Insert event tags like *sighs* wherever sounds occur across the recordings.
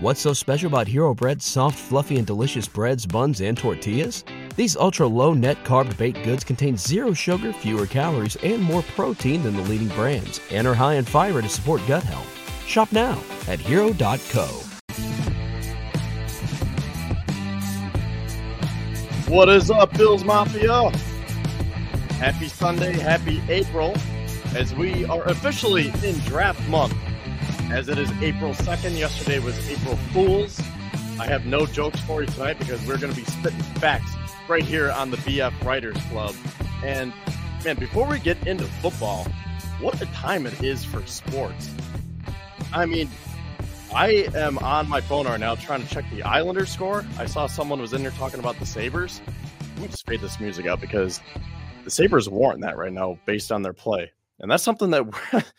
What's so special about Hero Bread's soft, fluffy, and delicious breads, buns, and tortillas? These ultra low net carb baked goods contain zero sugar, fewer calories, and more protein than the leading brands, and are high in fiber to support gut health. Shop now at hero.co. What is up, Bills Mafia? Happy Sunday, happy April, as we are officially in draft month as it is April 2nd. Yesterday was April Fool's. I have no jokes for you tonight because we're going to be spitting facts right here on the BF Writers Club. And man, before we get into football, what a time it is for sports. I mean, I am on my phone right now trying to check the Islanders score. I saw someone was in there talking about the Sabres. Let me just fade this music out because the Sabres warrant that right now based on their play. And that's something that *laughs*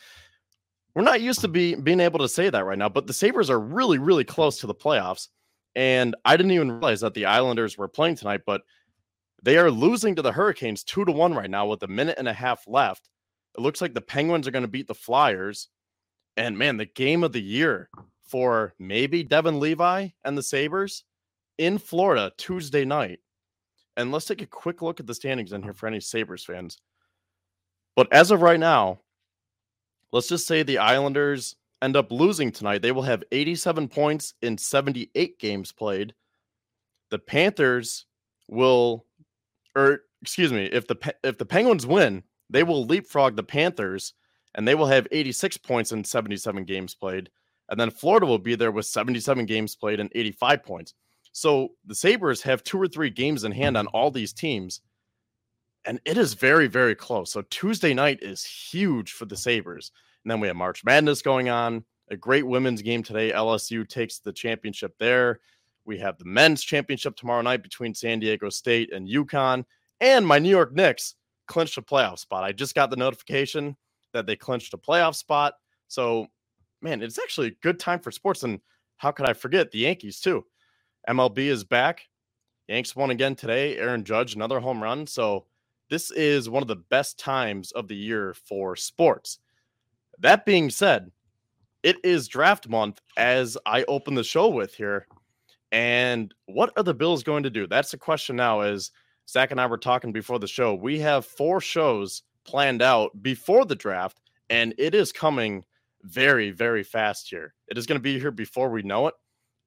we're not used to be being able to say that right now, but the Sabres are really, really close to the playoffs. And I didn't even realize that the Islanders were playing tonight, but they are losing to the Hurricanes two to one right now with a minute and a half left. It looks like the Penguins are going to beat the Flyers. And man, the game of the year for maybe Devon Levi and the Sabres in Florida Tuesday night. And let's take a quick look at the standings in here for any Sabres fans. But as of right now, let's just say the Islanders end up losing tonight. They will have 87 points in 78 games played. The Panthers will, or excuse me, if the if the Penguins win, they will leapfrog the Panthers, and they will have 86 points in 77 games played. And then Florida will be there with 77 games played and 85 points. So the Sabres have two or three games in hand on all these teams. And it is very, very close. So Tuesday night is huge for the Sabres. And then we have March Madness going on. A great women's game today. LSU takes the championship there. We have the men's championship tomorrow night between San Diego State and UConn. And my New York Knicks clinched a playoff spot. I just got the notification that they clinched a playoff spot. So, man, it's actually a good time for sports. And how could I forget the Yankees, too? MLB is back. Yanks won again today. Aaron Judge, another home run. So, this is one of the best times of the year for sports. That being said, it is draft month as I open the show with here. And what are the Bills going to do? That's the question now. As Zach and I were talking before the show, we have four shows planned out before the draft, and it is coming very, very fast here. It is going to be here before we know it.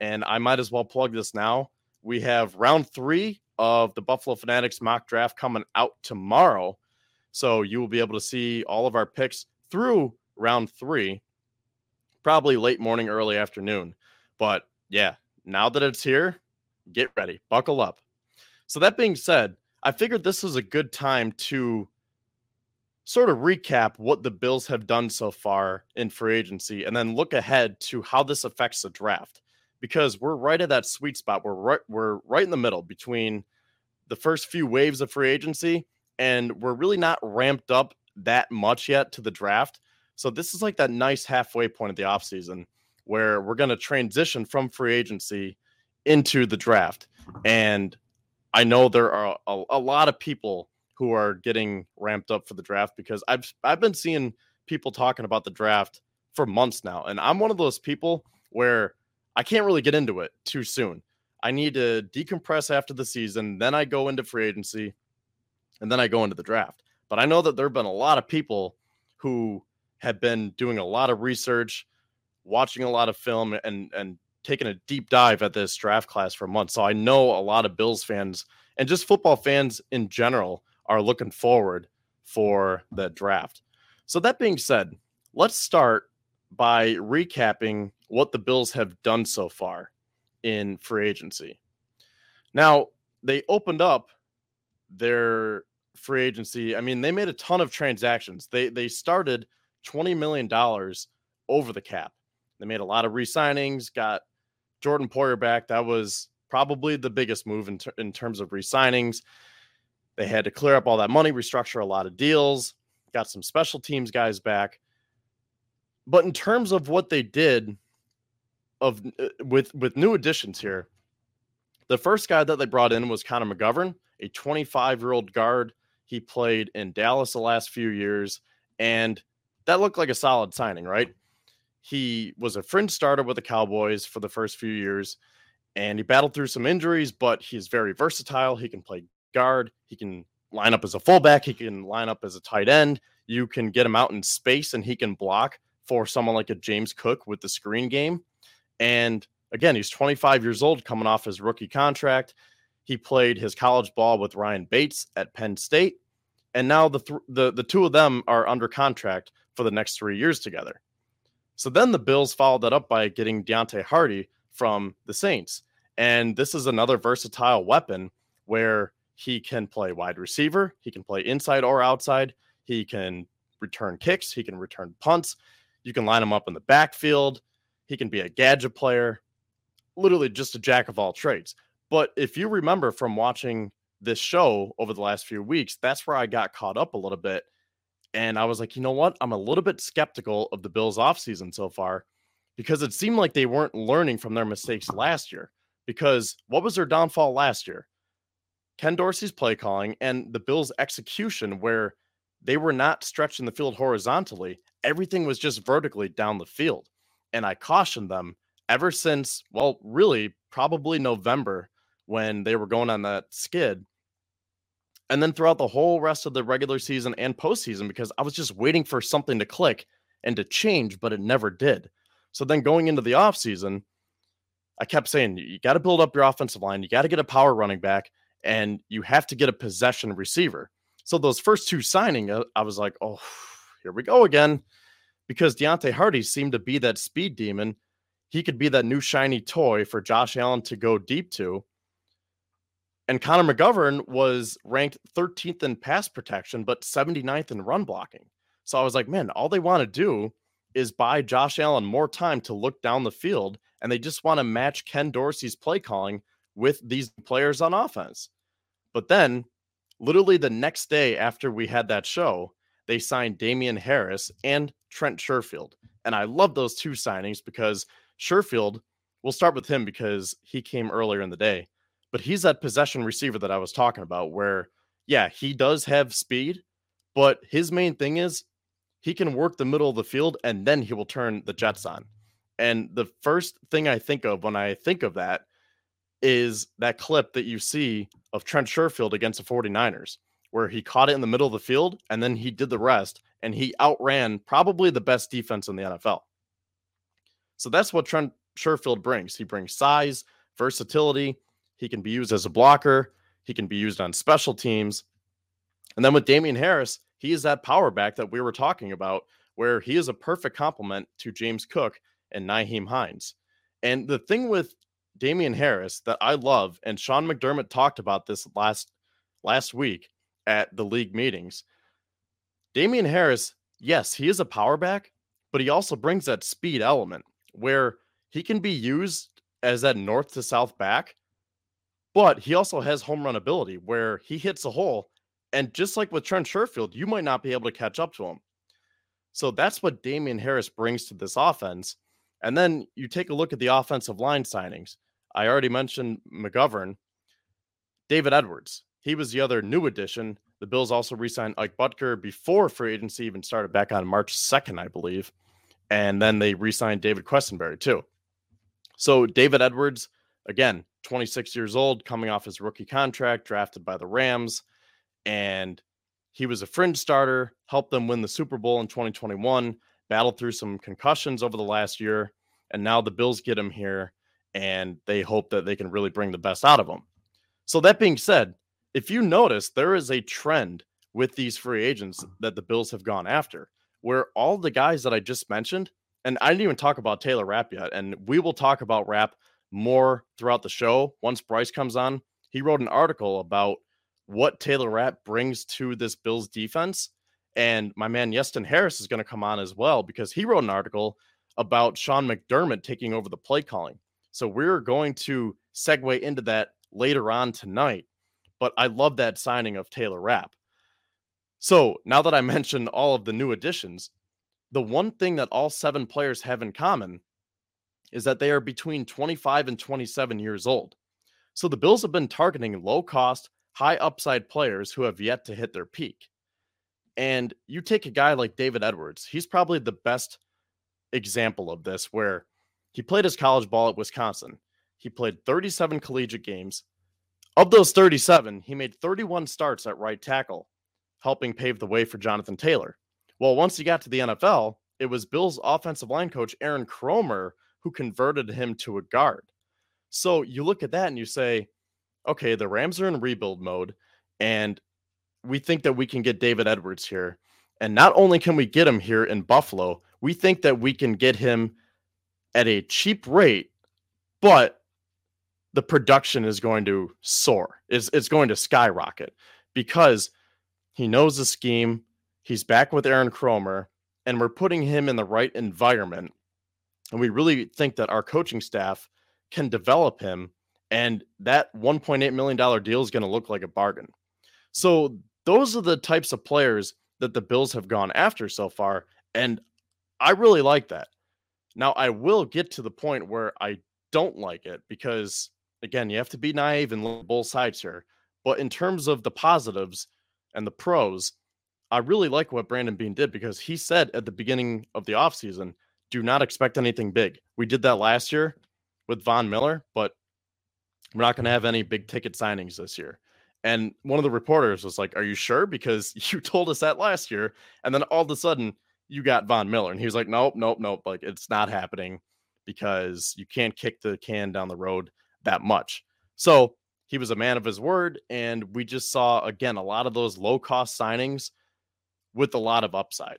And I might as well plug this now. We have round three of the Buffalo Fanatics mock draft coming out tomorrow. So you will be able to see all of our picks through round three, probably late morning, early afternoon. But yeah, now that it's here, get ready, buckle up. So, that being said, I figured this was a good time to sort of recap what the Bills have done so far in free agency and then look ahead to how this affects the draft because we're right at that sweet spot. We're right, we're right in the middle between the first few waves of free agency and we're really not ramped up that much yet to the draft. So this is like that nice halfway point of the offseason where we're going to transition from free agency into the draft. And I know there are a, a, lot of people who are getting ramped up for the draft because I've I've been seeing people talking about the draft for months now. And I'm one of those people where I can't really get into it too soon. I need to decompress after the season, then I go into free agency, and then I go into the draft. But I know that there have been a lot of people who have been doing a lot of research, watching a lot of film, and and taking a deep dive at this draft class for months. So I know a lot of Bills fans and just football fans in general are looking forward for the draft. So that being said, let's start by recapping what the Bills have done so far in free agency. Now, they opened up their free agency. I mean, they made a ton of transactions. They they started $20 million over the cap. They made a lot of re-signings, got Jordan Poyer back. That was probably the biggest move in, ter- in terms of re-signings. They had to clear up all that money, restructure a lot of deals, got some special teams guys back. But in terms of what they did of uh, with with new additions here, the first guy that they brought in was Connor McGovern, a 25 year old guard. He played in Dallas the last few years, and that looked like a solid signing, right? he was a fringe starter with the Cowboys for the first few years, and he battled through some injuries, but he's very versatile. He can play guard, he can line up as a fullback, he can line up as a tight end. You can get him out in space and he can block for someone like a James Cook with the screen game. And again, he's 25 years old, coming off his rookie contract. He played his college ball with Ryan Bates at Penn State, and now the th- the the two of them are under contract for the next three years together. So then the Bills followed that up by getting Deonte Harty from the Saints, and this is another versatile weapon where he can play wide receiver, he can play inside or outside, he can return kicks, he can return punts, you can line him up in the backfield, he can be a gadget player, literally just a jack of all trades. But if you remember from watching this show over the last few weeks, that's where I got caught up a little bit. And I was like, you know what? I'm a little bit skeptical of the Bills offseason so far because it seemed like they weren't learning from their mistakes last year. Because what was their downfall last year? Ken Dorsey's play calling and the Bills' execution, where they were not stretching the field horizontally. Everything was just vertically down the field. And I cautioned them ever since, well, really, probably November when they were going on that skid. And then throughout the whole rest of the regular season and postseason, because I was just waiting for something to click and to change, but it never did. So then going into the offseason, I kept saying, you got to build up your offensive line. You got to get a power running back and you have to get a possession receiver. So those first two signing, I was like, oh, *sighs* here we go again. Because Deonte Harty seemed to be that speed demon. He could be that new shiny toy for Josh Allen to go deep to. And Connor McGovern was ranked 13th in pass protection, but 79th in run blocking. So I was like, man, all they want to do is buy Josh Allen more time to look down the field. And they just want to match Ken Dorsey's play calling with these players on offense. But then, literally the next day after we had that show, they signed Damien Harris and Trent Sherfield. And I love those two signings because Sherfield, we'll start with him because he came earlier in the day but he's that possession receiver that I was talking about where, yeah, he does have speed, but his main thing is he can work the middle of the field and then he will turn the Jets on. And the first thing I think of when I think of that is that clip that you see of Trent Sherfield against the 49ers, where he caught it in the middle of the field and then he did the rest and he outran probably the best defense in the NFL. So that's what Trent Sherfield brings. He brings size, versatility, he can be used as a blocker. He can be used on special teams. And then with Damien Harris, he is that power back that we were talking about, where he is a perfect complement to James Cook and Nyheim Hines. And the thing with Damien Harris that I love, and Sean McDermott talked about this last last week at the league meetings. Damien Harris, yes, he is a power back, but he also brings that speed element where he can be used as that north to south back but he also has home run ability where he hits a hole. And just like with Trent Sherfield, you might not be able to catch up to him. So that's what Damien Harris brings to this offense. And then you take a look at the offensive line signings. I already mentioned McGovern, David Edwards. He was the other new addition. The Bills also re signed Ike Boettger before free agency even started back on March 2nd, I believe. And then they re signed David Quessenberry, too. So David Edwards, again, 26 years old, coming off his rookie contract, drafted by the Rams. And he was a fringe starter, helped them win the Super Bowl in 2021, battled through some concussions over the last year. And now the Bills get him here and they hope that they can really bring the best out of him. So, that being said, if you notice, there is a trend with these free agents that the Bills have gone after, where all the guys that I just mentioned, and I didn't even talk about Taylor Rapp yet, and we will talk about Rapp more throughout the show once Bryce comes on. He wrote an article about what Taylor Rapp brings to this Bills defense. And my man Iestyn Harris is going to come on as well because he wrote an article about Sean McDermott taking over the play calling. So we're going to segue into that later on tonight. But I love that signing of Taylor Rapp. So now that I *laughs* mentioned all of the new additions, the one thing that all seven players have in common is that they are between 25 and 27 years old. So the Bills have been targeting low cost, high upside players who have yet to hit their peak. And you take a guy like David Edwards, he's probably the best example of this where he played his college ball at Wisconsin. He played 37 collegiate games. Of those 37, he made 31 starts at right tackle, helping pave the way for Jonathan Taylor. Well, once he got to the NFL, it was Bill's offensive line coach, Aaron Kromer, who converted him to a guard. So you look at that and you say, okay, the Rams are in rebuild mode, and we think that we can get David Edwards here. And not only can we get him here in Buffalo, we think that we can get him at a cheap rate, but the production is going to soar. It's, it's going to skyrocket because he knows the scheme. He's back with Aaron Kromer, and we're putting him in the right environment. And we really think that our coaching staff can develop him, and that $1.8 million deal is going to look like a bargain. So, those are the types of players that the Bills have gone after so far. And I really like that. Now, I will get to the point where I don't like it because, again, you have to be naive and look both sides here. But in terms of the positives and the pros, I really like what Brandon Beane did because he said at the beginning of the offseason, do not expect anything big. We did that last year with Von Miller, but we're not going to have any big ticket signings this year. And one of the reporters was like, Are you sure? Because *laughs* you told us that last year. And then all of a sudden, you got Von Miller. And he was like, Nope, nope, nope. Like, it's not happening because you can't kick the can down the road that much. So he was a man of his word. And we just saw, again, a lot of those low cost signings with a lot of upside.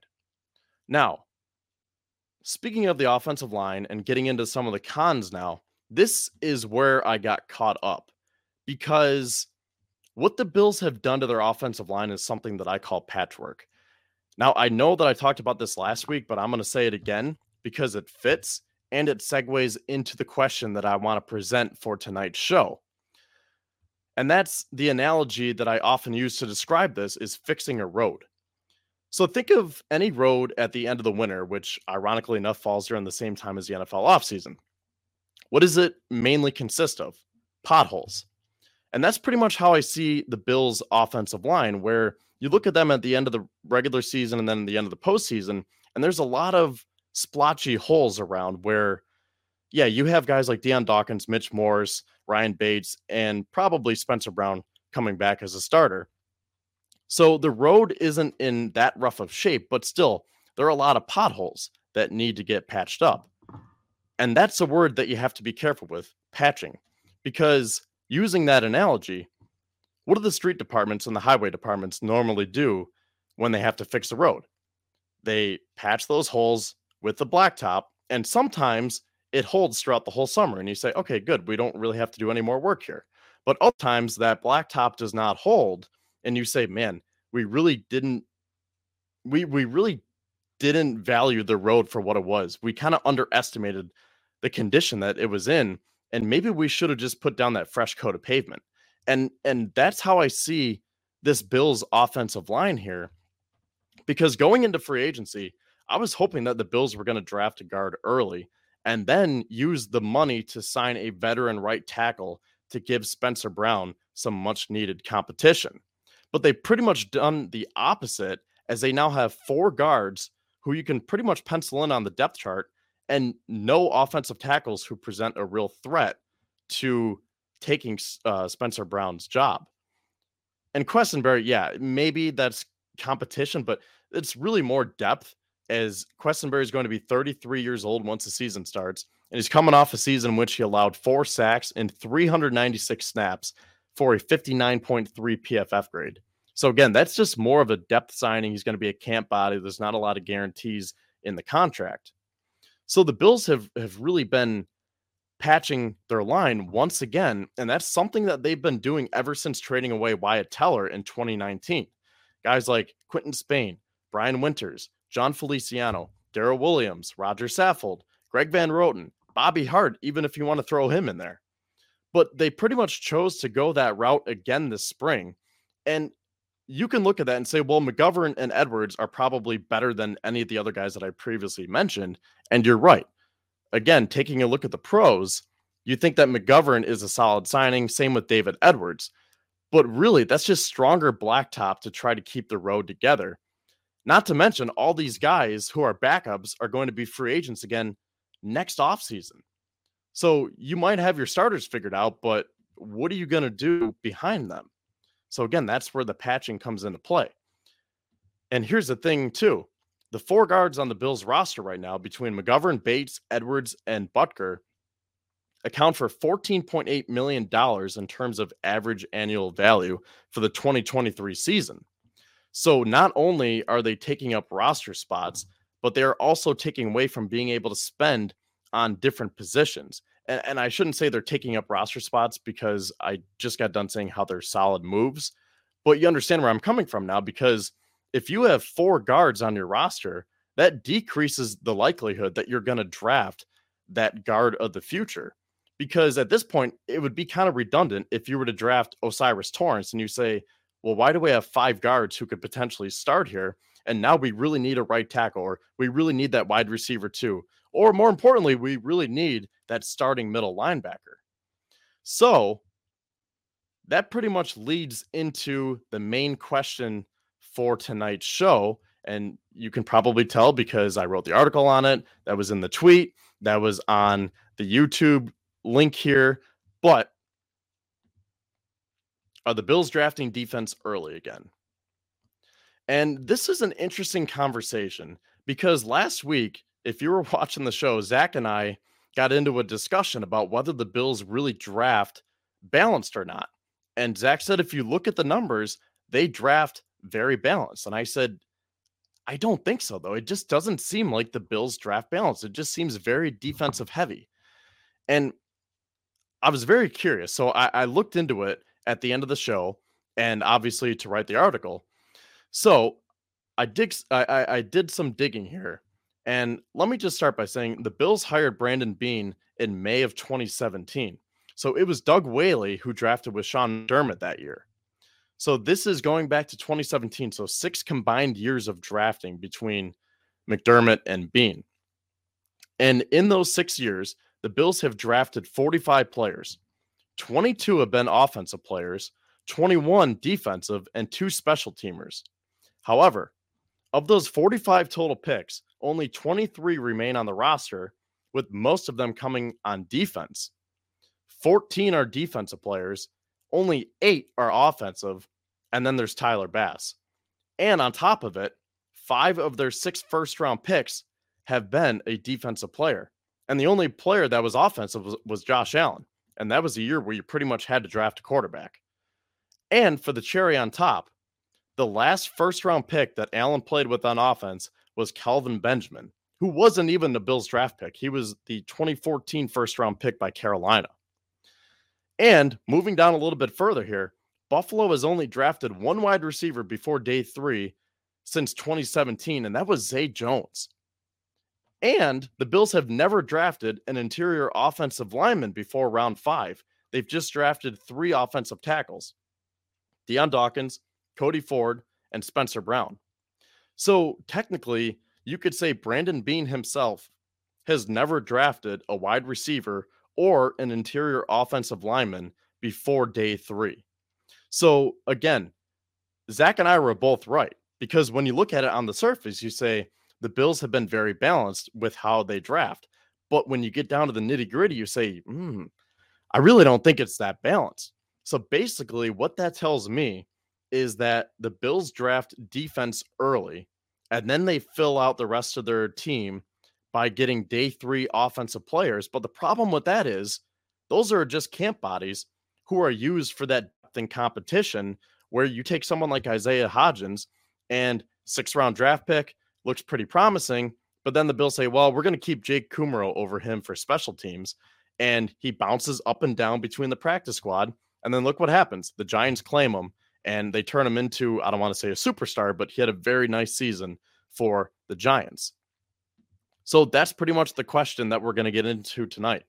Now, speaking of the offensive line and getting into some of the cons now, this is where I got caught up because what the Bills have done to their offensive line is something that I call patchwork. Now, I know that I talked about this last week, but I'm going to say it again because it fits and it segues into the question that I want to present for tonight's show. And that's the analogy that I often use to describe this is fixing a road. So think of any road at the end of the winter, which ironically enough falls during the same time as the NFL offseason. What does it mainly consist of? Potholes. And that's pretty much how I see the Bills' offensive line, where you look at them at the end of the regular season and then the end of the postseason, and there's a lot of splotchy holes around where, yeah, you have guys like Dion Dawkins, Mitch Morse, Ryan Bates, and probably Spencer Brown coming back as a starter. So the road isn't in that rough of shape, but still, there are a lot of potholes that need to get patched up. And that's a word that you have to be careful with patching, because using that analogy, what do the street departments and the highway departments normally do when they have to fix the road? They patch those holes with the blacktop, and sometimes it holds throughout the whole summer. And you say, okay, good, we don't really have to do any more work here. But other times that blacktop does not hold, and you say, man, we really didn't, we we really didn't value the road for what it was. We kind of underestimated the condition that it was in and maybe we should have just put down that fresh coat of pavement. And and that's how I see this Bills offensive line here. Because going into free agency, I was hoping that the Bills were going to draft a guard early and then use the money to sign a veteran right tackle to give Spencer Brown some much needed competition. But they pretty much done the opposite as they now have four guards who you can pretty much pencil in on the depth chart and no offensive tackles who present a real threat to taking uh, Spencer Brown's job. And Quessenberry, yeah, maybe that's competition, but it's really more depth as Quessenberry is going to be 33 years old once the season starts. And he's coming off a season in which he allowed four sacks and 396 snaps for a 59.3 PFF grade. So, again, that's just more of a depth signing. He's going to be a camp body. There's not a lot of guarantees in the contract. So the Bills have have really been patching their line once again, and that's something that they've been doing ever since trading away Wyatt Teller in 2019. Guys like Quinton Spain, Brian Winters, Jon Feliciano, Daryl Williams, Roger Saffold, Greg Van Roten, Bobby Hart, even if you want to throw him in there. But they pretty much chose to go that route again this spring. And you can look at that and say, well, McGovern and Edwards are probably better than any of the other guys that I previously mentioned. And you're right. Again, taking a look at the pros, you think that McGovern is a solid signing. Same with David Edwards. But really, that's just stronger blacktop to try to keep the road together. Not to mention, all these guys who are backups are going to be free agents again next offseason. So you might have your starters figured out, but what are you going to do behind them? So again, that's where the patching comes into play. And here's the thing, too the four guards on the Bills roster right now between McGovern, Bates, Edwards, and Boettger account for $14.8 million in terms of average annual value for the 2023 season. So not only are they taking up roster spots, but they're also taking away from being able to spend on different positions. And, and I shouldn't say they're taking up roster spots because I just got done saying how they're solid moves. But you understand where I'm coming from now because if you have four guards on your roster, that decreases the likelihood that you're going to draft that guard of the future. Because at this point, it would be kind of redundant if you were to draft O'Cyrus Torrence and you say, well, why do we have five guards who could potentially start here? And now we really need a right tackle, or we really need that wide receiver too. Or more importantly, we really need that starting middle linebacker. So that pretty much leads into the main question for tonight's show. And you can probably tell because I wrote the article on it. That was in the tweet, that was on the YouTube link here. But are the Bills drafting defense early again? And this is an interesting conversation because last week, if you were *laughs* watching the show, Zach and I got into a discussion about whether the Bills really draft balanced or not. And Zach said, if you look at the numbers, they draft very balanced. And I said, I don't think so, though. It just doesn't seem like the Bills draft balanced. It just seems very defensive heavy. And I was very curious. So I, I looked into it at the end of the show and obviously to write the article. So I dig I, I, did some digging here. And let me just start by saying the Bills hired Brandon Beane in May of 2017. So it was Doug Whaley who drafted with Sean McDermott that year. So this is going back to 2017. So six combined years of drafting between McDermott and Beane. And in those six years, the Bills have drafted 45 players. 22 have been offensive players, 21 defensive, and two special teamers. However, of those 45 total picks, only 23 remain on the roster, with most of them coming on defense. 14 are defensive players, only eight are offensive, and then there's Tyler Bass. And on top of it, five of their six first round picks have been a defensive player. And the only player that was offensive was, was Josh Allen. And that was a year where you pretty much had to draft a quarterback. And for the cherry on top, the last first round pick that Allen played with on offense was Kelvin Benjamin, who wasn't even the Bills draft pick. He was the 2014 first round pick by Carolina. And moving down a little bit further here, Buffalo has only drafted one wide receiver before day three since 2017, and that was Zay Jones. And the Bills have never drafted an interior offensive lineman before round five. They've just drafted three offensive tackles Dion Dawkins, Cody Ford, and Spencer Brown. So technically, you could say Brandon Beane himself has never drafted a wide receiver or an interior offensive lineman before day three. So again, Zach and I were both right because when you look at it on the surface, you say the Bills have been very balanced with how they draft. But when you get down to the nitty gritty, you say, hmm, I really don't think it's that balanced. So basically, what that tells me is that the Bills draft defense early and then they fill out the rest of their team by getting day three offensive players. But the problem with that is those are just camp bodies who are used for that depth in competition where you take someone like Isaiah Hodgins and six round draft pick looks pretty promising. But then the Bills say, well, we're going to keep Jake Kumerow over him for special teams. And he bounces up and down between the practice squad. And then look what happens. The Giants claim him and they turn him into, I don't want to say a superstar, but he had a very nice season for the Giants. So that's pretty much the question that we're going to get into tonight.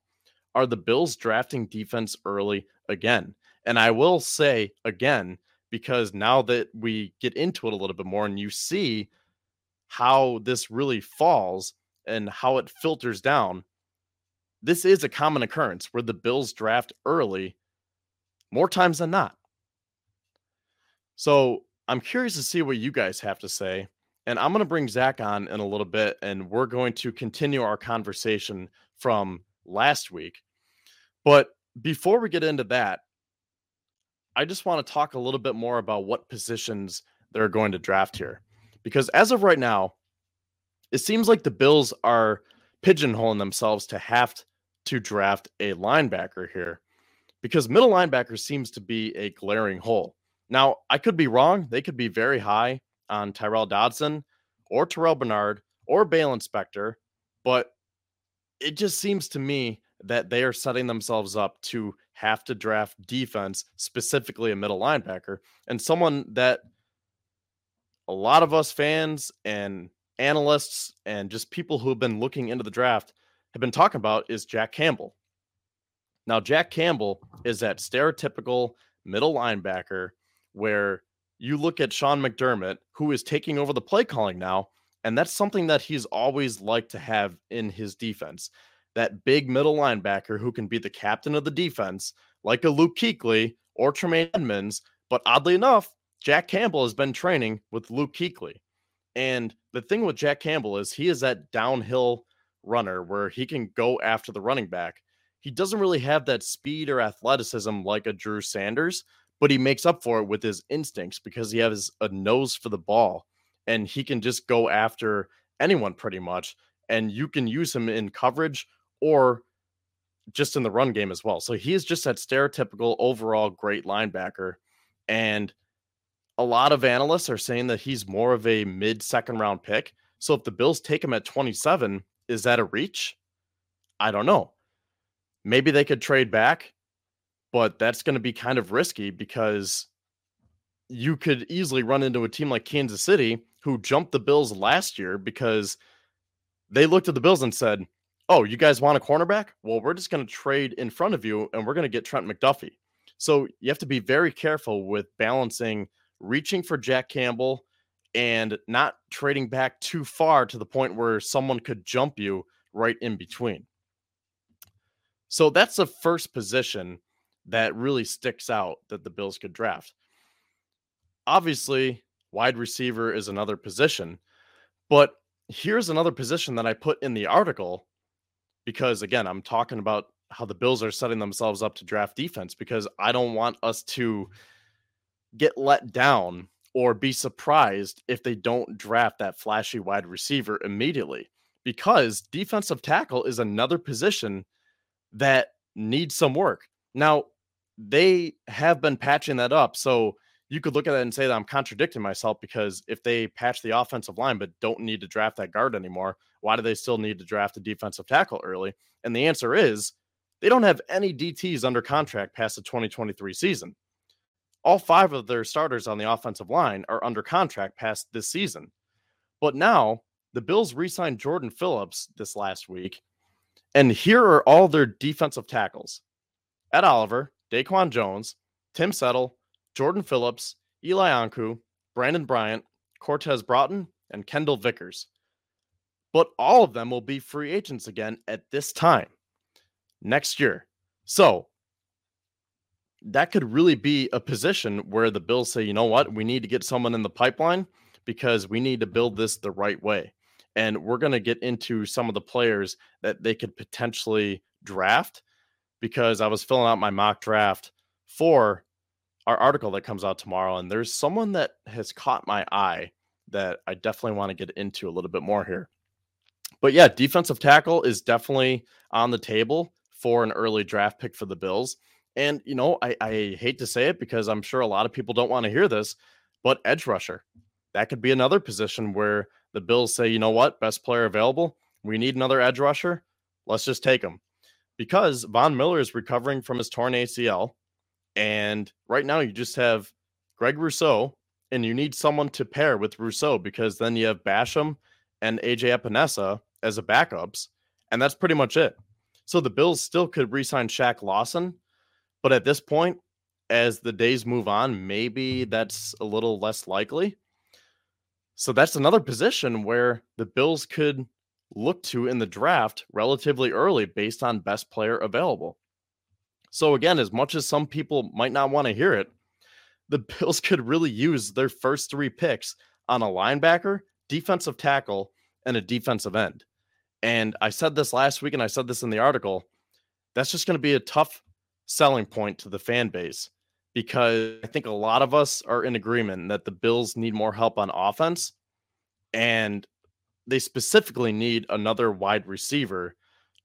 Are the Bills drafting defense early again? And I will say again, because now that we get into it a little bit more and you see how this really falls and how it filters down, this is a common occurrence where the Bills draft early more times than not. So I'm curious to see what you guys have to say. And I'm going to bring Zach on in a little bit, and we're going to continue our conversation from last week. But before we get into that, I just want to talk a little bit more about what positions they're going to draft here. Because as of right now, it seems like the Bills are pigeonholing themselves to have to draft a linebacker here because middle linebacker seems to be a glaring hole. Now, I could be wrong. They could be very high on Tyrel Dodson or Terrel Bernard or Baylon Spector, but it just seems to me that they are setting themselves up to have to draft defense, specifically a middle linebacker, and someone that a lot of us fans and analysts and just people who have been looking into the draft have been talking about is Jack Campbell. Now, Jack Campbell is that stereotypical middle linebacker where you look at Sean McDermott, who is taking over the play calling now, and that's something that he's always liked to have in his defense. That big middle linebacker who can be the captain of the defense, like a Luke Kuechly or Tremaine Edmunds. But oddly enough, Jack Campbell has been training with Luke Kuechly. And the thing with Jack Campbell is he is that downhill runner where he can go after the running back. He doesn't really have that speed or athleticism like a Drew Sanders, but he makes up for it with his instincts because he has a nose for the ball and he can just go after anyone pretty much. And you can use him in coverage or just in the run game as well. So he is just that stereotypical overall great linebacker. And a lot of analysts are saying that he's more of a mid second round pick. So if the Bills take him at 27, is that a reach? I don't know. Maybe they could trade back, but that's going to be kind of risky because you could easily run into a team like Kansas City who jumped the Bills last year because they looked at the Bills and said, Oh, you guys want a cornerback? Well, we're just going to trade in front of you and we're going to get Trent McDuffie. So you have to be very careful with balancing reaching for Jack Campbell and not trading back too far to the point where someone could jump you right in between. So that's the first position that really sticks out that the Bills could draft. Obviously, wide receiver is another position, but here's another position that I put in the article because, again, I'm talking about how the Bills are setting themselves up to draft defense because I don't want us to get let down or be surprised if they don't draft that flashy wide receiver immediately because defensive tackle is another position that needs some work. Now, they have been patching that up. So you could look at that and say that I'm contradicting myself because if they patch the offensive line but don't need to draft that guard anymore, why do they still need to draft a defensive tackle early? And the answer is they don't have any DTs under contract past the 2023 season all five of their starters on the offensive line are under contract past this season. But now the Bills re signed Jordan Phillips this last week. And here are all their defensive tackles Ed Oliver, Daquan Jones, Tim Settle, Jordan Phillips, Eli Ankou, Brandin Bryant, Cortez Broughton, and Kendall Vickers. But all of them will be free agents again at this time next year. So that could really be a position where the Bills say, you know what, we need to get someone in the pipeline because we need to build this the right way. And we're going to get into some of the players that they could potentially draft because I was filling out my mock draft for our article that comes out tomorrow. And there's someone that has caught my eye that I definitely want to get into a little bit more here. But yeah, defensive tackle is definitely on the table for an early draft pick for the Bills. And, you know, I, I hate to say it because I'm sure a lot of people don't want to hear this, but edge rusher, that could be another position where the Bills say, you know what, best player available. We need another edge rusher. Let's just take him because Von Miller is recovering from his torn ACL. And right now, you just have Greg Rousseau, and you need someone to pair with Rousseau because then you have Basham and AJ Epenesa as a backups. And that's pretty much it. So the Bills still could re sign Shaq Lawson but at this point, as the days move on, maybe that's a little less likely. So that's another position where the Bills could look to in the draft relatively early based on best player available. So, again, as much as some people might not want to hear it, the *laughs* Bills could really use their first three picks on a linebacker, defensive tackle and a defensive end. And I said this last week and I said this in the article. That's just going to be a tough selling point to the fan base because I think a lot of us are in agreement that the Bills need more help on offense and they specifically need another wide receiver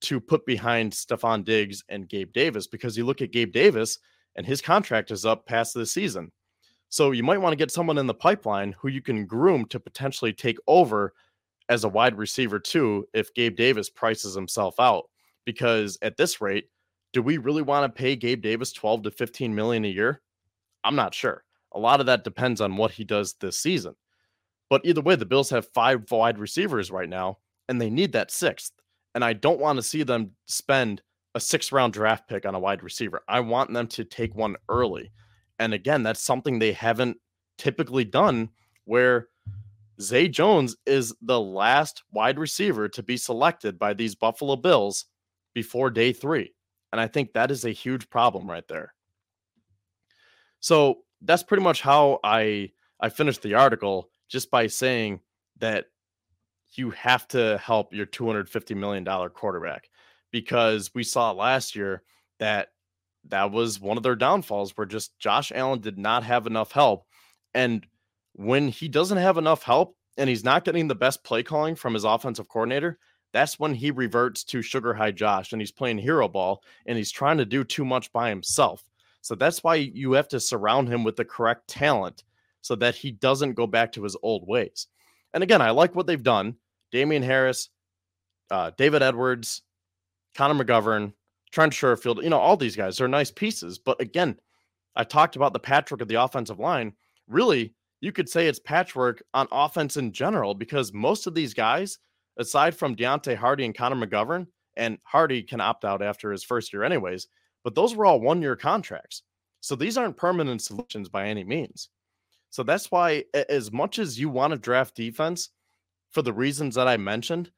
to put behind Stefon Diggs and Gabe Davis because you look at Gabe Davis and his contract is up past the season. So you might want to get someone in the pipeline who you can groom to potentially take over as a wide receiver too if Gabe Davis prices himself out because at this rate do we really want to pay Gabe Davis 12 to 15 million a year? I'm not sure. A lot of that depends on what he does this season. But either way, the Bills have five wide receivers right now, and they need that sixth. And I don't want to see them spend a six round draft pick on a wide receiver. I want them to take one early. And again, that's something they haven't typically done where Zay Jones is the last wide receiver to be selected by these Buffalo Bills before day three. And I think that is a huge problem right there. So that's pretty much how I I finished the article just by saying that you have to help your 250 million dollar quarterback because we saw last year that that was one of their downfalls where just Josh Allen did not have enough help and when he doesn't have enough help and he's not getting the best play calling from his offensive coordinator that's when he reverts to sugar high Josh and he's playing hero ball and he's trying to do too much by himself. So that's why you have to surround him with the correct talent so that he doesn't go back to his old ways. And again, I like what they've done. Damien Harris, uh, David Edwards, Connor McGovern, Trent Sherfield, you know, all these guys are nice pieces. But again, I talked about the patchwork of the offensive line. Really, you could say it's patchwork on offense in general because most of these guys aside from Deonte Harty and Connor McGovern, and Harty can opt out after his first year, anyways, but those were all one year contracts. So these aren't permanent solutions by any means. So that's why, as much as you want to draft defense for the reasons that I mentioned,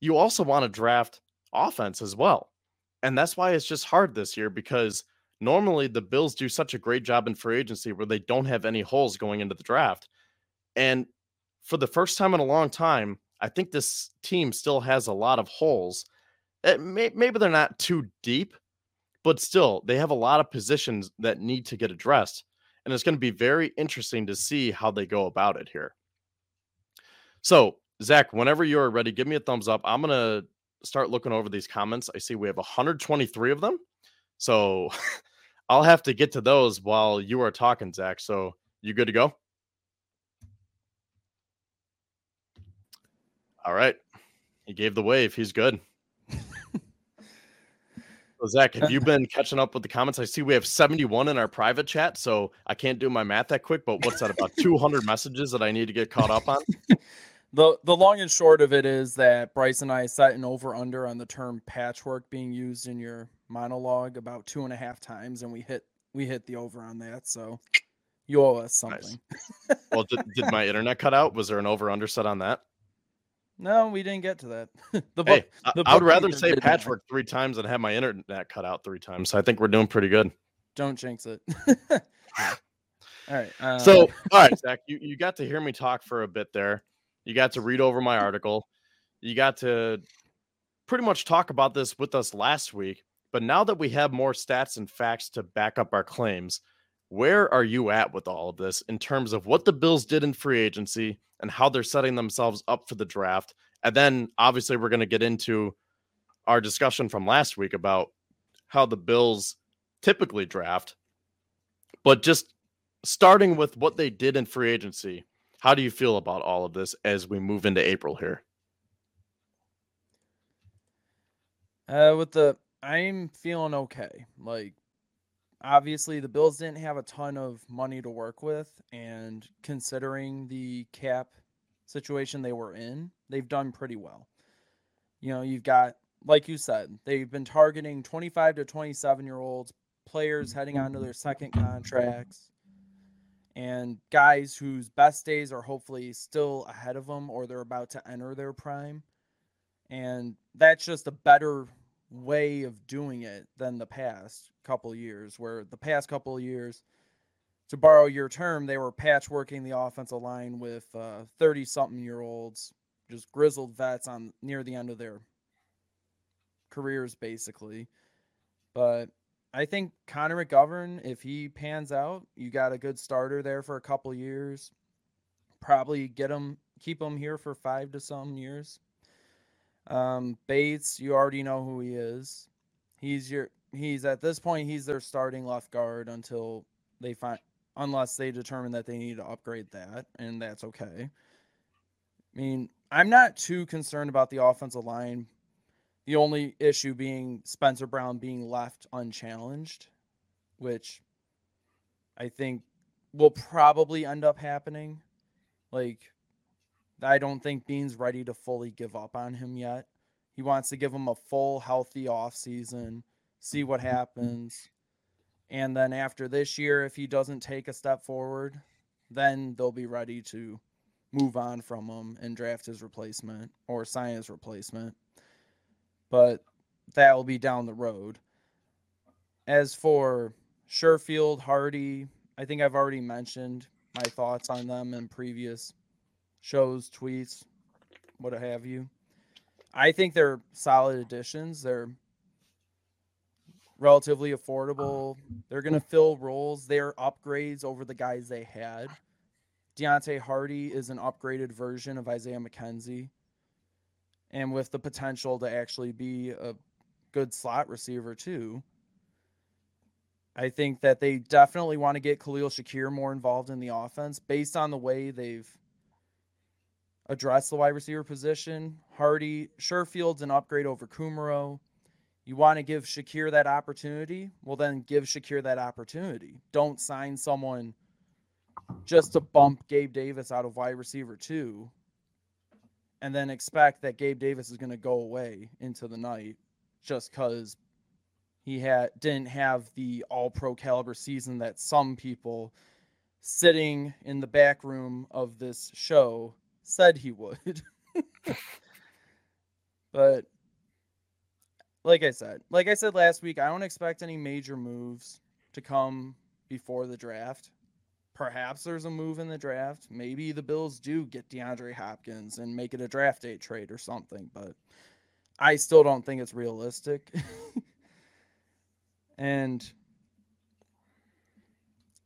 you also want to draft offense as well. And that's why it's just hard this year because normally the Bills do such a great job in free agency where they don't have any holes going into the draft. And for the first time in a long time, I think this team still has a lot of holes. Eh, may, maybe they're not too deep, but still, they have a lot of positions that need to get addressed. And it's going to be very interesting to see how they go about it here. So, Zach, whenever you're ready, give me a thumbs up. I'm going to start looking over these comments. I see we have 123 of them. So, *laughs* I'll have to get to those while you are talking, Zach. So, you good to go? All right. He gave the wave. He's good. so Zach, have you been catching up with the comments? I see we have 71 in our private chat, so I can't do my math that quick, but what's that about *laughs* 200 messages that I need to get caught up on? the the long and short of it is that Bryce and I set an over under on the term patchwork being used in your monologue about two and a half times, and we hit we hit the over on that. So you owe us something. Nice. well, did, did my *laughs* internet cut out? Was there an over under set on that? No, we didn't get to that. *laughs* the book, hey, the I would rather say patchwork three times than have my internet cut out three times. So I think we're doing pretty good. Don't jinx it. *laughs* all right. Um... So, all right, *laughs* Zach, you, you got to hear me talk for a bit there. You got to read over my article. You got to pretty much talk about this with us last week. But now that we have more stats and facts to back up our claims, where are you at with all of this in terms of what the Bills did in free agency and how they're setting themselves up for the draft? And then obviously, we're going to get into our discussion from last week about how the Bills typically draft. But just starting with what they did in free agency, how do you feel about all of this as we move into April here? Uh, with the, I'm feeling okay. Like obviously the Bills didn't have a ton of money to work with, and considering the cap situation they were in, they've done pretty well. You know, you've got, like you said, they've been targeting 25 to 27 year olds, players heading onto their second contracts, and guys whose best days are hopefully still ahead of them or they're about to enter their prime. And that's just a better way of doing it than the past couple years where the past couple years to borrow your term, they were patchworking the offensive line with 30 uh, something year olds, just grizzled vets on near the end of their careers, basically. But I think Connor McGovern, if he pans out, you got a good starter there for a couple years. Probably get him, keep him here for five to some years. Um, Bates, you already know who he is. He's your he's at this point he's their starting left guard until they find unless they determine that they need to upgrade that, and that's okay. I mean, I'm not too concerned about the offensive line. The only issue being Spencer Brown being left unchallenged, which I think will probably end up happening. Like, I don't think Beane's ready to fully give up on him yet. He wants to give him a full, healthy off season, see what happens. And then after this year, if he doesn't take a step forward, then they'll be ready to move on from him and draft his replacement or sign his replacement. But that will be down the road. As for Sherfield, Harty, I think I've already mentioned my thoughts on them in previous shows, tweets, what have you. I think they're solid additions. They're relatively affordable. They're going to fill roles. They're upgrades over the guys they had. Deonte Harty is an upgraded version of Isaiah McKenzie, and with the potential to actually be a good slot receiver, too. I think that they definitely want to get Khalil Shakir more involved in the offense based on the way they've addressed the wide receiver position. Harty, Sherfield's an upgrade over Kumerow. You want to give Shakir that opportunity? Well, then give Shakir that opportunity. Don't sign someone just to bump Gabe Davis out of wide receiver two and then expect that Gabe Davis is going to go away into the night just because he had didn't have the all pro caliber season that some people sitting in the back room of this show said he would. *laughs* but like I said, like I said last week, I don't expect any major moves to come before the draft. Perhaps there's a move in the draft. Maybe the Bills do get DeAndre Hopkins and make it a draft day trade or something, but I still don't think it's realistic. *laughs* and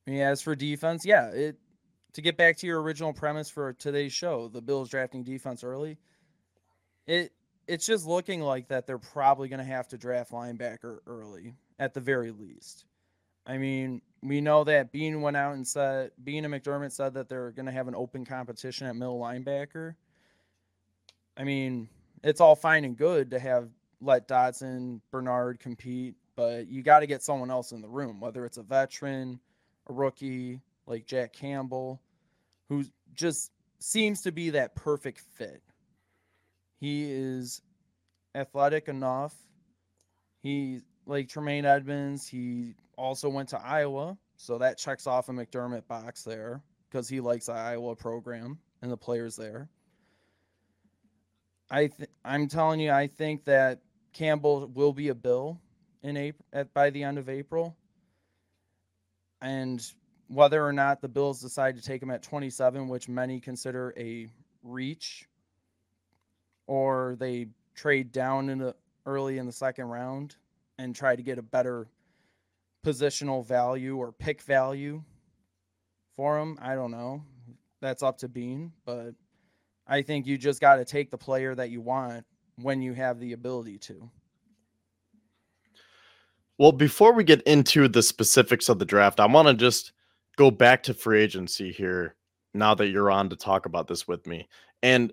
as for defense, yeah, it to get back to your original premise for today's show, the Bills drafting defense early. It it's just looking like that they're probably going to have to draft linebacker early at the very least. I mean, we know that Beane went out and said Beane and McDermott said that they're going to have an open competition at middle linebacker. I mean, it's all fine and good to have let Dodson, Bernard compete, but you got to get someone else in the room, whether it's a veteran, a rookie like Jack Campbell, who just seems to be that perfect fit. He is athletic enough. He like Tremaine Edmunds, He also went to Iowa, so that checks off a McDermott box there because he likes the Iowa program and the players there. I th- I'm telling you, I think that Campbell will be a Bill in April at by the end of April, and whether or not the Bills decide to take him at 27, which many consider a reach or they trade down in the early in the second round and try to get a better positional value or pick value for him. I don't know. That's up to Beane, but I think you just got to take the player that you want when you have the ability to. Well, before we get into the specifics of the draft, I want to just go back to free agency here now that you're on to talk about this with me. And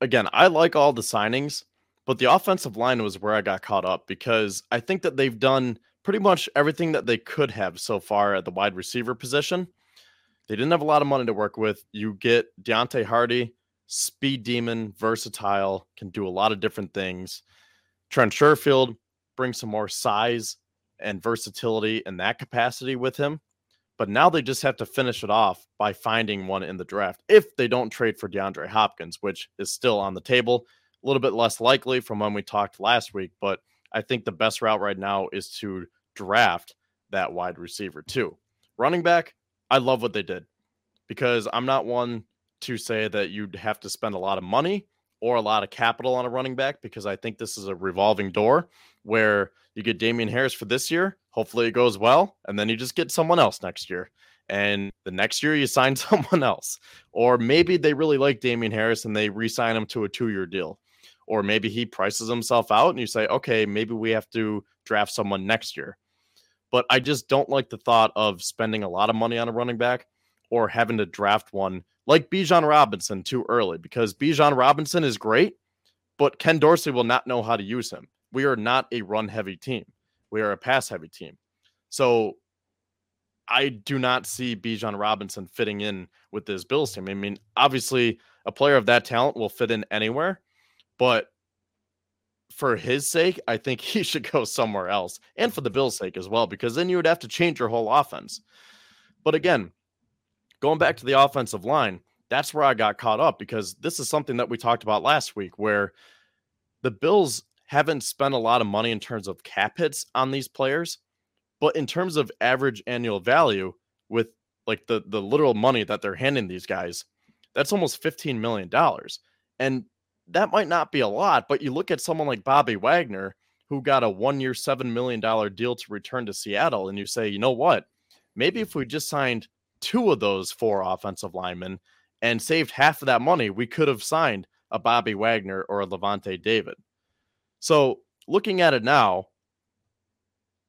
again, I like all the signings, but the offensive line was where I got caught up because I think that they've done pretty much everything that they could have so far at the wide receiver position. They didn't have a lot of money to work with. You get Deonte Harty, speed demon, versatile, can do a lot of different things. Trent Sherfield brings some more size and versatility in that capacity with him. But now they just have to finish it off by finding one in the draft if they don't trade for DeAndre Hopkins, which is still on the table. A little bit less likely from when we talked last week, but I think the best route right now is to draft that wide receiver too. Running back, I love what they did because I'm not one to say that you'd have to spend a lot of money or a lot of capital on a running back because I think this is a revolving door where you get Damien Harris for this year. Hopefully it goes well. And then you just get someone else next year. And the next year you sign *laughs* someone else. Or maybe they really like Damien Harris and they re sign him to a two year deal. Or maybe he prices himself out and you say, okay, maybe we have to draft someone next year. But I just don't like the thought of spending a lot of money on a running back or having to draft one like Bijan Robinson too early because Bijan Robinson is great, but Ken Dorsey will not know how to use him. We are not a run heavy team. We are a pass heavy team. So I do not see Bijan Robinson fitting in with this Bills team. I mean, obviously, a player of that talent will fit in anywhere, but for his sake, I think *laughs* he should go somewhere else and for the Bills' sake as well, because then you would have to change your whole offense. But again, going back to the offensive line, that's where I got caught up because this is something that we talked about last week where the Bills haven't spent a lot of money in terms of cap hits on these players, but in terms of average annual value with like the the literal money that they're handing these guys, that's almost 15 million dollars. And that might not be a lot, but you look at someone like Bobby Wagner who got a 1-year 7 million dollar deal to return to Seattle and you say, "You know what? Maybe if we just signed two of those four offensive linemen and saved half of that money, we could have signed a Bobby Wagner or a Lavonte David. So looking at it now,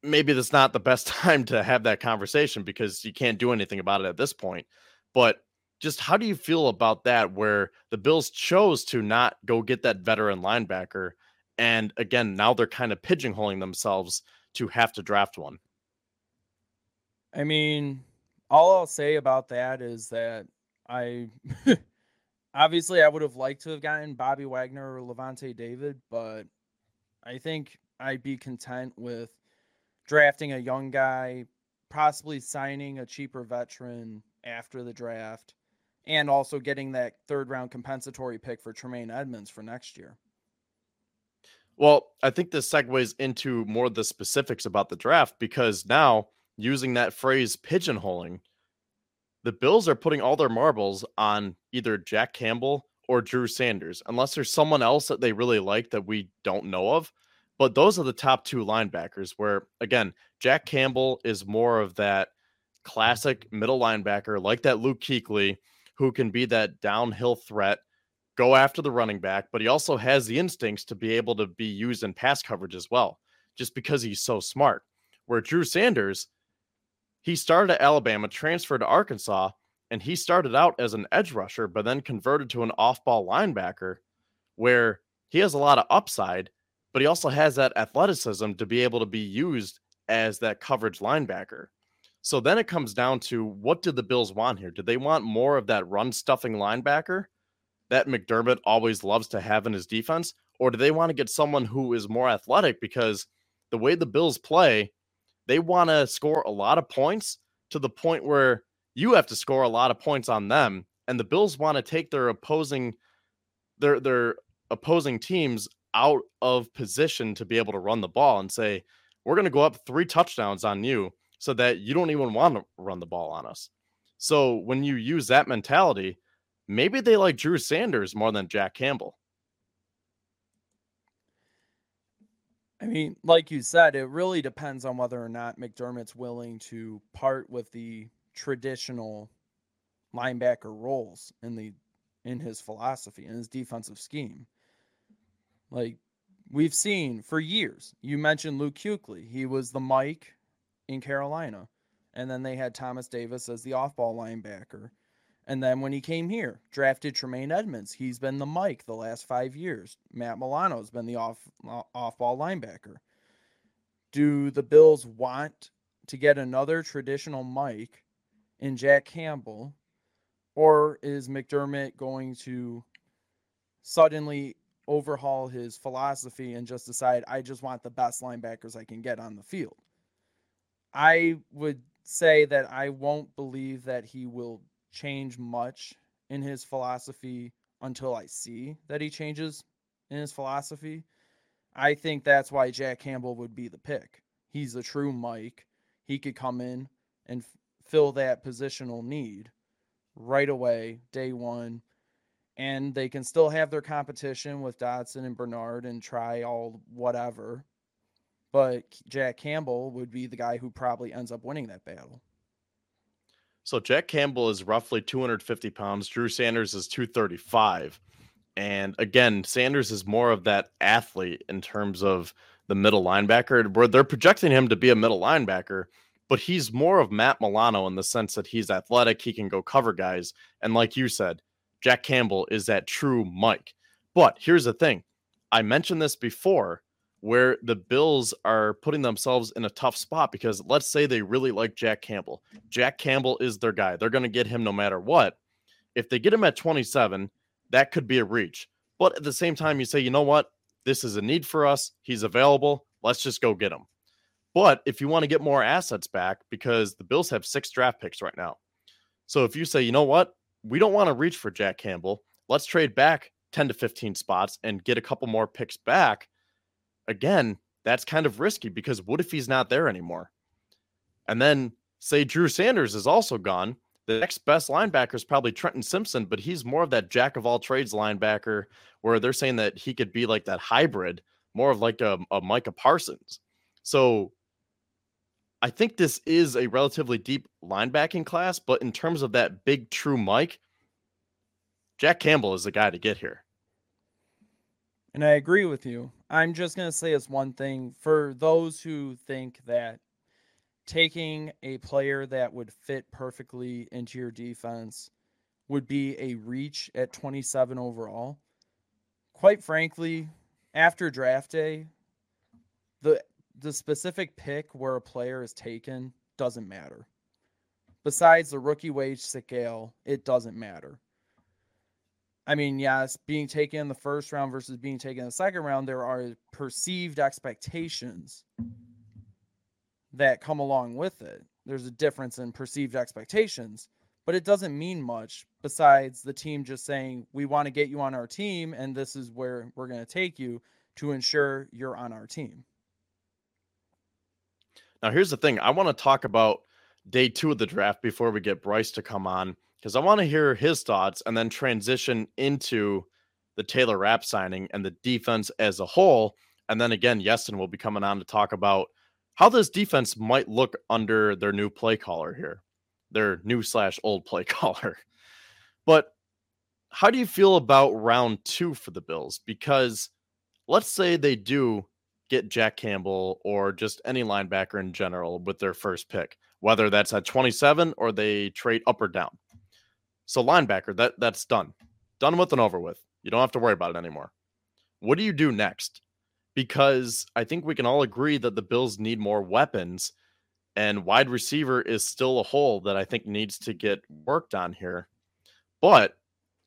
maybe that's not the best *laughs* time to have that conversation because you can't do anything about it at this point. But just how do you feel about that where the Bills chose to not go get that veteran linebacker? And again, now they're kind of pigeonholing themselves to have to draft one. I mean, all I'll say about that is that I *laughs* obviously I would have liked to have gotten Bobby Wagner or Lavonte David, but I think I'd be content with drafting a young guy, possibly signing a cheaper veteran after the draft, and also getting that third round compensatory pick for Tremaine Edmunds for next year. Well, I think this segues into more the specifics about the draft because now using that phrase pigeonholing, the Bills are putting all their marbles on either Jack Campbell or Drew Sanders, unless there's someone else that they really like that we don't know of. But those are the top two linebackers, where again, Jack Campbell is more of that classic middle linebacker, like that Luke Kuechly, who can be that downhill threat, go after the running back, but he also has the instincts to be able to be used in pass coverage as well, just because he's so smart. Where Drew Sanders, he started at Alabama, transferred to Arkansas, and he started out as an edge rusher, but then converted to an off ball linebacker where he has a lot of upside, but he also has that athleticism to be able to be used as that coverage linebacker. So then it comes down to what did the Bills want here? Did they want more of that run stuffing linebacker that McDermott always loves to have in his defense? Or do they want to get someone who is more athletic? Because the way the Bills play, they want to score a lot of points to the point where you have to score a lot of points on them. And the Bills want to take their opposing their their opposing teams out of position to be able to run the ball and say, we're going to go up three touchdowns on you so that you don't even want to run the ball on us. So when you use that mentality, maybe they like Drew Sanders more than Jack Campbell. I mean, like you said, it really depends on whether or not McDermott's willing to part with the traditional linebacker roles in the in his philosophy and his defensive scheme. Like we've seen for years. You mentioned Luke Kuechly. He was the Mike in Carolina. And then they had Thomas Davis as the off-ball linebacker. And then when he came here, drafted Tremaine Edmunds. He's been the Mike the last five years. Matt Milano's been the off uh, off ball linebacker. Do the Bills want to get another traditional Mike in Jack Campbell, or is McDermott going to suddenly overhaul his philosophy and just decide I just want the best linebackers I can get on the field? I would say that I won't believe that he will change much in his philosophy until I see that he changes in his philosophy. I think that's why Jack Campbell would be the pick. He's a true Mike. He could come in and fill that positional need right away, day one. And they can still have their competition with Dodson and Bernard and try all whatever. But Jack Campbell would be the guy who probably ends up winning that battle. So Jack Campbell is roughly 250 pounds. Drew Sanders is 235. And again, Sanders is more of that athlete in terms of the middle linebacker, where they're projecting him to be a middle linebacker, but he's more of Matt Milano in the sense that he's athletic, he can go cover guys. And like you said, Jack Campbell is that true Mike. But here's the thing I mentioned this before where the Bills are putting themselves in a tough spot because let's say they really like Jack Campbell. Jack Campbell is their guy. They're going to get him no matter what. If they get him at 27, that could be a reach. But at the same time, you say, you know what? This is a need for us. He's available. Let's just go get him. But if you want to get more assets back, because the Bills have six draft picks right now. So if you say, you know what? We don't want to reach for Jack Campbell. Let's trade back 10 to 15 spots and get a couple more picks back. Again, that's kind of risky because what if he's not there anymore? And then say Drew Sanders is also gone the next best linebacker is probably Trenton Simpson, but he's more of that jack of all trades linebacker where they're saying that he could be like that hybrid, more of like a, a Micah Parsons. So I think this is a relatively deep linebacking class, but in terms of that big true Mike, Jack Campbell is the guy to get here. And I agree with you. I'm just going to say as one thing for those who think that taking a player that would fit perfectly into your defense would be a reach at 27 overall. Quite frankly, after draft day, the the specific pick where a player is taken doesn't matter. Besides the rookie wage scale, it doesn't matter. I mean, yes, being taken in the first round versus being taken in the second round, there are perceived expectations that come along with it. There's a difference in perceived expectations, but it doesn't mean much besides the team just saying, we want to get you on our team, and this is where we're going to take you to ensure you're on our team. Now, here's the thing I want to talk about day two of the draft before we get Bryce to come on because I want to hear his thoughts and then transition into the Taylor Rapp signing and the defense as a whole. And then again, Iestyn will be coming on to talk about how this defense might look under their new play caller here, their new slash old play *laughs* caller. But how do you feel about round two for the Bills? Because let's say they do get Jack Campbell or just any linebacker in general with their first pick, whether that's at 27 or they trade up or down. So linebacker, that that's done. Done with and over with. You don't have to worry about it anymore. What do you do next? because I think we can all agree that the Bills need more weapons and wide receiver is still a hole that I think needs to get worked on here. But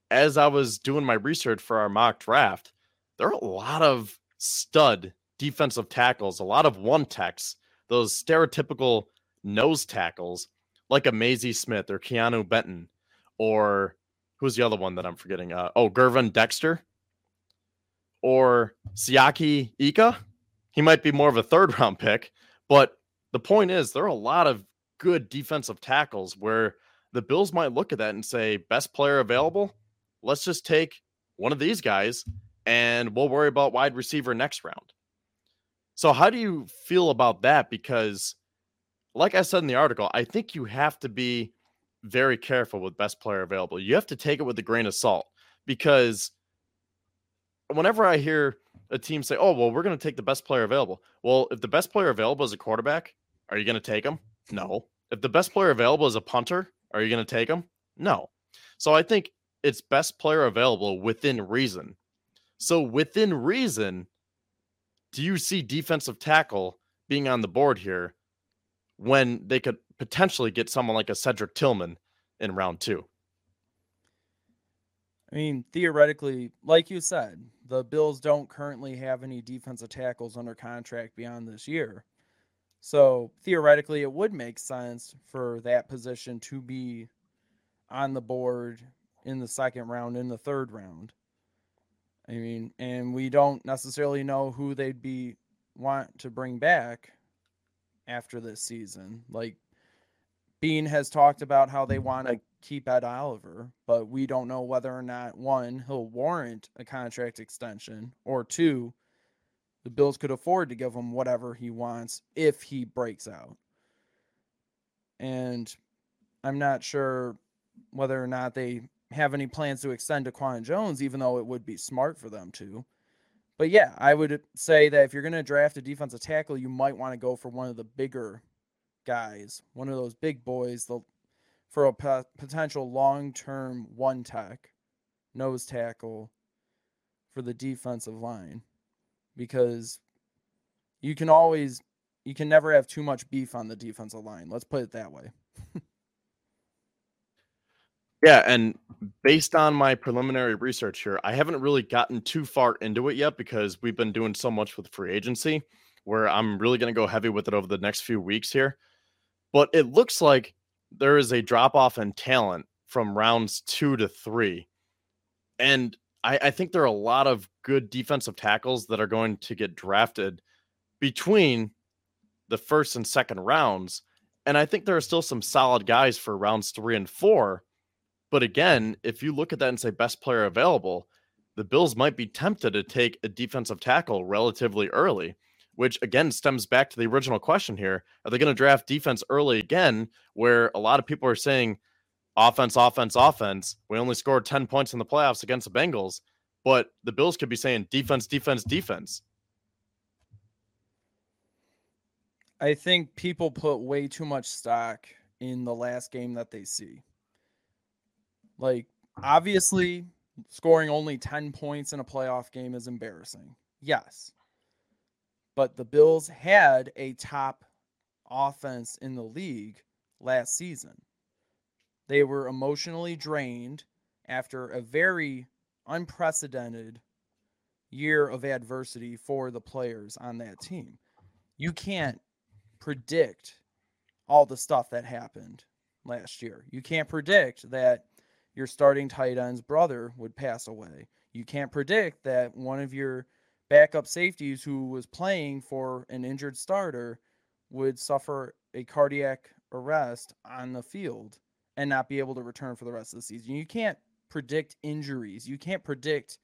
as I was doing my research for our mock draft, there are a lot of stud defensive tackles, a lot of one techs, those stereotypical nose tackles like a Mazi Smith or Keanu Benton or who's the other one that I'm forgetting? Uh, oh, Gervon Dexter or Siaki Ika. He might be more of a third *laughs* round pick, but the point is there are a lot of good defensive tackles where the Bills might look at that and say, best player available, let's just take one of these guys and we'll worry about wide receiver next round. So, how do you feel about that? Because, like I said in the article, I think you have to be very careful with best player available. You have to take it with a grain of salt because whenever I hear a team say, "Oh, well, we're going to take the best player available," well, if the best player available is a quarterback, are you going to take him? No. If the best player available is a punter, are you going to take him? No. So I think it's best player available within reason. So within reason, do you see defensive tackle being on the board here when they could potentially get someone like a Cedric Tillman in round two? I mean, theoretically, like you said, the Bills don't currently have any defensive tackles under contract beyond this year. So theoretically, it would make sense for that position to be on the board in the second round, in the third round. I mean, and we don't necessarily know who they'd be want to bring back after this season. Like Beane has talked about how they mm-hmm. want to keep Ed Oliver, but we don't know whether or not one, he'll warrant a contract extension, or two, the Bills could afford to give him whatever he wants if he breaks out. And I'm not sure whether or not they have any plans to extend to Daquan Jones, even though it would be smart for them to. But yeah, I would say that if you're going to draft a defensive tackle, you might want to go for one of the bigger guys, one of those big boys, the for a potential long-term one tech nose tackle for the defensive line because you can always you can never have too much beef on the defensive line. Let's put it that way. *laughs* yeah, and based on my preliminary research here, I haven't really gotten too far into it yet because we've been doing so much with free agency where I'm really going to go heavy with it over the next few weeks here. But it looks like there is a drop off in talent from rounds two to three. And I, I, think there are a lot of good defensive tackles that are going to get drafted between the first and second rounds. And I think there are still some solid guys for rounds three and four. But again, if you look at that and say best player available, the Bills might be tempted to take a defensive tackle relatively early which again stems back to the original question here. Are they going to draft defense early again, where a lot of people are saying offense, offense, offense? We only scored 10 points in the playoffs against the Bengals, but the Bills could be saying defense, defense, defense. I think people put way too much stock in the last game that they see. Like, obviously, scoring only 10 points in a playoff game is embarrassing. Yes but the Bills had a top offense in the league last season. They were emotionally drained after a very unprecedented year of adversity for the players on that team. You can't predict all the stuff that happened last year. You can't predict that your starting tight end's brother would pass away. You can't predict that one of your backup safeties who was playing for an injured starter would suffer a cardiac arrest on the field and not be able to return for the rest of the season. You can't predict injuries. You can't predict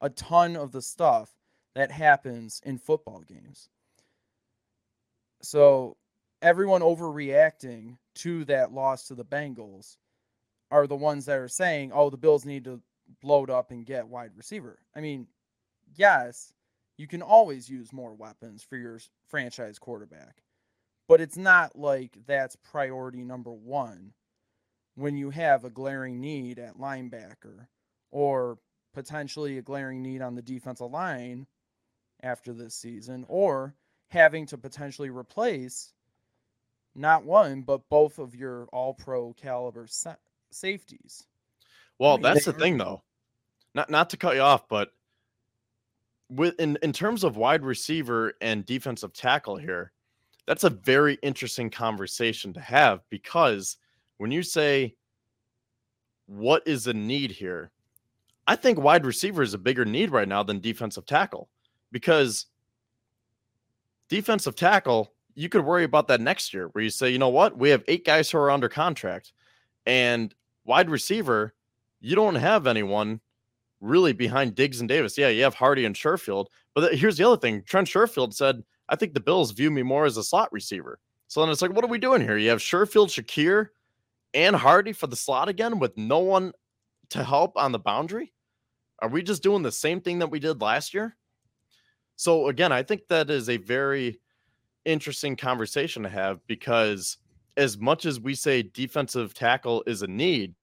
a ton of the stuff that happens in football games. So everyone overreacting to that loss to the Bengals are the ones that are saying, "Oh, the Bills need to load up and get wide receiver." I mean, yes, you can always use more weapons for your franchise quarterback. But it's not like that's priority number one when you have a glaring need at linebacker or potentially a glaring need on the defensive line after this season or having to potentially replace not one but both of your all pro caliber sa- safeties. Well, I mean, that's the thing though. Not not to cut you off, but with in, in terms of wide receiver and defensive tackle mm-hmm. here, that's a very interesting conversation to have because when you say what is the need here, I think wide receiver is a bigger need right now than defensive tackle because defensive tackle, you could worry about that next year where you say, you know what, we have eight guys who are under contract, and wide receiver, you don't have anyone really behind Diggs and Davis. Yeah, you have Harty and Sherfield. But here's the other thing Trent Sherfield said, I think the Bills view me more as a slot receiver. So then it's like, what are we doing here? You have Sherfield, Shakir, and Harty for the slot again with no one to help on the boundary? Are we just doing the same thing that we did last year? So again, I think that is a very interesting conversation to have because as much as we say defensive tackle is a need,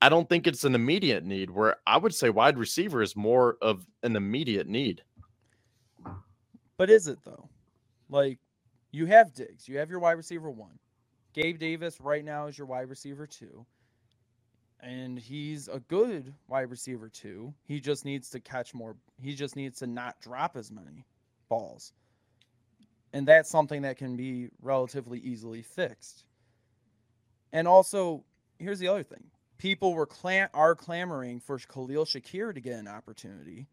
I don't think it's an immediate need. Where I would say wide receiver is more of an immediate need. But is it though? Like you have Diggs, you have your wide receiver one. Gabe Davis right now is your wide receiver two. And he's a good wide receiver too. He just needs to catch more. He just needs to not drop as many balls. And that's something that can be relatively easily fixed. And also, here's the other thing people were clam- are clamoring for Khalil Shakir to get an opportunity.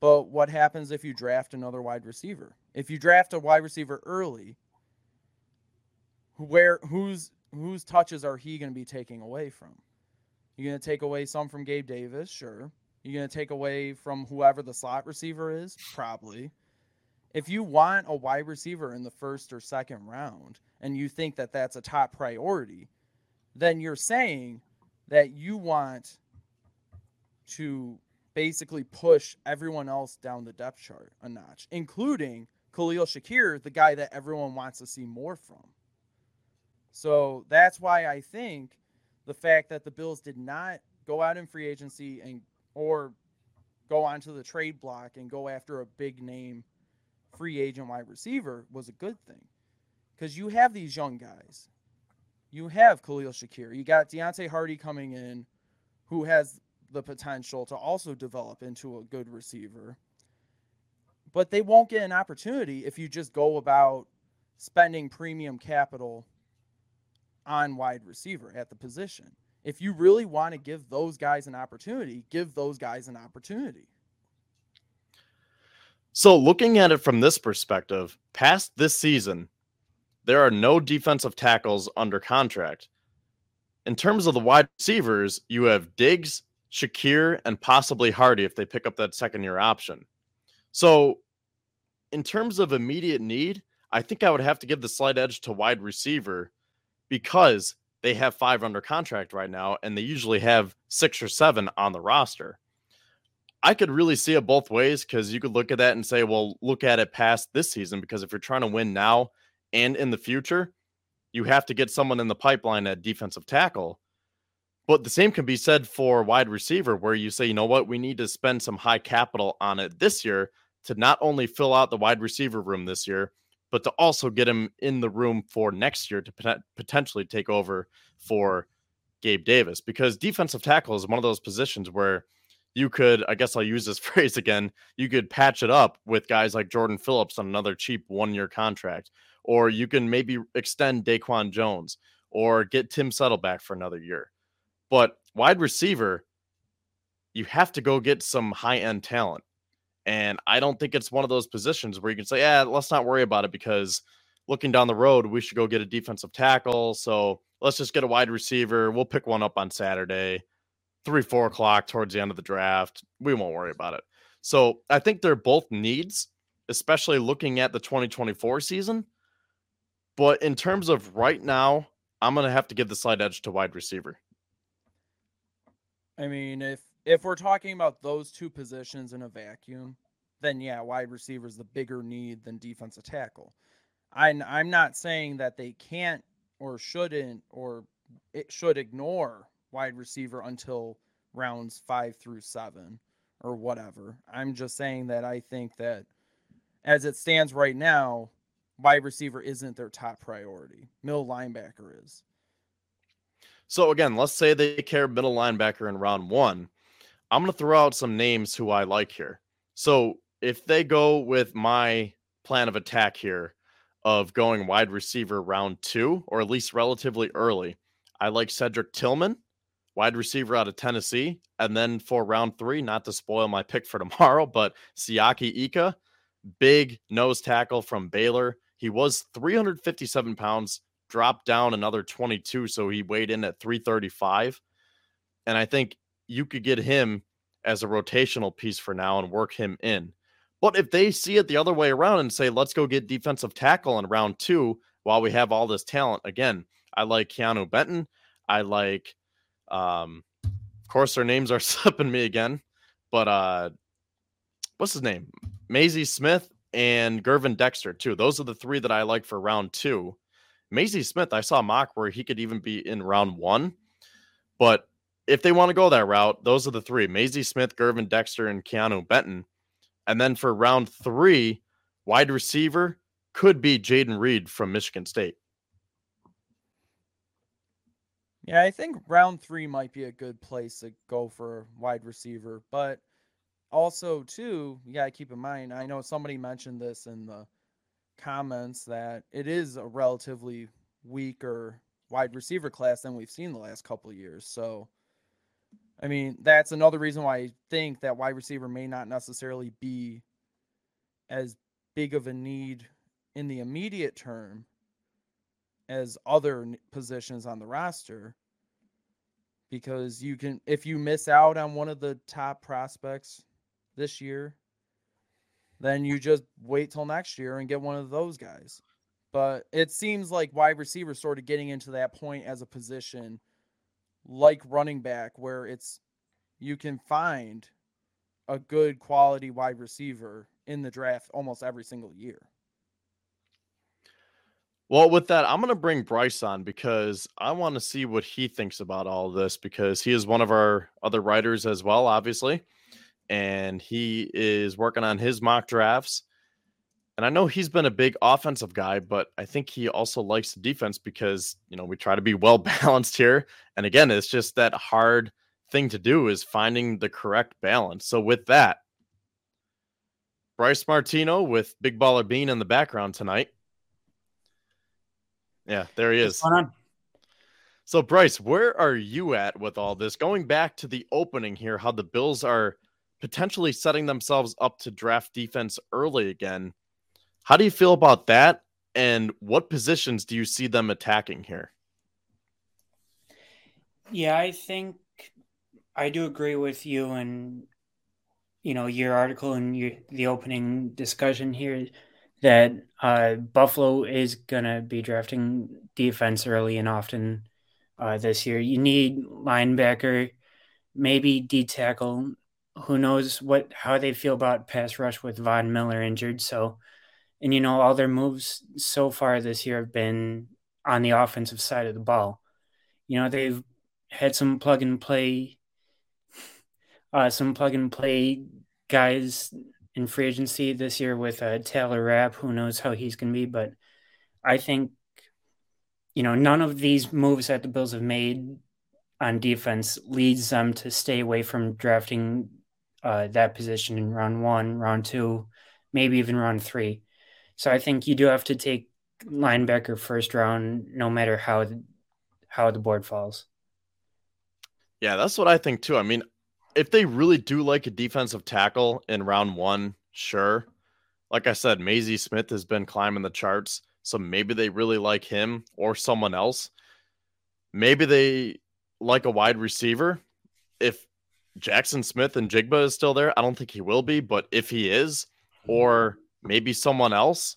But what happens if you draft another wide receiver? If you draft a wide receiver early, where who's whose touches are he going to be taking away from? You're going to take away some from Gabe Davis, sure. You're going to take away from whoever the slot receiver is, probably. If you want a wide receiver in the first or second round and you think that that's a top priority, then you're saying that you want to basically push everyone else down the depth chart a notch, including Khalil Shakir, the guy that everyone wants to see more from. So that's why I think the fact that the Bills did not go out in free agency and or go onto the trade block and go after a big name free agent wide receiver was a good thing. Because you have these young guys. You have Khalil Shakir. You got Deonte Harty coming in, who has the potential to also develop into a good receiver. But they won't get an opportunity if you just go about spending premium capital on wide receiver at the position. If you really want to give those guys an opportunity, give those guys an opportunity. So, looking at it from this perspective, past this season, there are no defensive tackles under contract. In terms of the wide receivers, you have Diggs, Shakir, and possibly Harty if they pick up that second year option. So, in terms of immediate need, I think I would have to give the slight edge to wide receiver because they have five under contract right now, and they usually have six or seven on the roster. I could really see it both ways because you could look at that and say, well, look at it past this season. Because if you're trying to win now and in the future, you have to get someone in the pipeline at defensive tackle. But the same can be said for wide receiver, where you say, you know what, we need to spend some high capital on it this year to not only fill out the wide receiver room this year, but to also get him in the room for next year to pot- potentially take over for Gabe Davis. Because defensive tackle is one of those positions where you could, I guess I'll use this *laughs* phrase again, you could patch it up with guys like Jordan Phillips on another cheap one year contract, or you can maybe extend Daquan Jones or get Tim Settle back for another year. But wide receiver, you have to go get some high end talent. And I don't think it's one of those positions where you can say, yeah, let's not worry about it because looking down the road, we should go get a defensive tackle. So let's just get a wide receiver. We'll pick one up on Saturday, three, four o'clock towards the end of the draft. We won't worry about it. So I think they're both needs, especially looking at the 2024 season. But in terms of right now, I'm going to have to give the slight edge to wide receiver. I mean, if if we're talking about those two positions in a vacuum, then yeah, wide receiver is the bigger need than defensive tackle. I'm I'm not saying that they can't or shouldn't or it should ignore wide receiver until rounds five through seven or whatever. I'm just saying that I think that as it stands right now, wide receiver isn't their top priority. Middle linebacker is. So again, let's say they care middle linebacker in round one. I'm going to throw out some names who I like here. So if they go with my plan of attack here of going wide receiver round two, or at least relatively early, I like Cedric Tillman, wide receiver out of Tennessee. And then for round three, not to spoil my pick for *laughs* tomorrow, but Siaki Ika, big nose tackle from Baylor. He was 357 pounds, dropped down another 22, so he weighed in at 335. And I think you could get him as a rotational piece for now and work him in. But if they see it the other way around and say, let's go get defensive tackle in round two while we have all this talent, again, I like Keanu Benton. I like, um, of course, their names are *laughs* slipping me again, but uh, what's his name? Mazi Smith and Gervon Dexter, too. Those are the three that I like for round two. Mazi Smith, I saw mock where he could even be in round one. But if they want to go that route, those are the three Mazi Smith, Gervon Dexter, and Keanu Benton. And then for round three, wide receiver could be Jayden Reed from Michigan State. Yeah, I think round three might be a good place to go for wide receiver. But also, too, you got to keep in mind, I know somebody mentioned this in the comments that it is a relatively weaker wide receiver class than we've seen the last couple of years. So, I mean, that's another reason why I think that wide receiver may not necessarily be as big of a need in the immediate term as other positions on the roster because you can if you miss out on one of the top prospects this year then you just wait till next year and get one of those guys but it seems like wide receiver sort of getting into that point as a position like running back where it's you can find a good quality wide receiver in the draft almost every single year well, with that, I'm going to bring Bryce on because I want to see what he thinks about all this because he is one of our other writers as well, obviously. And he is working on his mock drafts. And I know he's been a big offensive guy, but I think he also likes the defense because, you know, we try to be well *laughs* balanced here. And again, it's just that hard thing to do is finding the correct balance. So with that, Bryce Martino with Big Baller Beane in the background tonight. Yeah, there he is. So, Bryce, where are you at with all this? Going back to the opening here, how the Bills are potentially setting themselves up to draft defense early again. How do you feel about that? And what positions do you see them attacking here? Yeah, I think I do agree with you and you know your article and your, the opening discussion here that uh, Buffalo is gonna be drafting defense early and often uh, this year. You need linebacker, maybe D tackle. Who knows what how they feel about pass rush with Von Miller injured? So, and you know all their moves so far this year have been on the offensive side of the ball. You know they've had some plug and play, uh, some plug and play guys in free agency this year with uh, Taylor Rapp. Who knows how he's going to be? But I think, you know, none of these moves that the Bills have made on defense leads them to stay away from drafting uh, that position in round one, round two, maybe even round three. So I think you do have to take linebacker first round, no matter how how the board falls. Yeah, that's what I think too. I mean, if they really do like a defensive tackle in round one, sure. Like I said, Mazi Smith has been climbing the charts. So maybe they really like him or someone else. Maybe they like a wide receiver. If Jaxon Smith-Njigba is still there, I don't think he will be, but if he is, or hmm. maybe someone else,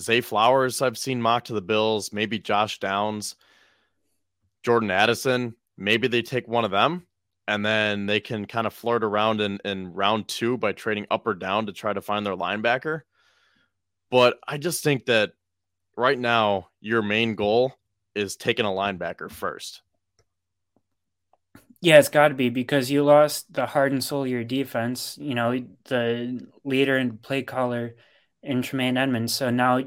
Zay Flowers, I've seen mock to the Bills, maybe Josh Downs, Jordan Addison, maybe they take one of them and then they can kind of flirt around in, in round two by trading up or down to try to find their linebacker. But I just think that right now, your main goal is taking a linebacker first. Yeah, it's got to be because you lost the heart and soul of your defense. You know, the leader and play caller in Tremaine Edmunds. So now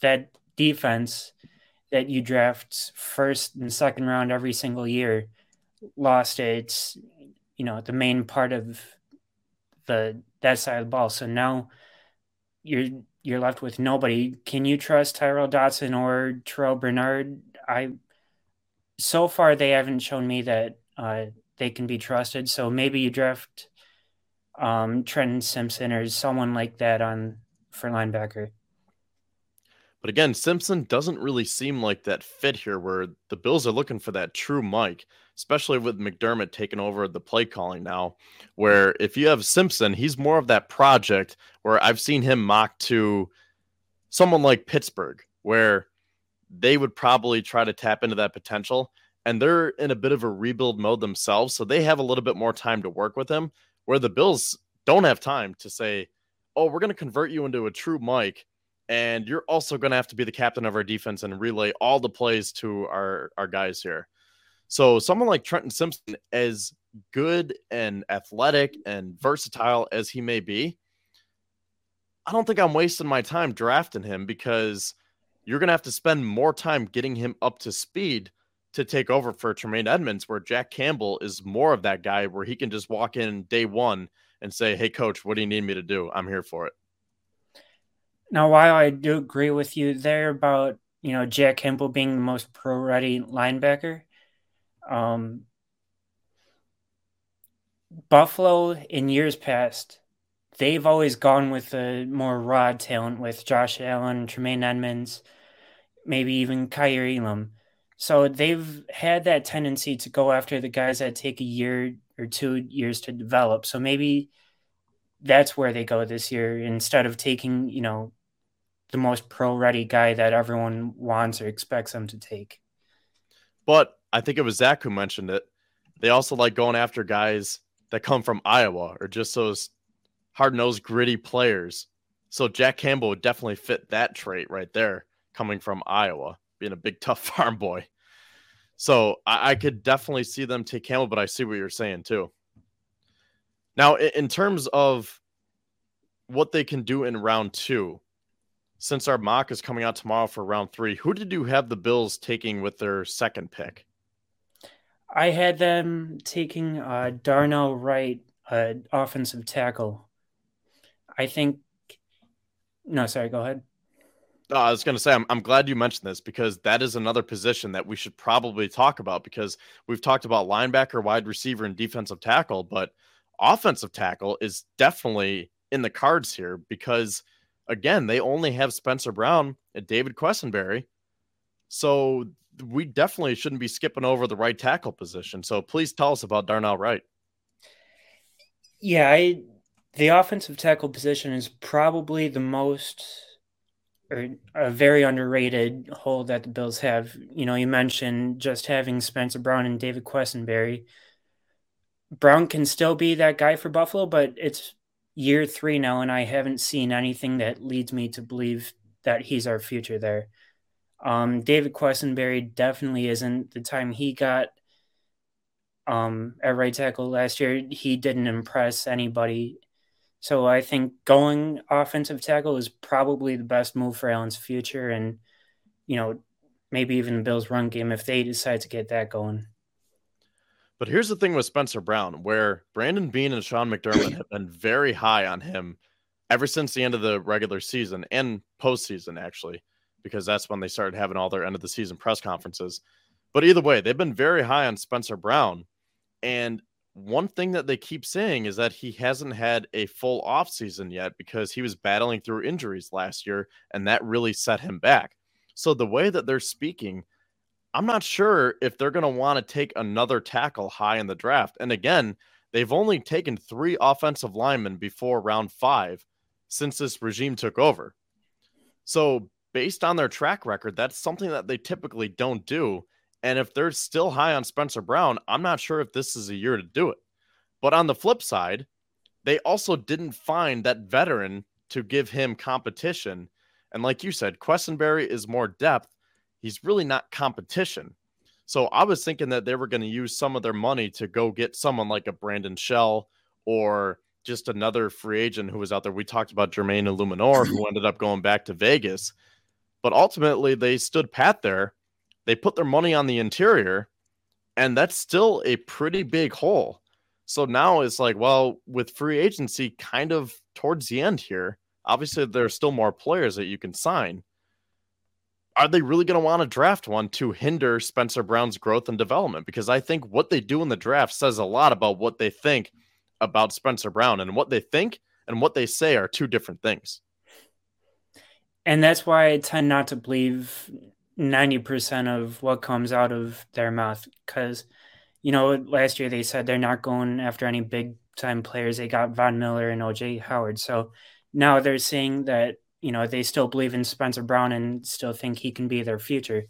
that defense that you draft first and second round every single year lost its you know the main part of the that side of the ball. So now you're you're left with nobody. Can you trust Tyrel Dodson or Terrel Bernard? I so far they haven't shown me that uh, they can be trusted. So maybe you draft um, Trenton Simpson or someone like that on for linebacker. But again, Simpson doesn't really seem like that fit here where the Bills are looking for that true Mike, especially with McDermott taking over the play calling now. Where if you have Simpson, he's more of that project where I've seen him mock to someone like Pittsburgh, where they would probably try to tap into that potential. And they're in a bit of a rebuild mode themselves. So they have a little bit more time to work with him, where the Bills don't have time to say, oh, we're going to convert you into a true Mike and you're also going to have to be the captain of our defense and relay all the plays to our our guys here. So someone like Trenton Simpson, as good and athletic and versatile as he may be, I don't think I'm wasting my time drafting him because you're going to have to spend more time getting him up to speed to take over for Tremaine Edmunds, where Jack Campbell is more of that guy where he can just walk in day one and say, Hey, coach, what do you need me to do? I'm here for it. Now, while I do agree with you there about you know Jack Campbell being the most pro-ready linebacker, um, Buffalo in years past, they've always gone with the more raw talent with Josh Allen, Tremaine Edmunds, maybe even Kaiir Elam. So they've had that tendency to go after the guys that take a year or two years to develop. So maybe that's where they go this year instead of taking, you know, the most pro ready guy that everyone wants or expects them to take. But I think it was Zach who mentioned it. They also like going after guys that come from Iowa or just those hard nosed, gritty players. So Jack Campbell would definitely fit that trait right there, coming from Iowa, being a big, *laughs* tough farm boy. So I, I could definitely see them take Campbell, but I see what you're saying too. Now, in, in terms of what they can do in round two, since our mock is coming out tomorrow for round three, who did you have the Bills taking with their second pick? I had them taking uh, Darnell Wright, uh, offensive tackle. I think. No, sorry. Go ahead. Uh, I was going to say, I'm, I'm glad you mentioned this because that is another position that we should probably talk about because we've talked about linebacker, wide receiver, and defensive tackle, but offensive tackle is definitely in the cards here because, again, they only have Spencer Brown and David Quessenberry. So we definitely shouldn't be skipping over the right tackle position. So please tell us about Darnell Wright. Yeah, I, the offensive tackle position is probably the most a very underrated hole that the Bills have. You know, you mentioned just having Spencer Brown and David Quessenberry. Brown can still be that guy for Buffalo, but it's year three now, and I haven't seen anything that leads me to believe that he's our future there. Um, David Quessenberry definitely isn't. The time he got um, at right tackle last year, he didn't impress anybody so I think going offensive tackle is probably the best move for Allen's future, and you know maybe even the Bills' run game if they decide to get that going. But here's the thing with Spencer Brown, where Brandon Beane and Sean McDermott have been very high on him ever since the end of the regular season and postseason, actually, because that's when they started having all their end of the season press conferences. But either way, they've been very high on Spencer Brown. And one thing that they keep saying is that he hasn't had a full off season yet because he was battling through injuries last year and that really set him back. So the way that they're speaking, I'm not sure if they're going to want to take another tackle high in the draft. And again, they've only taken 3 offensive linemen before round 5 since this regime took over. So based on their track record, that's something that they typically don't do. And if they're still high on Spencer Brown, I'm not sure if this is a year to do it. But on the flip side, they also didn't find that veteran to give him competition. And like you said, Quessenberry is more depth. He's really not competition. So I was thinking that they were going to use some of their money to go get someone like a Brandon Shell or just another free agent who was out there. We talked about Jermaine Eluemunor, who *clears throat* ended up going back to Vegas. But ultimately, they stood pat there they put their money on the interior, and that's still a pretty big hole. So now it's like, well, with free agency kind of towards the end here, obviously there are still more players that you can sign. Are they really going to want to draft one to hinder Spencer Brown's growth and development? Because I think what they do in the draft says a lot about what they think about Spencer Brown, and what they think and what they say are two different things. And that's why I tend not to believe 90% of what comes out of their mouth because you know last year they said they're not going after any big time players. They got von miller and oj howard. So now they're saying that you know they still believe in spencer brown and still think he can be their future.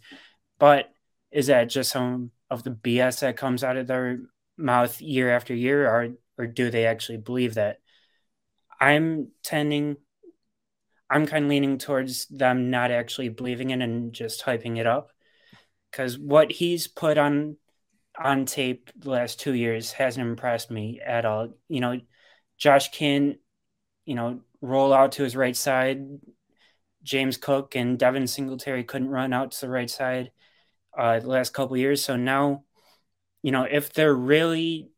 But is that just some of the bs that comes out of their mouth year after year or or do they actually believe that? I'm tending I'm kind of leaning towards them not actually believing it and just hyping it up. Because what he's put on on tape the last two years hasn't impressed me at all. You know, Josh can, you know, roll out to his right side. James Cook and Devin Singletary couldn't run out to the right side uh, the last couple years. So now, you know, if they're really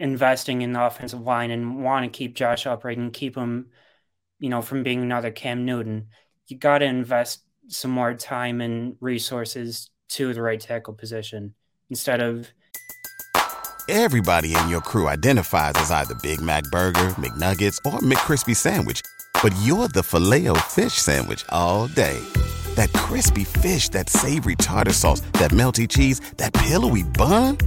investing in the offensive line and want to keep Josh upright and keep him – you know, from being another Cam Newton. You got to invest some more time and resources to the right tackle position instead of. Everybody in your crew identifies as either Big Mac Burger, McNuggets, or McCrispy Sandwich, but you're the filet fish Sandwich all day That crispy fish, that savory tartar sauce, that melty cheese, that pillowy bun.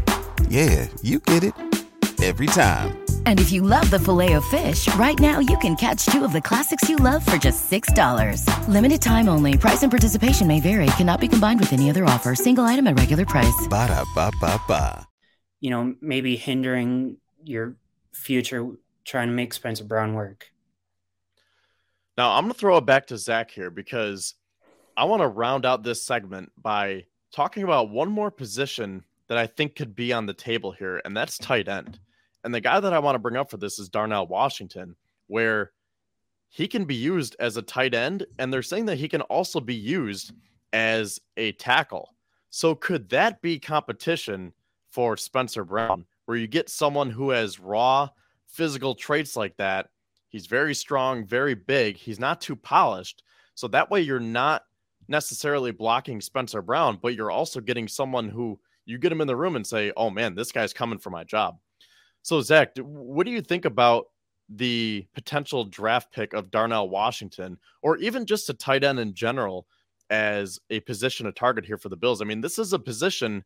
Yeah, you get it every time. And if you love the filet of fish, right now you can catch two of the classics you love for just $6. Limited time only. Price and participation may vary. Cannot be combined with any other offer. Single item at regular price. Ba da ba ba ba. You know, maybe hindering your future trying to make Spencer Brown work. Now I'm going to throw it back to Zach here because I want to round out this segment by talking about one more position that I think could be on the table here, and that's tight end. And the guy that I want to bring up for this is Darnell Washington, where he can be used as a tight end, and they're saying that he can also be used as a tackle. So could that be competition for Spencer Brown, where you get someone who has raw physical traits like that? He's very strong, very big. He's not too polished. So that way you're not necessarily blocking Spencer Brown, but you're also getting someone who you get him in the room and say, "Oh man, this guy's coming for my job." So Zach, what do you think about the potential draft pick of Darnell Washington, or even just a tight end in general, as a position to target here for the Bills? I mean, this is a position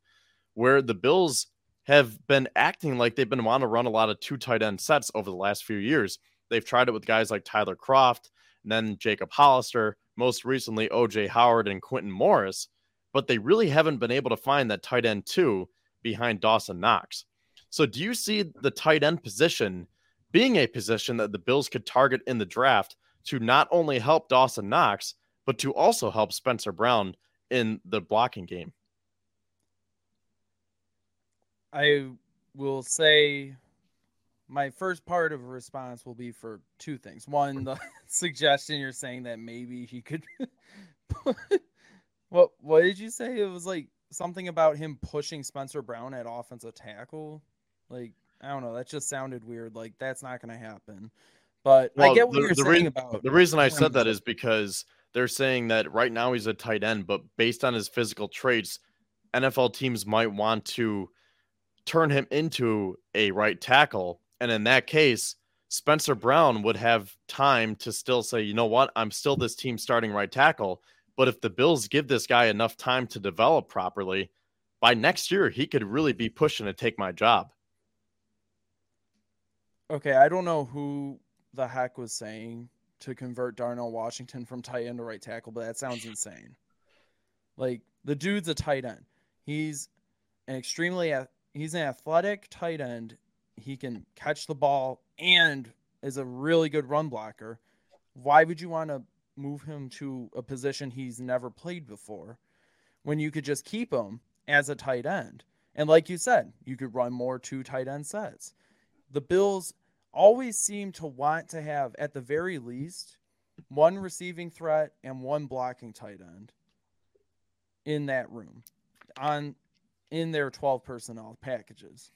where the Bills have been acting like they've been wanting to run a lot of two tight end sets over the last few years. They've tried it with guys like Tyler Kroft, and then Jacob Hollister, most recently OJ Howard and Quintin Morris but they really haven't been able to find that tight end two behind Dawson Knox. So do you see the tight end position being a position that the Bills could target in the draft to not only help Dawson Knox, but to also help Spencer Brown in the blocking game? I will say my first part of a response will be for two things. One, the *laughs* suggestion you're saying that maybe he could *laughs* What what did you say? It was like something about him pushing Spencer Brown at offensive tackle. Like I don't know, that just sounded weird. Like that's not going to happen. But well, I get what the, you're the saying re- about. The reason I said that is because they're saying that right now he's a tight end, but based on his physical traits, NFL teams might want to turn him into a right tackle, and in that case, Spencer Brown would have time to still say, you know what, I'm still this team starting right tackle but if the Bills give this guy enough time to develop properly, by next year, he could really be pushing to take my job. Okay, I don't know who the heck was saying to convert Darnell Washington from tight end to right tackle, but that sounds insane. Like the dude's a tight end. He's an extremely he's an athletic tight end. He can catch the ball and is a really good run blocker. Why would you want to move him to a position he's never played before when you could just keep him as a tight end. And like you said, you could run more two tight end sets. The Bills always seem to want to have, at the very least, one receiving threat and one blocking tight end in that room on in their 12 personnel packages.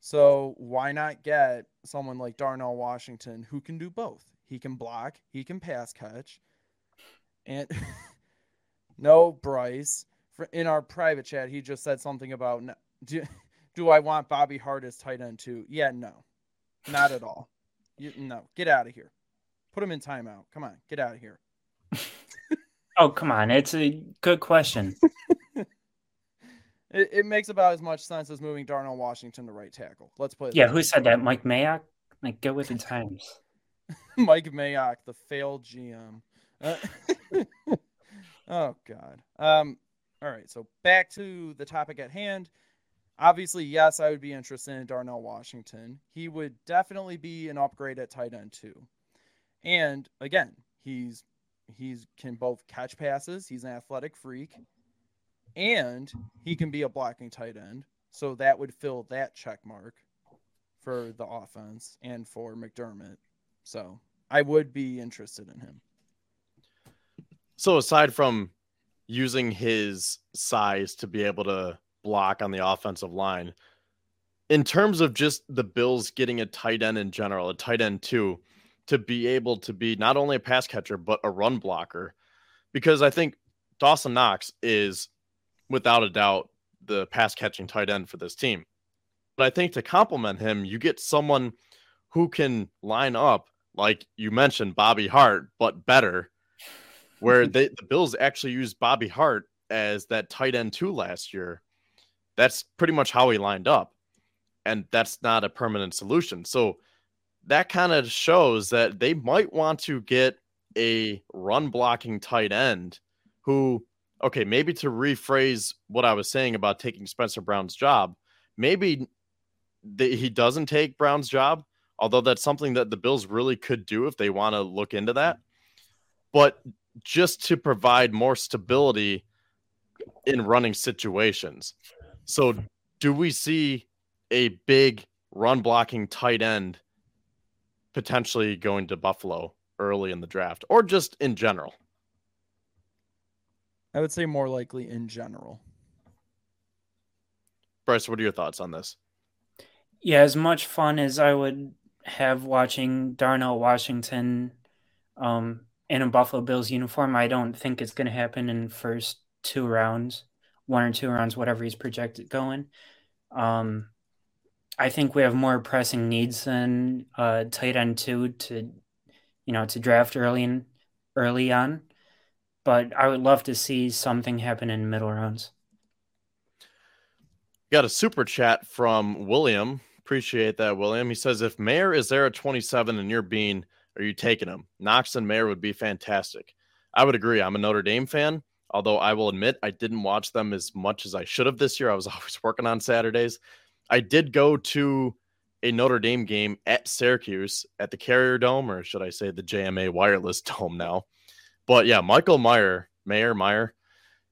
So why not get someone like Darnell Washington who can do both? He can block. He can pass catch. And *laughs* no, Bryce. In our private chat, he just said something about do, do I want Bobby Hart as tight end too? Yeah, no, not at all. You, no, get out of here. Put him in timeout. Come on, get out of here. *laughs* oh, come on. It's a good question. *laughs* it, it, makes about as much sense as moving Darnell Washington to right tackle. Let's put Yeah, who said that? Mike Mayock? Like, go with the times. *laughs* Mike Mayock, the failed GM. Uh, oh God. Um. All right. So back to the topic at hand. Obviously, yes, I would be interested in Darnell Washington. He would definitely be an upgrade at tight end too. And again, he's he's can both catch passes. He's an athletic freak, and he can be a blocking tight end. So that would fill that check mark for the offense and for McDermott. So I would be interested in him. So aside from using his size to be able to block on the offensive line, in terms of just the Bills getting a tight end in general, a tight end too, to be able to be not only a pass catcher but a run blocker, because I think Dawson Knox is without a doubt the pass catching tight end for this team. But I think to complement him, you get someone who can line up like you mentioned Bobby Hart, but better where *laughs* they, the Bills actually used Bobby Hart as that tight end two last year. That's pretty much how he lined up. And that's not a permanent solution. So that kind of shows that they might want to get a run blocking tight end who, okay, maybe to rephrase what I was saying about taking Spencer Brown's job, maybe the, he doesn't take Brown's job, although that's something that the Bills really could do if they want to look into that. But just to provide more stability in running situations. So, do we see a big run blocking tight end potentially going to Buffalo early in the draft or just in general? I would say more likely in general. Bryce, what are your thoughts on this? Yeah, as much fun as I would have watching Darnell Washington um, in a Buffalo Bills uniform, I don't think it's going to happen in first two rounds, one or two rounds, whatever he's projected going. Um, I think we have more pressing needs than uh, tight end two to, you know, to draft early and early on. But I would love to see something happen in middle rounds. Got a super chat from William. Appreciate that, William. He says, if Mayer is there at 27 and you're Beane, are you taking him? Knox and Mayer would be fantastic. I would agree. I'm a Notre Dame fan, although I will admit I didn't watch them as much as I should have this year. I was *laughs* always working on Saturdays. I did go to a Notre Dame game at Syracuse at the Carrier Dome, or should I say the JMA Wireless *laughs* Dome now. But yeah, Michael Meyer, Mayer Meyer,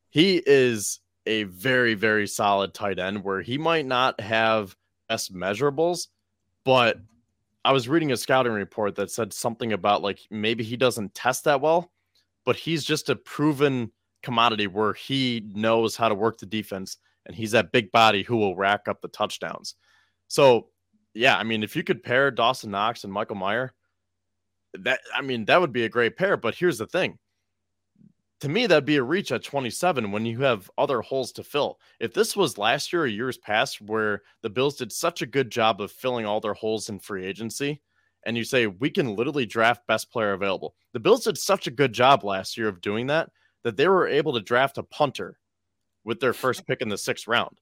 he is a very, very solid tight end where he might not have best measurables, but I was reading a scouting report that said something about like maybe he doesn't test that well, but he's just a proven commodity where he knows how to work the defense and he's that big body who will rack up the touchdowns. So, yeah, I mean, if you could pair Dawson Knox and Michael Meyer, that I mean, that would be a great pair. But here's the thing. To me, that'd be a reach at 27 when you have other holes to fill. If this was last year or years past where the Bills did such a good job of filling all their holes in free agency, and you say we can literally draft best player available. The Bills did such a good job last year of doing that that they were able to draft a punter with their *laughs* first pick in the sixth round.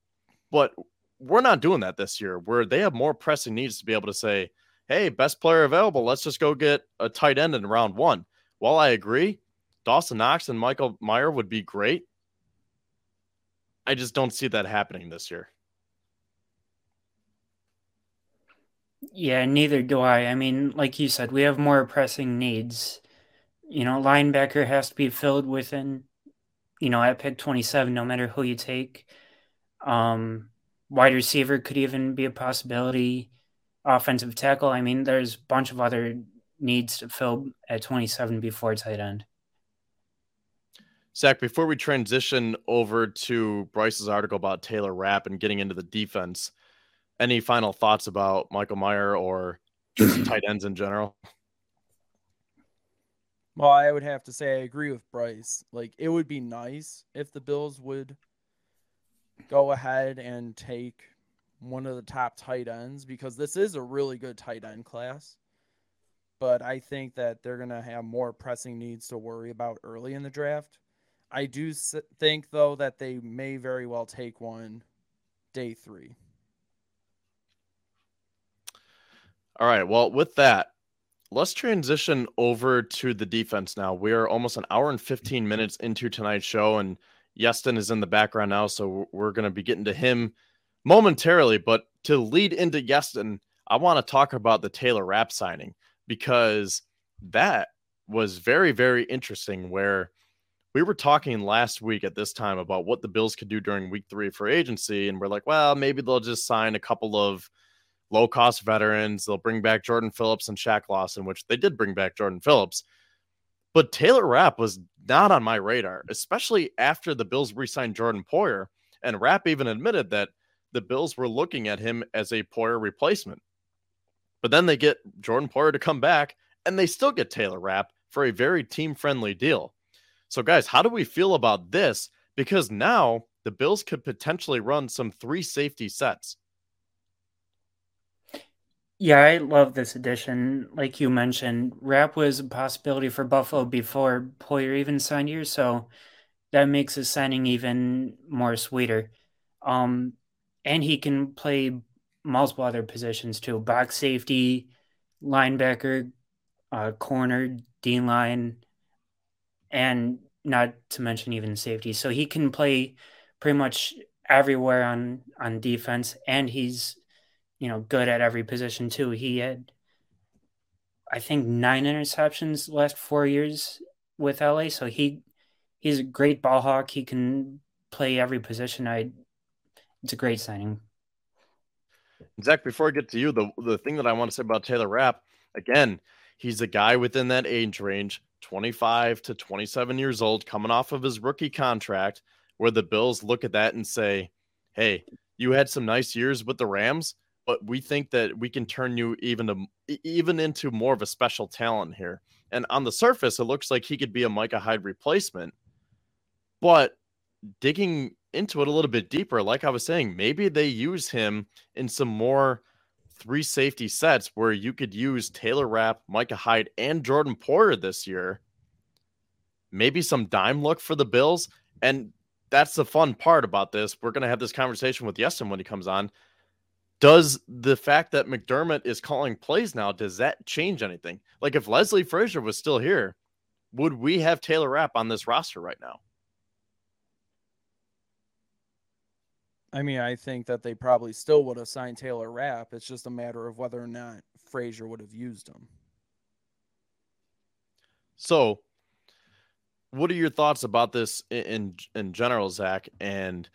But we're not doing that this year, where they have more pressing needs to be able to say, hey, best player available, let's just go get a tight end in round one. While I agree, Dawson Knox and Michael Meyer would be great. I just don't see that happening this year. Yeah, neither do I. I mean, like you said, we have more pressing needs. You know, linebacker has to be filled within you know, at pick 27, no matter who you take. Um, wide receiver could even be a possibility. Offensive tackle. I mean, there's a bunch of other needs to fill at 27 before tight end. Zach, before we transition over to Bryce's article about Taylor Rapp and getting into the defense, any final thoughts about Michael Meyer or tight ends in general? Well, I would have to say I agree with Bryce. Like it would be nice if the Bills would go ahead and take one of the top tight ends because this is a really good tight end class. But I think that they're going to have more pressing needs to worry about early in the draft. I do think, though, that they may very well take one day three. All right. Well, with that, let's transition over to the defense now. We are almost an hour and mm-hmm. 15 minutes into tonight's show, and Iestyn is in the background now, so we're going to be getting to him momentarily. But to lead into Iestyn, I want to talk about the Taylor Rapp signing because that was very, very interesting. Where we were talking last week at this time about what the Bills could do during week three for agency, and we're like, well, maybe they'll just sign a couple of low cost veterans. They'll bring back Jordan Phillips and Shaq Lawson, which they did bring back Jordan Phillips. But Taylor Rapp was not on my radar, especially after the Bills re signed Jordan Poyer. And Rapp even admitted that the Bills were looking at him as a Poyer replacement. But then they get Jordan Poyer to come back and they still get Taylor Rapp for a very team friendly deal. So, guys, how do we feel about this? Because now the Bills could potentially run some three safety sets. Yeah, I love this addition. Like you mentioned, Rapp was a possibility for Buffalo before Poyer even signed here, so that makes his signing even more sweeter. Um, and he can play multiple other positions too: box safety, linebacker, uh, corner, D line, and not to mention even safety. So he can play pretty much everywhere on on defense, and he's you know good at every position too. He had, I think, nine interceptions last four years with LA. So he he's a great ball hawk. He can play every position. I it's a great signing. Zach, before I get to you, the the thing that I want to say about Taylor Rapp, again, he's a guy within that age range, 25 to 27 years old, coming off of his rookie contract, where the Bills look at that and say, Hey, you had some nice years with the Rams, but we think that we can turn you even to even into more of a special talent here. And on the surface, it looks like he could be a Micah Hyde replacement. But digging into it a little bit deeper, like I was saying, maybe they use him in some more three safety sets where you could use Taylor Rapp, Micah Hyde, and Jordan Poyer this year. Maybe some dime look for the Bills. And that's the fun part about this. We're going to have this conversation with Iestyn when he comes on. Does the fact that McDermott is calling plays now, does that change anything? Like if Leslie Frazier was still here, would we have Taylor Rapp on this roster right now? I mean, I think that they probably still would have signed Taylor Rapp. It's just a matter of whether or not Frazier would have used him. So, what are your thoughts about this in in general, Zach? And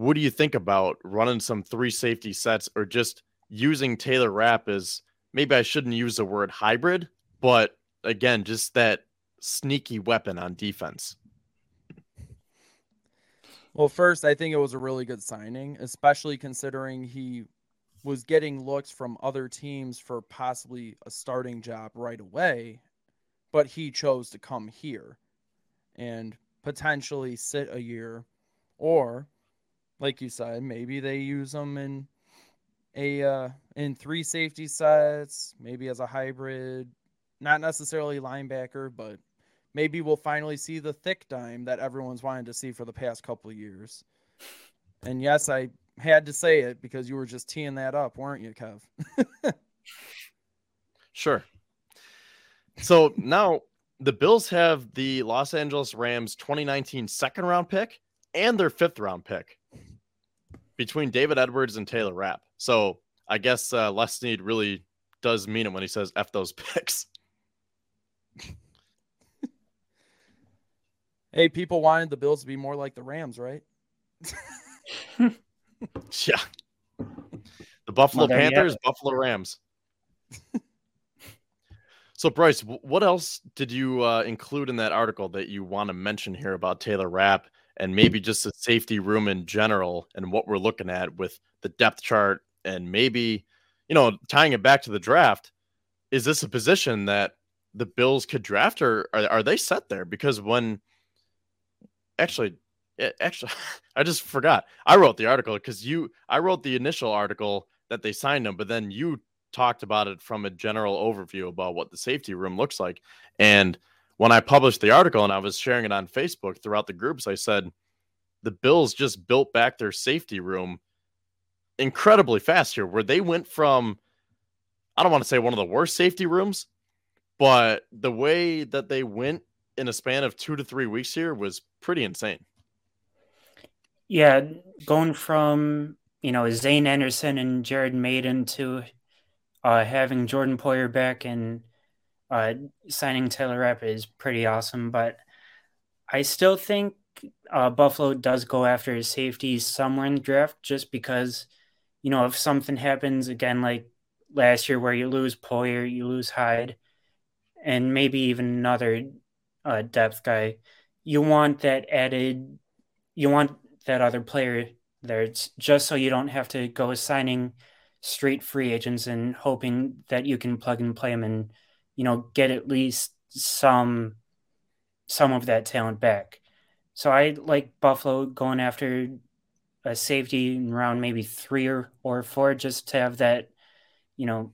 what do you think about running some three safety sets or just using Taylor Rapp as maybe I shouldn't use the word hybrid, but again, just that sneaky weapon on defense? Well, first, I think it was a really good signing, especially considering he was getting looks from other teams for possibly a starting job right away, but he chose to come here and potentially sit a year or like you said, maybe they use him in a uh, in three safety sets, maybe as a hybrid, not necessarily linebacker, but maybe we'll finally see the thick dime that everyone's wanted to see for the past couple years. And yes, I had to say it because you were just teeing that up, weren't you, Kev? sure. So now the Bills have the Los Angeles Rams 2019 second round pick and their fifth round pick between David Edwards and Taylor Rapp. So I guess uh, Les Snead really does mean it when he says F those *laughs* picks. Hey, people wanted the Bills to be more like the Rams, right? *laughs* yeah. The Buffalo well, Panthers. Buffalo Rams. so, Bryce, what else did you uh, include in that article that you want to mention here about Taylor Rapp and maybe just the safety room in general and what we're looking at with the depth chart and maybe, you know, tying it back to the draft? Is this a position that the Bills could draft or are, are they set there? Because when actually eh, actually *laughs* i just forgot i wrote the article because you i wrote the initial article that they signed him but then you talked about it from a general overview about what the safety room looks like and when i published the article and i was sharing it on facebook throughout the groups i said the bills just built back their safety room incredibly fast here where they went from i don't want to say one of the worst safety rooms but the way that they went in a span of two to three weeks here was pretty insane. Yeah, going from you know Zayne Anderson and Jared Mayden to uh, having Jordan Poyer back and uh, signing Taylor Rapp is pretty awesome. But I still think uh, Buffalo does go after his safety somewhere in the draft, just because you know if something happens again like last year where you lose Poyer, you lose Hyde, and maybe even another uh, depth guy, you want that added, you want that other player there just so you don't have to go signing straight free agents and hoping that you can plug and play them and you know get at least some some of that talent back. So I like Buffalo going after a safety in round maybe three or, or four just to have that you know,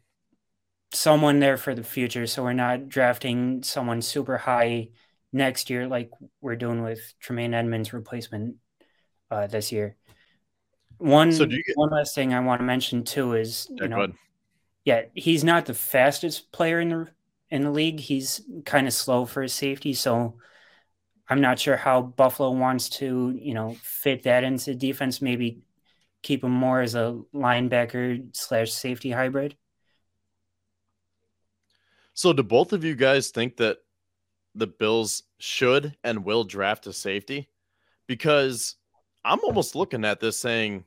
someone there for the future. So we're not drafting someone super high next year like we're doing with Tremaine Edmunds' replacement uh, this year. One so get... one last thing I want to mention too is yeah, you know, yeah, he's not the fastest player in the in the league. He's kind of slow for his safety, so I'm not sure how Buffalo wants to you know fit that into defense. Maybe keep him more as a linebacker slash safety hybrid. So, do both of you guys think that the Bills should and will draft a safety? Because I'm almost looking at this saying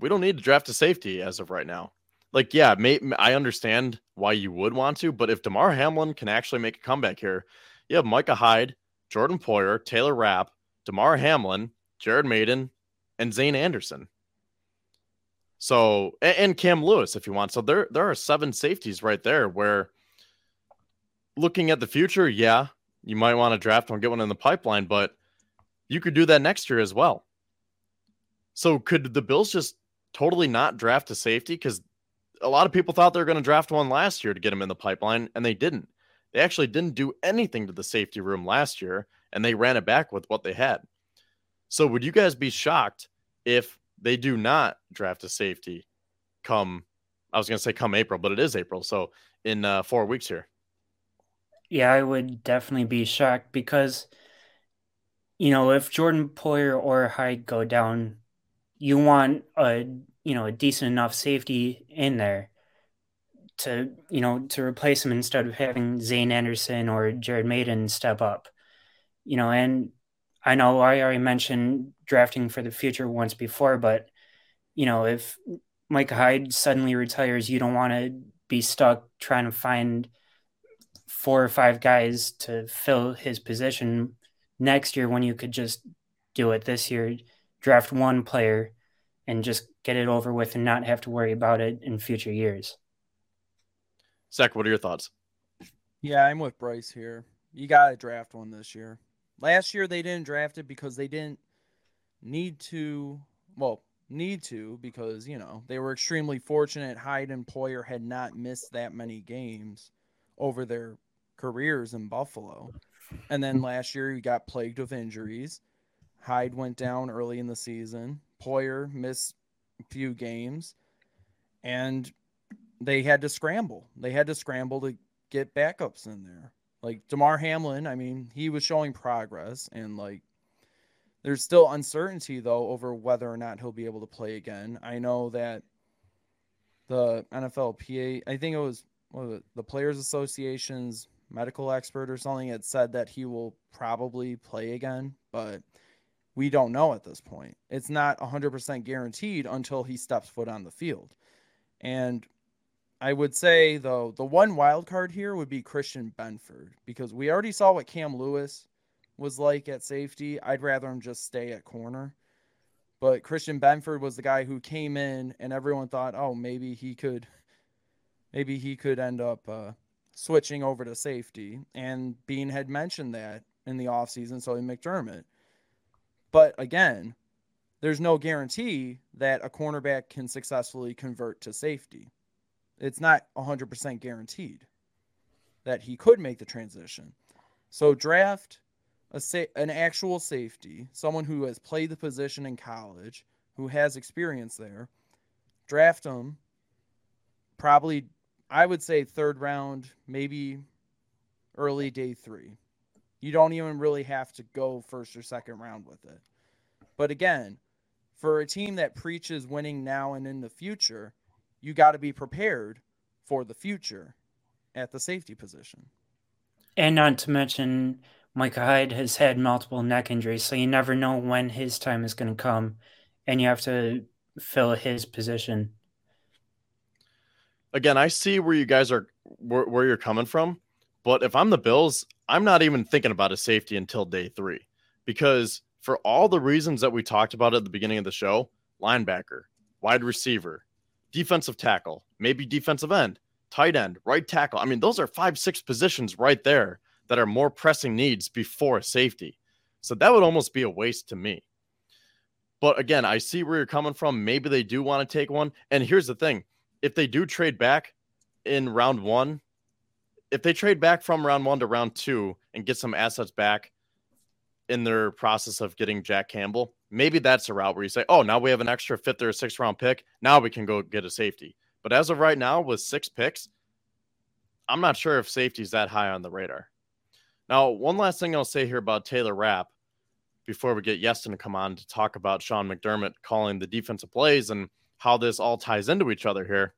we don't need to draft a safety as of right now. Like, yeah, may, I understand why you would want to, but if Damar Hamlin can actually make a comeback here, you have Micah Hyde, Jordan Poyer, Taylor Rapp, Damar Hamlin, Jared Mayden, and Zayne Anderson. So and, and Cam Lewis, if you want. So there there are seven safeties right there. Where looking at the future, yeah, you might want to draft one, get one in the pipeline, but you could do that next year as well. So could the Bills just totally not draft a safety? Because a lot of people thought they were going to draft one last year to get him in the pipeline, and they didn't. They actually didn't do anything to the safety room last year, and they ran it back with what they had. So would you guys be shocked if they do not draft a safety come I was going to say come April, but it is April. So in uh, 4 weeks here. Yeah, I would definitely be shocked because you know, if Jordan Poyer or Hyde go down, you want a you know a decent enough safety in there to you know to replace him instead of having Zayne Anderson or Jared Mayden step up. You know, and I know I already mentioned drafting for the future once before, but you know, if Mike Hyde suddenly retires, you don't want to be stuck trying to find four or five guys to fill his position next year when you could just do it this year, draft one player and just get it over with and not have to worry about it in future years. Zach, what are your thoughts? Yeah, I'm with Bryce here. You got to draft one this year. Last year they didn't draft it because they didn't need to. Well, need to because you know they were extremely fortunate. Hyde and Poyer had not missed that many games over their careers in Buffalo, and then last year he got plagued with injuries. Hyde went down early in the season. Poyer missed a few games, and they had to scramble. They had to scramble to get backups in there. Like Damar Hamlin, I mean, he was showing progress, and like there's still uncertainty though over whether or not he'll be able to play again. I know that the NFLPA, I think it was, was it, the Players Association's medical expert or something had said that he will probably play again, but we don't know at this point. It's not 100% guaranteed until he steps foot on the field. And I would say though the one wild card here would be Christian Benford because we already saw what Cam Lewis was like at safety. I'd rather him just stay at corner. But Christian Benford was the guy who came in and everyone thought, "Oh, maybe he could *laughs* maybe he could end up uh, switching over to safety." And Beane had mentioned that in the offseason, so he McDermott. But again, there's no guarantee that a cornerback can successfully convert to safety it's not 100% guaranteed that he could make the transition. So draft a sa- an actual safety, someone who has played the position in college, who has experience there. Draft him probably I would say third round, maybe early day 3. You don't even really have to go first or second round with it. But again, for a team that preaches winning now and in the future, you got to be prepared for the future at the safety position. And not to mention, Micah Hyde has had multiple neck injuries, so you never know when his time is going to come, and you have to fill his position. Again, I see where you guys are, where, where you're coming from, but if I'm the Bills, I'm not even thinking about a safety until day three, because for all the reasons that we talked about at the beginning of the show, linebacker, wide receiver, defensive tackle, maybe defensive end, tight end, right tackle. I mean, those are five, six positions right there that are more pressing needs before safety. So that would almost be a waste to me. But again, I see where you're coming from. Maybe they do want to take one. And here's the thing if they do trade back, in round one, if they trade back from round one to round two and get some assets back in their process of getting Jack Campbell, maybe that's a route where you say, oh, now we have an extra fifth or sixth round pick. Now we can go get a safety. But as of right now, with six picks, I'm not sure if safety is that high on the radar. Now, one last thing I'll say here about Taylor Rapp before we get Iestyn to come on to talk about Sean McDermott calling the defensive plays and how this all ties into each other here.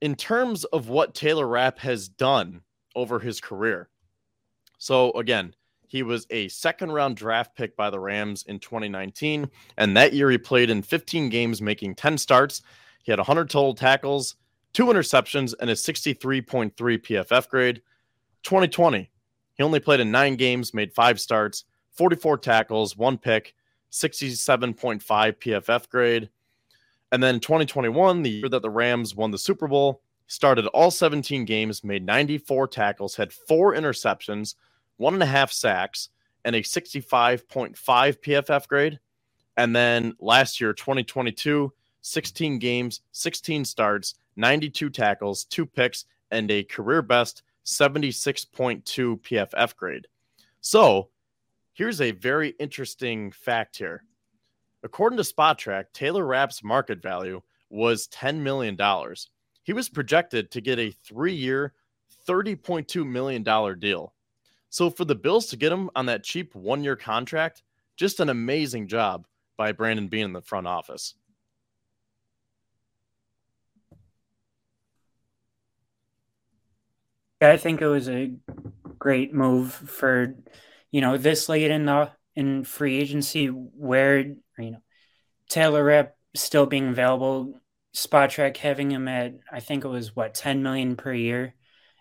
In terms of what Taylor Rapp has done over his career. So, again, he was a second round draft pick by the Rams in 2019. And that year he played in 15 games, making 10 starts. He had 100 total tackles, two interceptions, and a 63.3 PFF grade. 2020, he only played in nine games, made five starts, 44 tackles, one pick, 67.5 PFF grade. And then 2021, the year that the Rams won the Super Bowl, started all 17 games, made 94 tackles, had four interceptions, one and a half sacks, and a 65.5 PFF grade. And then last year, 2022, 16 games, 16 starts, 92 tackles, two picks, and a career best 76.2 PFF grade. So here's a very interesting fact here. According to Spotrac, Taylor Rapp's market value was $10 million. He was projected to get a three year, $30.2 million deal. So for the Bills to get him on that cheap one year contract, just an amazing job by Brandon Beane in the front office. I think it was a great move for, you know, this late in the in free agency where you know Taylor Rapp still being available, Spotrac having him at I think it was what 10 million per year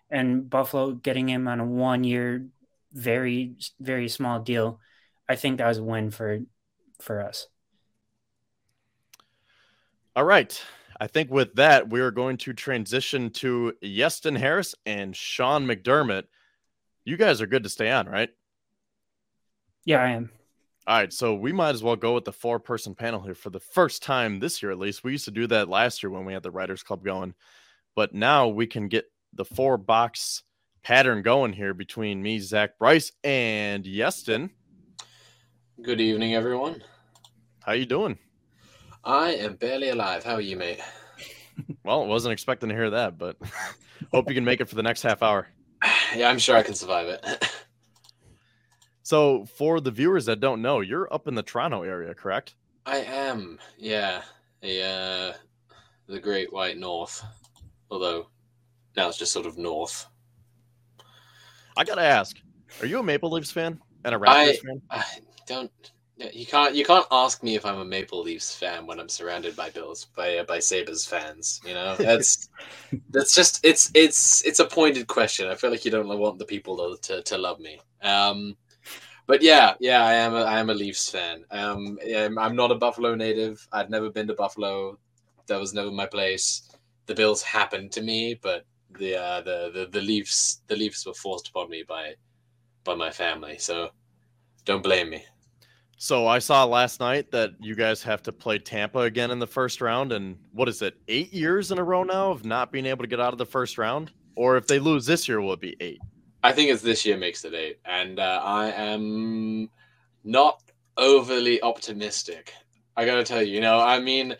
and Buffalo getting him on a one year very very small deal. I think that was a win for for us. All right. I think with that, we are going to transition to Iestyn Harris and Sean McDermott. You guys are good to stay on, right? Yeah, I am. All right, so we might as well go with the four person panel here for the first time this year, at least. We used to do that last year when we had the Writers Club going, but now we can get the four box pattern going here between me, Zach Bryce, and Iestyn. Good evening, everyone. How you doing? I am barely alive. How are you, mate? *laughs* well, wasn't expecting to hear that, but *laughs* hope you can make it for the next half hour. *sighs* Yeah, I'm sure I can survive it. *laughs* so, for the viewers that don't know, you're up in the Toronto area, correct? I am. Yeah, yeah, the Great White North. Although now it's just sort of north. I gotta ask, are you a Maple Leafs fan and a Raptors I, fan? I don't you can't you can't ask me if I'm a Maple Leafs fan when I'm surrounded by Bills by uh, by Sabres fans. You know *laughs* that's that's just it's it's it's a pointed question. I feel like you don't want the people to to, to love me. Um, but yeah, yeah, I am a I am a Leafs fan. Um, I'm not a Buffalo native. I'd never been to Buffalo. That was never my place. The Bills happened to me, but the uh, the the the Leafs the Leafs were forced upon me by by my family. So don't blame me. So I saw last night that you guys have to play Tampa again in the first round, and what is it? Eight years in a row now of not being able to get out of the first round, or if they lose this year, will it be eight? I think it's this year makes it eight, and uh, I am not overly optimistic. I gotta tell you, you know, I mean,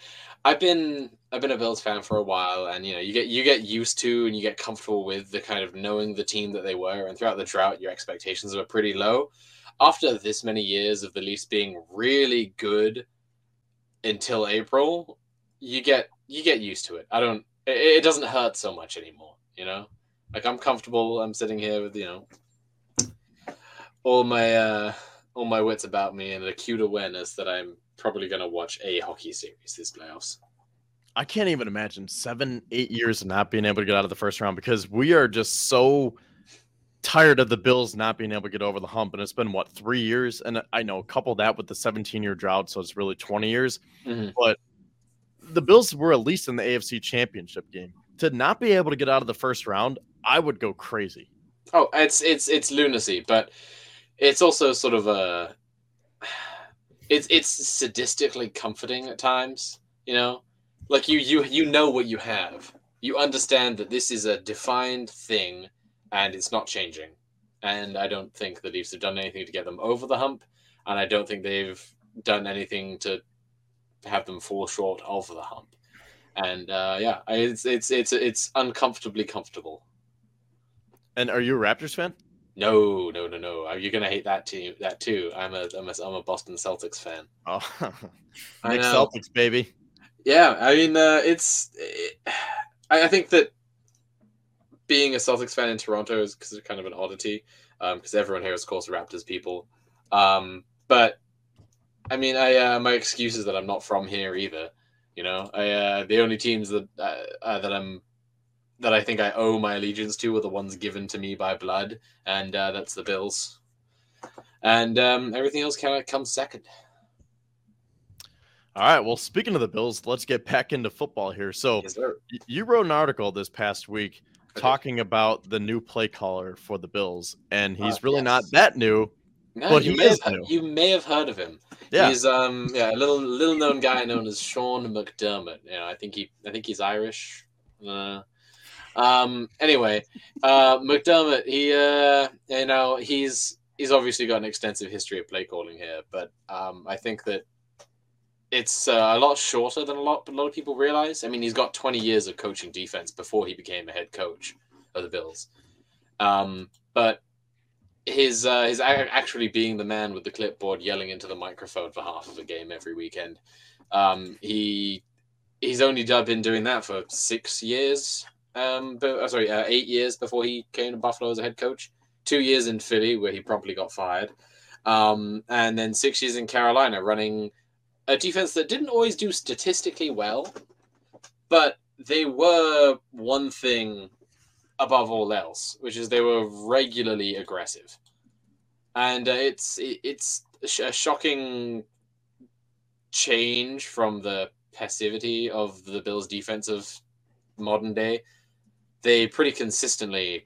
I've been I've been a Bills fan for a while, and you know, you get you get used to and you get comfortable with the kind of knowing the team that they were, and throughout the drought, your expectations were pretty low after this many years of the Leafs being really good until April, you get you get used to it. I don't. It, it doesn't hurt so much anymore. You know, like I'm comfortable. I'm sitting here with you know all my uh, all my wits about me and an acute awareness that I'm probably going to watch a hockey series this playoffs. I can't even imagine seven, eight years of not being able to get out of the first round because we are just so tired of the Bills not being able to get over the hump. And it's been what three years, and I know couple that with the 17 year drought, so it's really 20 years. Mm-hmm. But the Bills were at least in the AFC Championship game. To not be able to get out of the first round, I would go crazy. Oh, it's it's it's lunacy, but it's also sort of a it's it's sadistically comforting at times. You know, like you you you know what you have you understand that this is a defined thing and it's not changing. And I don't think the Leafs have done anything to get them over the hump, and I don't think they've done anything to have them fall short of the hump. And uh, yeah, it's it's it's it's uncomfortably comfortable. And are you a Raptors fan? No, no, no, no. You're gonna hate that team. That too. I'm a I'm a, I'm a Boston Celtics fan. Oh, *laughs* Nick. Celtics, baby. Yeah, I mean, uh, it's. It, I, I think that being a Celtics fan in Toronto is kind of an oddity, because everyone here is, of course, Raptors people. Um, but I mean, I uh, my excuse is that I'm not from here either. You know, I uh, the only teams that uh, uh, that I'm that I think I owe my allegiance to are the ones given to me by blood, and uh, that's the Bills. And um, everything else kind of comes second. All right. Well, speaking of the Bills, let's get back into football here. So Yes, you wrote an article this past week talking about the new play caller for the Bills, and he's Uh, really not that new. No, Well, you may have new. you may have heard of him. Yeah. He's um yeah, a little little known guy known as Sean McDermott. You know, I think he I think he's Irish. Uh, um anyway, uh McDermott, he uh you know, he's he's obviously got an extensive history of play calling here, but um I think that it's uh, a lot shorter than a lot a lot of people realize. I mean, he's got 20 years of coaching defense before he became a head coach of the Bills. Um but his uh, his actually being the man with the clipboard yelling into the microphone for half of a game every weekend. Um, he he's only been doing that for six years. Um, but, uh, sorry, uh, eight years before he came to Buffalo as a head coach. Two years in Philly where he promptly got fired, um, and then six years in Carolina running a defense that didn't always do statistically well, but they were one thing above all else, which is they were regularly aggressive, and uh, it's it, it's a shocking change from the passivity of the Bills' defense of modern day. They pretty consistently,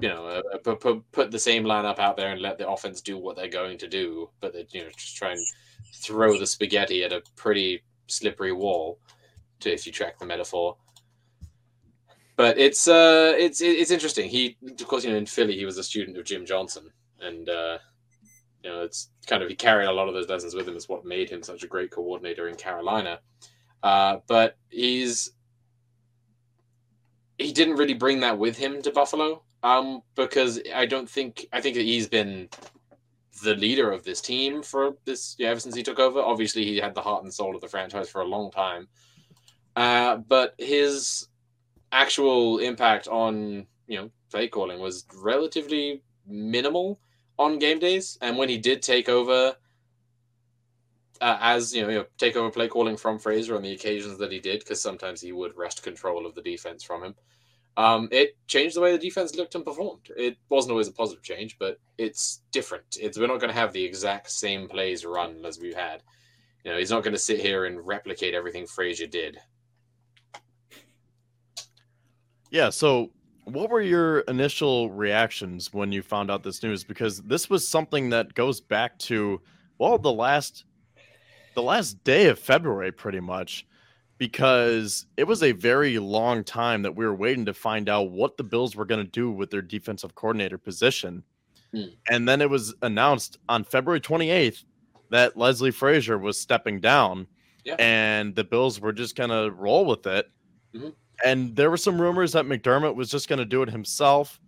you know, uh, put, put put the same lineup out there and let the offense do what they're going to do, but they you know just try and throw the spaghetti at a pretty slippery wall, to if you track the metaphor but it's uh it's it's interesting. He of course you know in philly he was a student of jim johnson and uh you know it's kind of he carried a lot of those lessons with him. Is what made him such a great coordinator in carolina. Uh but he's he didn't really bring that with him to buffalo um because i don't think i think that he's been the leader of this team for this yeah, ever since he took over. Obviously he had the heart and soul of the franchise for a long time. Uh but his actual impact on you know play calling was relatively minimal on game days. And when he did take over uh, as you know, you know take over play calling from Frazier on the occasions that he did because sometimes he would wrest control of the defense from him um, it changed the way the defense looked and performed. It wasn't always a positive change but it's different. It's we're not going to have the exact same plays run as we've had. You know he's not going to sit here and replicate everything Frazier did Yeah. So, what were your initial reactions when you found out this news? Because this was something that goes back to well, the last the last day of February, pretty much, because it was a very long time that we were waiting to find out what the Bills were going to do with their defensive coordinator position. Hmm. And then it was announced on February 28th that Leslie Frazier was stepping down, Yeah. and the Bills were just going to roll with it. Mhm. And there were some rumors that McDermott was just going to do it himself.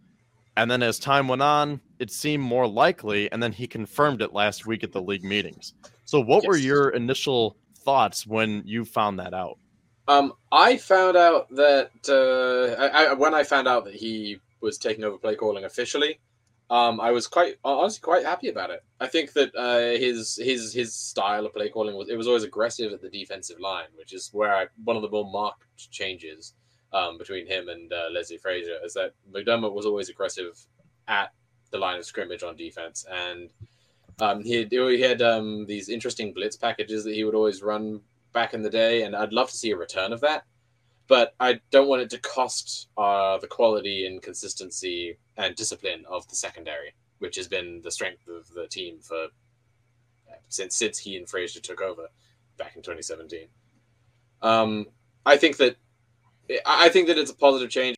And then as time went on, it seemed more likely. And then he confirmed it last week at the league meetings. So, what were your initial thoughts when you found that out? Um, I found out that uh, I, I, when I found out that he was taking over play calling officially, um, I was quite honestly quite happy about it. I think that uh, his his his style of play calling was it was always aggressive at the defensive line, which is where I, one of the more marked changes um, between him and uh, Leslie Frazier is that McDermott was always aggressive at the line of scrimmage on defense, and um, he had, he had um, these interesting blitz packages that he would always run back in the day, and I'd love to see a return of that. But I don't want it to cost uh, the quality and consistency and discipline of the secondary, which has been the strength of the team for since since he and Frazier took over back in 2017. Um, I think that I think that it's a positive change.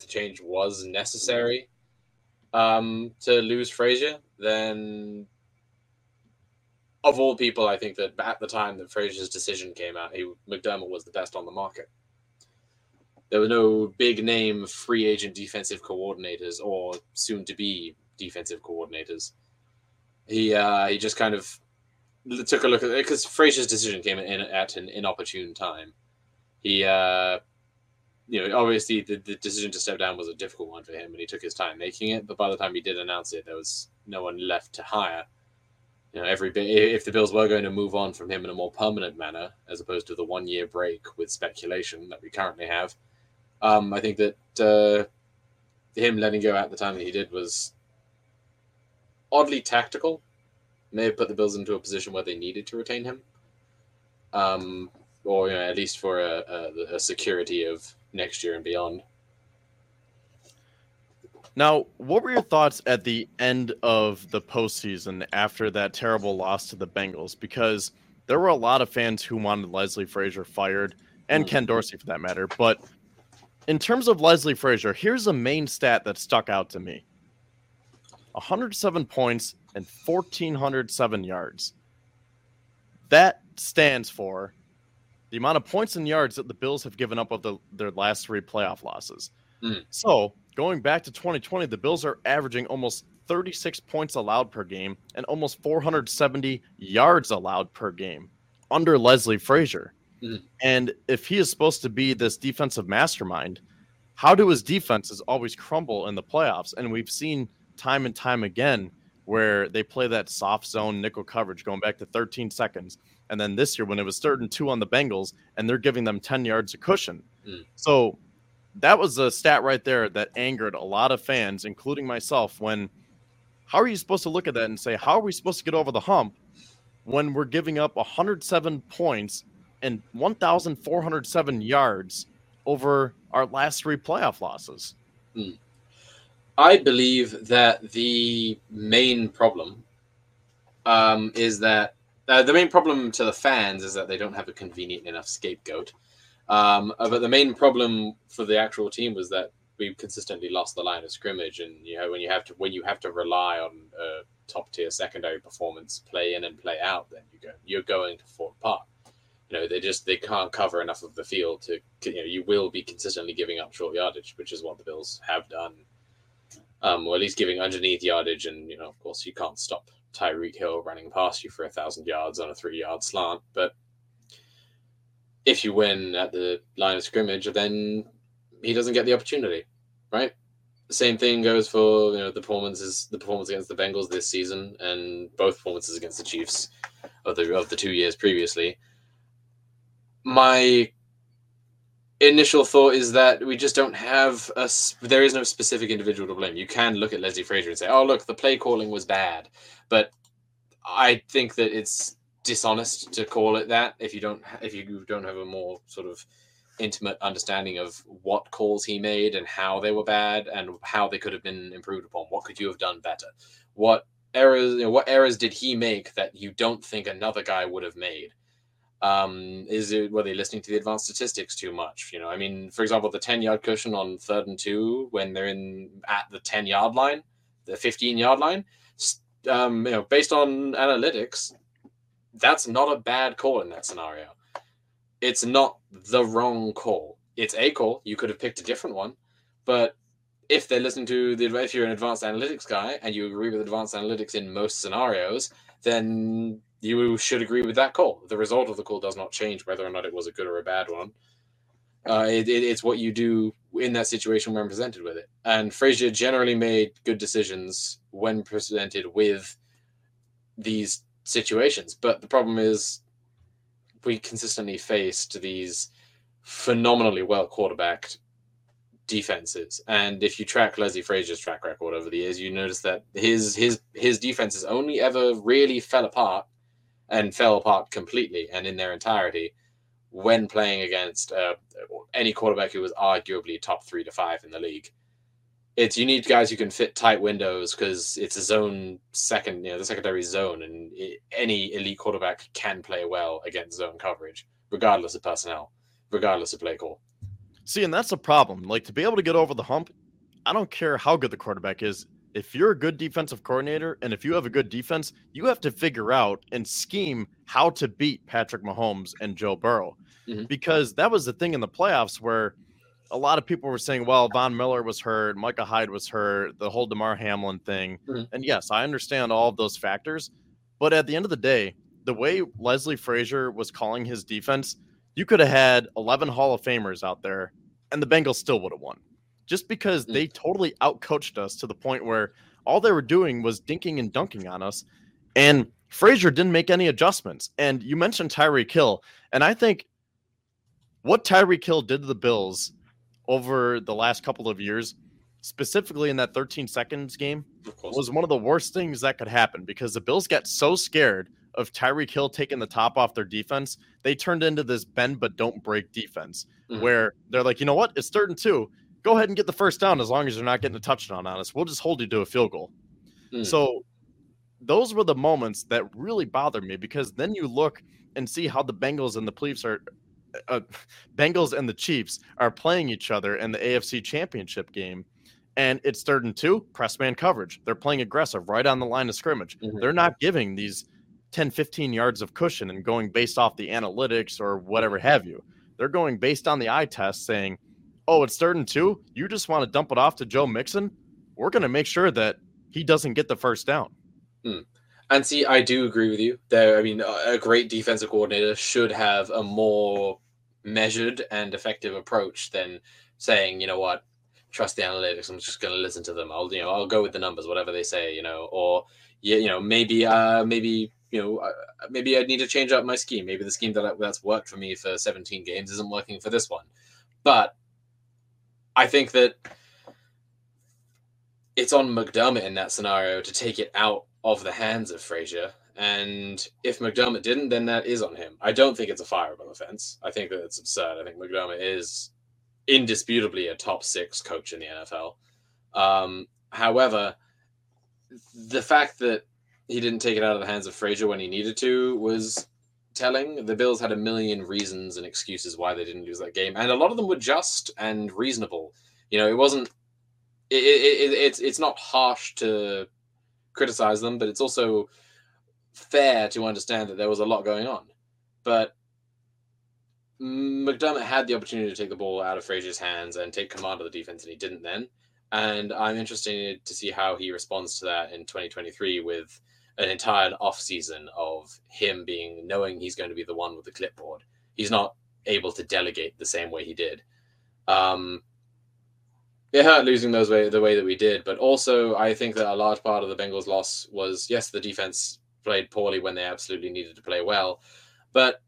The change was necessary um, to lose Frazier. Then, of all people, I think that at the time that Frazier's decision came out, he McDermott was the best on the market. There were no big name free agent defensive coordinators or soon to be defensive coordinators. He uh, he just kind of took a look at it because Frazier's decision came in at an inopportune time. He, uh, you know, obviously the, the decision to step down was a difficult one for him, and he took his time making it. But by the time he did announce it, there was no one left to hire. You know, every bit if the Bills were going to move on from him in a more permanent manner, as opposed to the one year break with speculation that we currently have, um, I think that uh, him letting go at the time that he did was oddly tactical may have put the Bills into a position where they needed to retain him, um, or you know, at least for a, a, a security of next year and beyond. Now, what were your thoughts at the end of the postseason after that terrible loss to the Bengals? Because there were a lot of fans who wanted Leslie Frazier fired, and mm. Ken Dorsey for that matter. But in terms of Leslie Frazier, here's a main stat that stuck out to me 107 points and 1,407 yards. That stands for the amount of points and yards that the Bills have given up of the, their last three playoff losses. Mm. So going back to 2020, the Bills are averaging almost 36 points allowed per game and almost 470 yards allowed per game under Leslie Frazier. Mm. And if he is supposed to be this defensive mastermind, how do his defenses always crumble in the playoffs? And we've seen time and time again where they play that soft zone nickel coverage going back to 13 seconds. And then this year, when it was third and two on the Bengals, and they're giving them 10 yards of cushion. Mm. So that was a stat right there that angered a lot of fans, including myself. When how are you supposed to look at that and say, how are we supposed to get over the hump when we're giving up 107 points and 1,407 yards over our last three playoff losses? Mm. I believe that the main problem um, is that uh, the main problem to the fans is that they don't have a convenient enough scapegoat. Um, uh, but the main problem for the actual team was that we consistently lost the line of scrimmage, and you know when you have to when you have to rely on top tier secondary performance, play in and play out, then you go you're going to fall apart. You know they just they can't cover enough of the field to you know you will be consistently giving up short yardage, which is what the Bills have done um, or at least giving underneath yardage. And you know, of course, you can't stop Tyreek Hill running past you for a thousand yards on a three-yard slant. But if you win at the line of scrimmage, then he doesn't get the opportunity, right? Same thing goes for you know the performances, the performance against the Bengals this season, and both performances against the Chiefs of the of the two years previously. My initial thought is that we just don't have a there is no specific individual to blame. You can look at Leslie Frazier and say, "Oh, look, the play calling was bad," but I think that it's dishonest to call it that if you don't if you don't have a more sort of intimate understanding of what calls he made and how they were bad and how they could have been improved upon. What could you have done better? What errors you know, what errors did he make that you don't think another guy would have made? Um, is it were they listening to the advanced statistics too much? You know, I mean, for example, the ten yard cushion on third and two when they're in at the ten yard line, the fifteen yard line. Um, you know, based on analytics, that's not a bad call in that scenario. It's not the wrong call. It's a call. You could have picked a different one, but if they're listening to the if you're an advanced analytics guy and you agree with advanced analytics in most scenarios, then you should agree with that call. The result of the call does not change whether or not it was a good or a bad one. Uh, it, it, it's what you do in that situation when presented with it. And Frazier generally made good decisions when presented with these situations. But the problem is, we consistently faced these phenomenally well quarterbacked defenses. And if you track Leslie Frazier's track record over the years, you notice that his his his defenses only ever really fell apart and fell apart completely and in their entirety when playing against uh, any quarterback who was arguably top three to five in the league. It's you need guys who can fit tight windows because it's a zone second, you know, the secondary zone, and it, any elite quarterback can play well against zone coverage, regardless of personnel. regardless of play call. See, and that's the problem. Like to be able to get over the hump, I don't care how good the quarterback is. If you're a good defensive coordinator and if you have a good defense, you have to figure out and scheme how to beat Patrick Mahomes and Joe Burrow. Mhm. Because that was the thing in the playoffs where a lot of people were saying, well, Von Miller was hurt, Micah Hyde was hurt, the whole Damar Hamlin thing. Mhm. And yes, I understand all of those factors. But at the end of the day, the way Leslie Frazier was calling his defense, you could have had 11 Hall of Famers out there and the Bengals still would have won. Just because Mm. they totally outcoached us to the point where all they were doing was dinking and dunking on us. And Frazier didn't make any adjustments. And you mentioned Tyreek Hill. And I think what Tyreek Hill did to the Bills over the last couple of years, specifically in that 13 seconds game, was one of the worst things that could happen because the Bills got so scared of Tyreek Hill taking the top off their defense, they turned into this bend but don't break defense Mhm. where they're like, you know what, it's third and two. Go ahead and get the first down as long as you're not getting a touchdown on us. We'll just hold you to a field goal. Mm. So those were the moments that really bothered me because then you look and see how the Bengals and the Chiefs are uh, Bengals and the Chiefs are playing each other in the AFC Championship game. And it's third and two, press man coverage. They're playing aggressive right on the line of scrimmage. Mhm. They're not giving these 10, 15 yards of cushion and going based off the analytics or whatever have you. They're going based on the eye test saying, oh, it's third and two. You just want to dump it off to Joe Mixon. We're going to make sure that he doesn't get the first down. And see, I do agree with you. There, I mean, a a great defensive coordinator should have a more measured and effective approach than saying, you know what, trust the analytics. I'm just going to listen to them. I'll, you know, I'll go with the numbers, whatever they say, you know, or yeah, you know, maybe, uh, maybe, you know, uh, maybe I need to change up my scheme. Maybe the scheme that I, that's worked for me for 17 games isn't working for this one. But I think that it's on McDermott in that scenario to take it out of the hands of Frazier. And if McDermott didn't, then that is on him. I don't think it's a fireable offense. I think that it's absurd. I think McDermott is indisputably a top six coach in the NFL. Um, however, the fact that he didn't take it out of the hands of Frazier when he needed to was telling. The Bills had a million reasons and excuses why they didn't lose that game, and a lot of them were just and reasonable. You know, it wasn't. It, it, it, it's it's not harsh to criticize them, but it's also fair to understand that there was a lot going on. But McDermott had the opportunity to take the ball out of Frazier's hands and take command of the defense, and he didn't then. And I'm interested to see how he responds to that in 2023 with an entire off season of him being knowing he's going to be the one with the clipboard. He's not able to delegate the same way he did. Um, it hurt losing those way the way that we did, but also I think that a large part of the Bengals' loss was yes, the defense played poorly when they absolutely needed to play well, but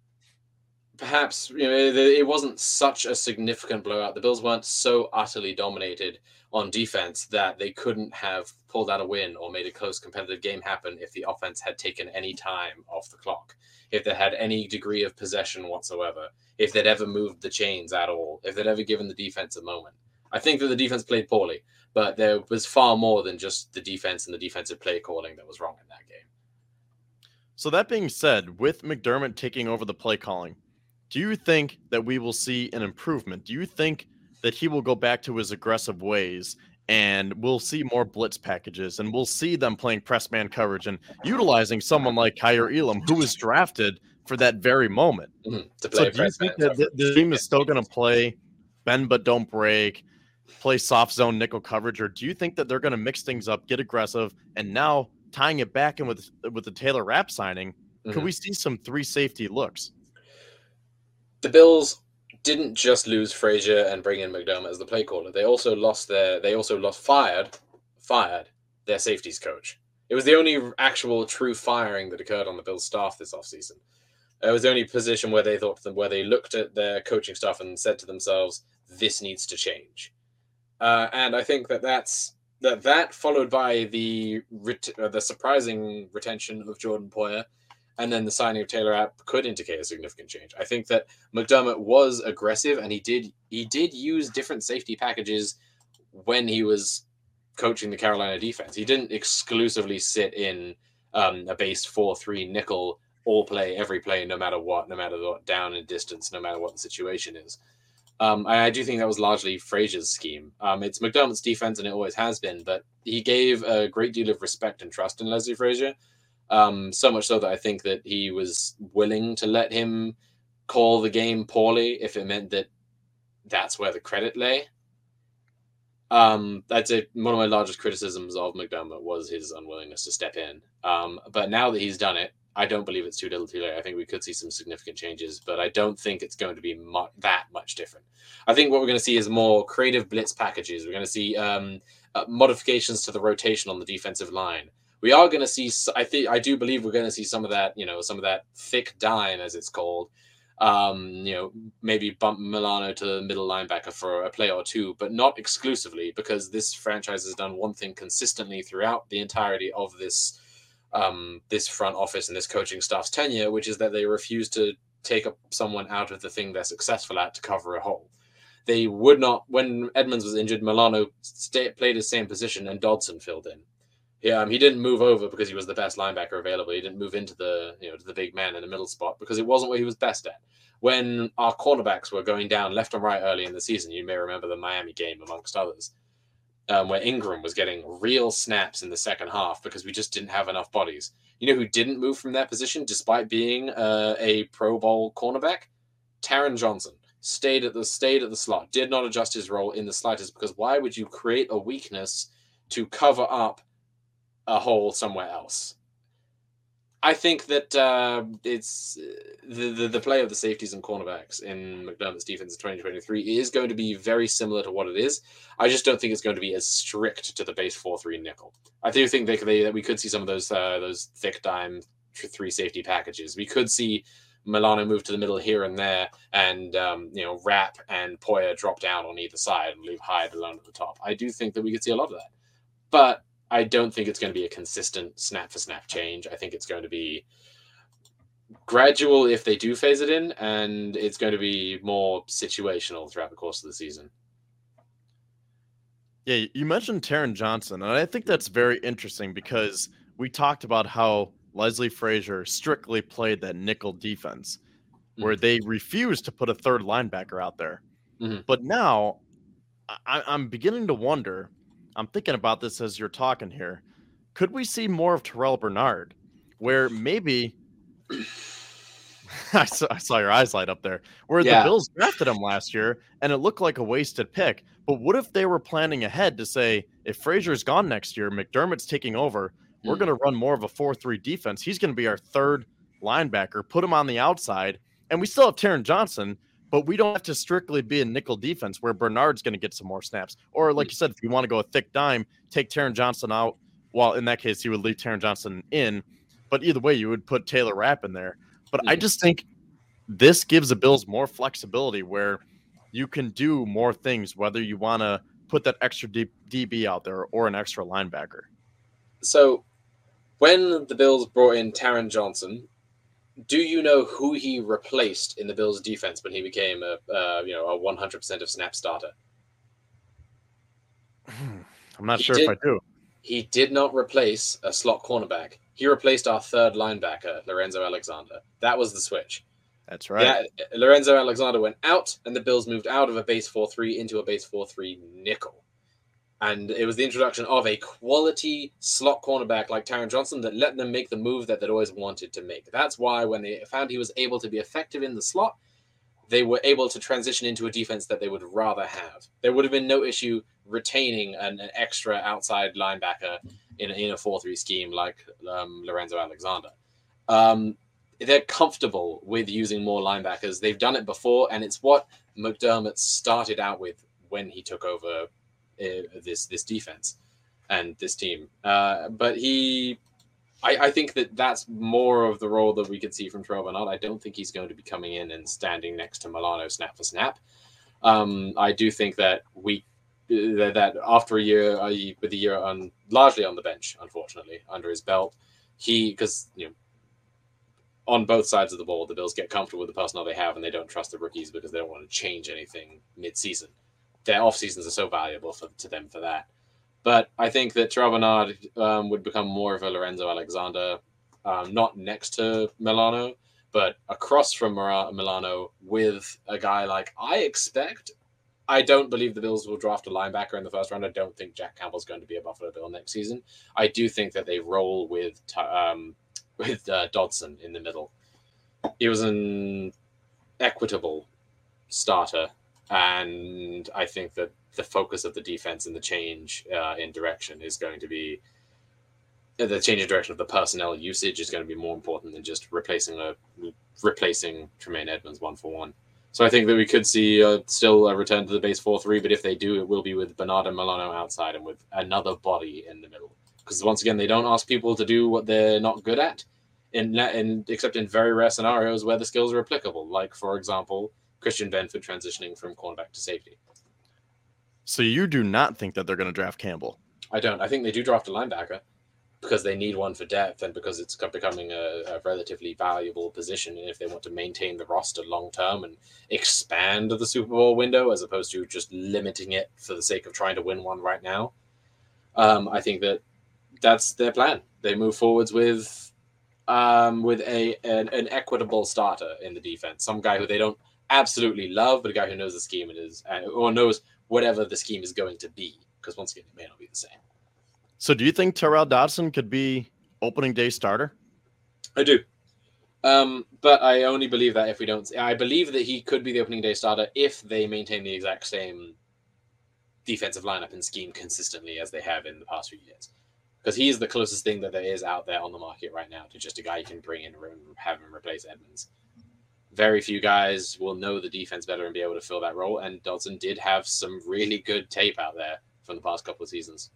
perhaps you know it, it wasn't such a significant blowout. The Bills weren't so utterly dominated on defense that they couldn't have pulled out a win or made a close competitive game happen if the offense had taken any time off the clock, if they had any degree of possession whatsoever, if they'd ever moved the chains at all, if they'd ever given the defense a moment. I think that the defense played poorly, but there was far more than just the defense and the defensive play calling that was wrong in that game. So that being said, with McDermott taking over the play calling, do you think that we will see an improvement? Do you think that he will go back to his aggressive ways and we'll see more blitz packages and we'll see them playing press man coverage and utilizing someone like Kaiir Elam, who was drafted for that very moment? Mhm, So do you think that the, the team is still going to play bend but don't break, play soft zone nickel coverage, or do you think that they're going to mix things up, get aggressive, and now tying it back in with with the Taylor Rapp signing, could Mhm. we see some three safety looks? the Bills didn't just lose Frazier and bring in McDermott as the play caller. They also lost their they also lost fired fired their safeties coach. It was the only actual true firing that occurred on the Bills staff this offseason. It was the only position where they thought where they looked at their coaching staff and said to themselves, "This needs to change." Uh, and I think that that's that that followed by the ret- uh, the surprising retention of Jordan Poyer, and then the signing of Taylor Rapp could indicate a significant change. I think that McDermott was aggressive, and he did he did use different safety packages when he was coaching the Carolina defense. He didn't exclusively sit in um, a base four three nickel all play every play, no matter what, no matter what down and distance, no matter what the situation is. Um, I, I, do think that was largely Frazier's scheme. Um, it's McDermott's defense, and it always has been, but he gave a great deal of respect and trust in Leslie Frazier. Um, so much so that I think that he was willing to let him call the game poorly if it meant that that's where the credit lay. Um, that's a, one of my largest criticisms of McDermott was his unwillingness to step in. Um, but now that he's done it, I don't believe it's too little too late. I think we could see some significant changes, but I don't think it's going to be mu- that much different. I think what we're going to see is more creative blitz packages. We're going to see um, uh, modifications to the rotation on the defensive line. We are going to see. I think I do believe we're going to see some of that. You know, some of that thick dime, as it's called, um, you know, maybe bump Milano to the middle linebacker for a play or two, but not exclusively because this franchise has done one thing consistently throughout the entirety of this um, this front office and this coaching staff's tenure, which is that they refuse to take up someone out of the thing they're successful at to cover a hole. They would not, when Edmunds was injured, Milano stay, played his same position and Dodson filled in. Yeah, um, he didn't move over because he was the best linebacker available. He didn't move into the you know to the big man in the middle spot because it wasn't what he was best at. When our cornerbacks were going down left and right early in the season, you may remember the Miami game amongst others, um, where Ingram was getting real snaps in the second half because we just didn't have enough bodies. You know who didn't move from that position despite being uh, a Pro Bowl cornerback? Taron Johnson stayed at the stayed at the slot, did not adjust his role in the slightest because why would you create a weakness to cover up a hole somewhere else. I think that uh, it's the, the, the play of the safeties and cornerbacks in McDermott's defense in 2023 is going to be very similar to what it is. I just don't think it's going to be as strict to the base four three nickel. I do think they, they that we could see some of those uh, those thick dime three safety packages. We could see Milano move to the middle here and there, and um, you know Rapp and Poyer drop down on either side and leave Hyde alone at the top. I do think that we could see a lot of that, but I don't think it's going to be a consistent snap for snap change. I think it's going to be gradual if they do phase it in, and it's going to be more situational throughout the course of the season. Yeah, you mentioned Taron Johnson, and I think that's very interesting because we talked about how Leslie Frazier strictly played that nickel defense, mm-hmm. where they refused to put a third linebacker out there. Mm-hmm. But now I, I'm beginning to wonder I'm thinking about this as you're talking here. Could we see more of Terrel Bernard, where maybe *laughs* I, saw, I saw your eyes light up there, where yeah. the Bills drafted him last year and it looked like a wasted pick. But what if they were planning ahead to say, if Frazier's gone next year, McDermott's taking over, we're mm. going to run more of a 4 3 defense. He's going to be our third linebacker, put him on the outside, and we still have Taron Johnson, but we don't have to strictly be a nickel defense where Bernard's going to get some more snaps. Or, like mm-hmm. you said, if you want to go a thick dime, take Taron Johnson out. Well, in that case, he would leave Taron Johnson in. But either way, you would put Taylor Rapp in there. But I just think this gives the Bills more flexibility where you can do more things, whether you want to put that extra DB out there or an extra linebacker. So, when the Bills brought in Taron Johnson, do you know who he replaced in the Bills' defense when he became a uh, you know a one hundred percent of snap starter? *sighs* I'm not he sure did, if I do. He did not replace a slot cornerback. He replaced our third linebacker, Lorenzo Alexander. That was the switch. That's right. Yeah, Lorenzo Alexander went out, and the Bills moved out of a base four three into a base four three nickel and it was the introduction of a quality slot cornerback like Taron Johnson that let them make the move that they'd always wanted to make. That's why when they found he was able to be effective in the slot, they were able to transition into a defense that they would rather have. There would have been no issue retaining an, an extra outside linebacker in, in a 4 3 scheme like um, Lorenzo Alexander. Um, they're comfortable with using more linebackers. They've done it before, and it's what McDermott started out with when he took over uh, this this defense and this team. Uh, but he, I, I, think that that's more of the role that we could see from Terrel Bernard. I don't think he's going to be coming in and standing next to Milano snap for snap. Um, I do think that we uh, that after a year uh, with a year on largely on the bench, unfortunately, under his belt, he because you know on both sides of the ball, the Bills get comfortable with the personnel they have and they don't trust the rookies because they don't want to change anything mid-season their off seasons are so valuable for, to them for that. But I think that Terrel um, would become more of a Lorenzo Alexander. um, not next to Milano, but across from Milano with a guy like I expect. I don't believe the Bills will draft a linebacker in the first round. I don't think Jack Campbell's going to be a Buffalo Bill next season. I do think that they roll with um, with uh, Dodson in the middle. He was an equitable starter, and I think that the focus of the defense and the change uh, in direction is going to be the change in direction of the personnel usage is going to be more important than just replacing a replacing Tremaine Edmunds one for one. So I think that we could see uh, still a return to the base four three, but if they do, it will be with Bernard and Milano outside and with another body in the middle. Because once again, they don't ask people to do what they're not good at, in, in except in very rare scenarios where the skills are applicable, like for example, Christian Benford transitioning from cornerback to safety. So you do not think that they're going to draft Campbell? I don't. I think they do draft a linebacker because they need one for depth and because it's becoming a, a, relatively valuable position. And if they want to maintain the roster long term and expand the Super Bowl window as opposed to just limiting it for the sake of trying to win one right now, um, I think that that's their plan. They move forwards with um, with a an, an, equitable starter in the defense, some guy who they don't absolutely love, but a guy who knows the scheme it is or knows whatever the scheme is going to be. Because once again, it may not be the same. So, do you think Terrell Dodson could be opening day starter? I do. Um, but I only believe that if we don't, I believe that he could be the opening day starter if they maintain the exact same defensive lineup and scheme consistently as they have in the past few years. Because he's the closest thing that there is out there on the market right now to just a guy you can bring in and have him replace Edmunds. Very few guys will know the defense better and be able to fill that role. And Dodson did have some really good tape out there from the past couple of seasons.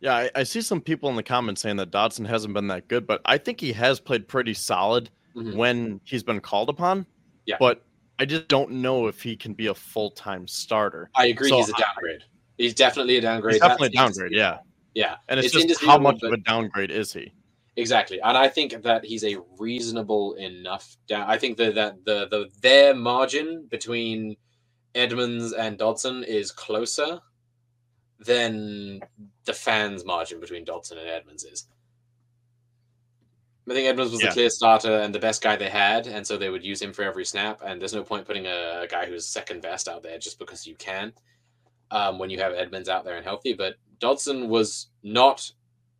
Yeah, I, I, see some people in the comments saying that Dodson hasn't been that good, but I think he has played pretty solid mm-hmm. when he's been called upon. Yeah. But I just don't know if he can be a full time starter. I agree. So he's a downgrade. I, he's definitely a downgrade. He's definitely That's a downgrade. Yeah. Yeah. And it's, it's just how much of a downgrade is he? Exactly, and I think that he's a reasonable enough down. I think that that the the their margin between Edmunds and Dodson is closer than the fans' margin between Dodson and Edmunds is. I think Edmunds was yeah. the clear starter and the best guy they had, and so they would use him for every snap. And there's no point putting a, a guy who's second best out there just because you can um, when you have Edmunds out there and healthy. But Dodson was not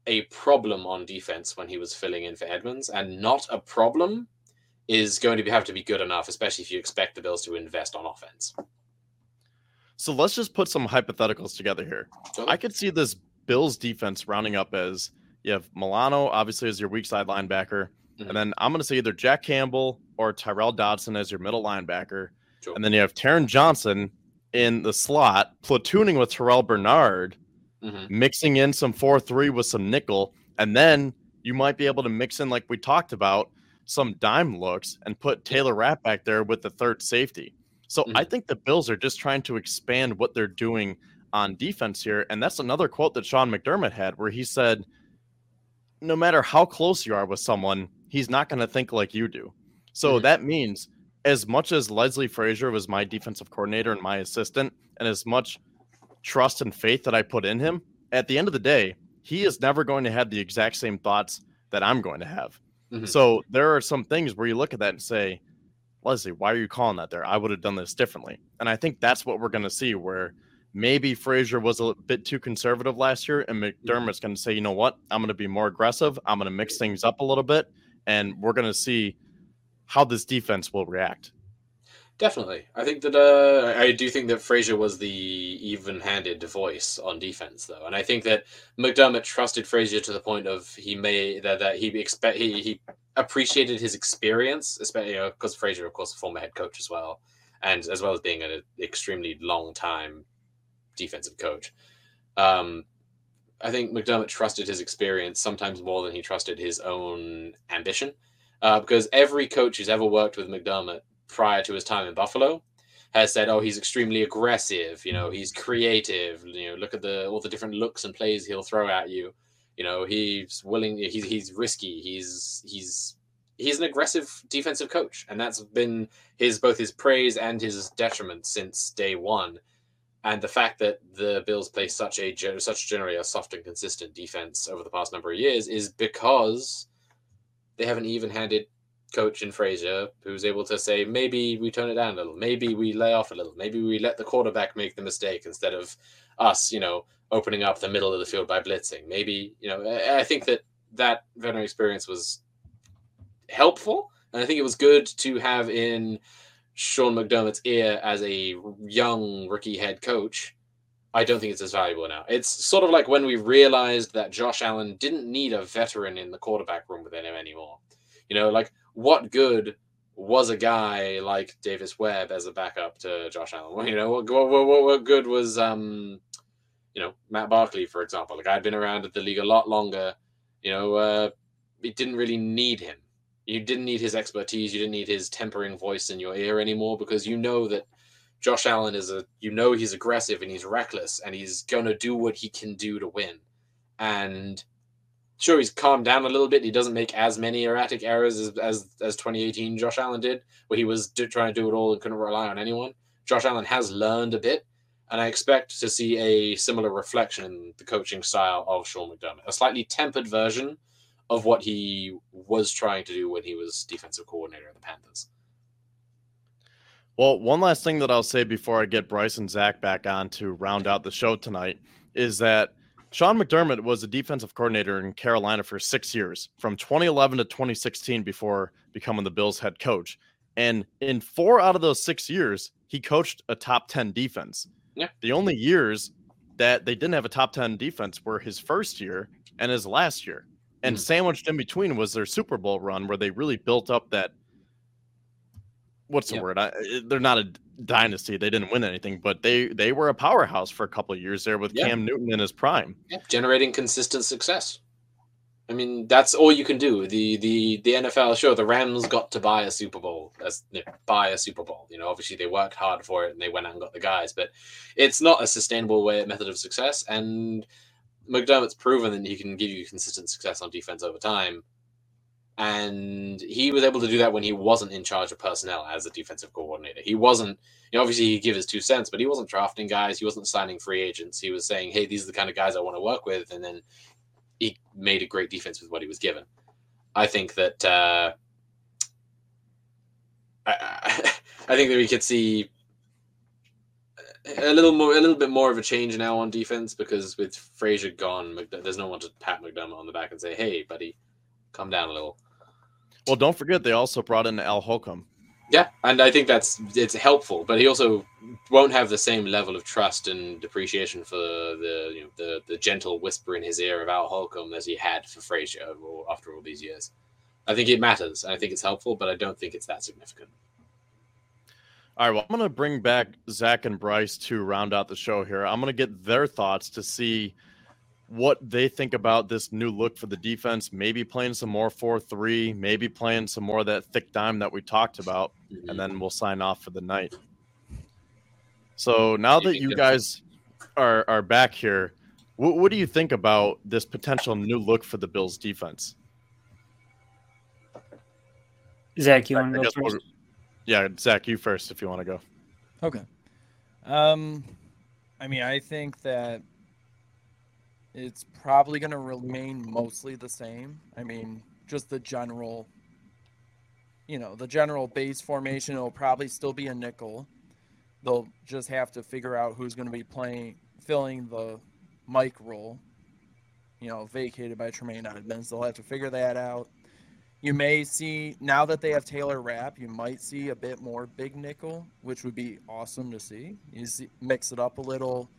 a problem on defense when he was filling in for Edmunds, and not a problem is going to be, have to be good enough, especially if you expect the Bills to invest on offense. So let's just put some hypotheticals together here. I could see this Bills defense rounding up as you have Milano, obviously, as your weak side linebacker. Mm-hmm. And then I'm going to say either Jack Campbell or Tyrel Dodson as your middle linebacker. Sure. And then you have Taron Johnson in the slot, platooning with Terrel Bernard, mm-hmm. mixing in some 4 3 with some nickel. And then you might be able to mix in, like we talked about, some dime looks and put Taylor Rapp back there with the third safety. So mm-hmm. I think the Bills are just trying to expand what they're doing on defense here. And that's another quote that Sean McDermott had where he said, no matter how close you are with someone, he's not going to think like you do. So mm-hmm. that means as much as Leslie Frazier was my defensive coordinator and my assistant, and as much trust and faith that I put in him, at the end of the day, he is never going to have the exact same thoughts that I'm going to have. Mm-hmm. So there are some things where you look at that and say, Leslie, why are you calling that there? I would have done this differently. And I think that's what we're going to see where maybe Frazier was a bit too conservative last year, and mm-hmm. McDermott's going to say, you know what? I'm going to be more aggressive. I'm going to mix things up a little bit, and we're going to see how this defense will react. Definitely, I think that uh, I do think that Frazier was the even-handed voice on defense, though, and I think that McDermott trusted Frazier to the point of he may that, that he expect he, he appreciated his experience, especially you know, because Frazier, of course, a former head coach as well, and as well as being an extremely long time defensive coach. Um, I think McDermott trusted his experience sometimes more than he trusted his own ambition, uh, because every coach who's ever worked with McDermott prior to his time in Buffalo has said, "Oh, he's extremely aggressive. You know, he's creative. You know, look at the all the different looks and plays he'll throw at you." You know, he's willing. He's he's risky. He's he's he's an aggressive defensive coach, and that's been his both his praise and his detriment since day one. And the fact that the Bills play such a such generally a soft and consistent defense over the past number of years is because they have an even-handed coach in Frazier who's able to say maybe we tone it down a little, maybe we lay off a little, maybe we let the quarterback make the mistake instead of us, you know, opening up the middle of the field by blitzing. Maybe you know, I think that that veteran experience was helpful, and I think it was good to have in Sean McDermott's ear as a young rookie head coach. I don't think it's as valuable now. It's sort of like when we realized that Josh Allen didn't need a veteran in the quarterback room with him anymore. You know, like what good was a guy like Davis Webb as a backup to Josh Allen? You know, what, what, what, what good was um, you know, Matt Barkley, for example. Like I'd been around at the league a lot longer. You know, uh, it didn't really need him you didn't need his expertise. You didn't need his tempering voice in your ear anymore because you know that Josh Allen is a, you know, he's aggressive and he's reckless and he's going to do what he can do to win. And sure, he's calmed down a little bit. He doesn't make as many erratic errors as, as, as 2018 Josh Allen did, where he was do, trying to do it all and couldn't rely on anyone. Josh Allen has learned a bit. And I expect to see a similar reflection in the coaching style of Sean McDermott, a slightly tempered version of what he was trying to do when he was defensive coordinator of the Panthers. Well, one last thing that I'll say before I get Bryce and Zach back on to round out the show tonight is that Sean McDermott was a defensive coordinator in Carolina for six years, from 2011 to 2016, before becoming the Bills head coach. And in four out of those six years, he coached a top 10 defense. Yeah. The only years that they didn't have a top 10 defense were his first year and his last year. And mm. sandwiched in between was their Super Bowl run where they really built up that. What's the yep. word? I, they're not a dynasty. They didn't win anything, but they they were a powerhouse for a couple of years there with yep. Cam Newton in his prime, yep. generating consistent success. I mean, that's all you can do. The the the NFL show the Rams got to buy a Super Bowl as you know, buy a Super Bowl. You know, obviously they worked hard for it and they went out and got the guys, but it's not a sustainable way method of success. And McDermott's proven that he can give you consistent success on defense over time. And he was able to do that when he wasn't in charge of personnel as a defensive coordinator. He wasn't, you know, obviously he give his two cents, but he wasn't drafting guys. He wasn't signing free agents. He was saying, hey, these are the kind of guys I want to work with. And then he made a great defense with what he was given. I think that, uh, I, *laughs* I think that we could see a little more, a little bit more of a change now on defense because with Frazier gone, there's no one to pat McDermott on the back and say, "Hey, buddy, calm down a little." Well, don't forget they also brought in Al Holcomb. Yeah, and I think that's it's helpful, but he also won't have the same level of trust and appreciation for the you know, the the gentle whisper in his ear of Al Holcomb as he had for Frazier after all these years. I think it matters. I think it's helpful, but I don't think it's that significant. All right, well, I'm going to bring back Zach and Bryce to round out the show here. I'm going to get their thoughts to see what they think about this new look for the defense. Maybe playing some more 4 3, maybe playing some more of that thick dime that we talked about, and then we'll sign off for the night. So now that you guys are, are back here, what, what do you think about this potential new look for the Bills defense? Zach, you want to go first? Yeah, Zach, you first if you want to go. Okay. Um, I mean, I think that it's probably going to remain mostly the same. I mean, just the general, you know, the general base formation will probably still be a nickel. They'll just have to figure out who's going to be playing, filling the Mike role, you know, vacated by Tremaine Edmunds. They'll have to figure that out. You may see now that they have Taylor Rapp, you might see a bit more big nickel, which would be awesome to see. You see, mix it up a little,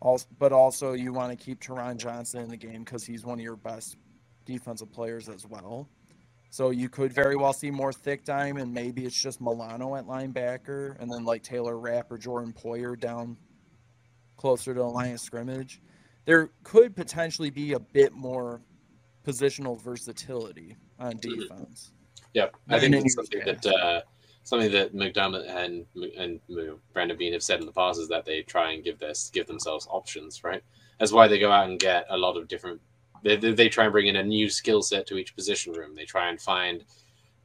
also, but also you want to keep Taron Johnson in the game because he's one of your best defensive players as well. So you could very well see more thick dime, and maybe it's just Milano at linebacker, and then like Taylor Rapp or Jordan Poyer down closer to the line of scrimmage. There could potentially be a bit more positional versatility on mm-hmm. defense. Yep, I think it's something that uh, something that McDermott and and Brandon Beane have said in the past is that they try and give this give themselves options. Right, that's why they go out and get a lot of different. They, they try and bring in a new skill set to each position room. They try and find,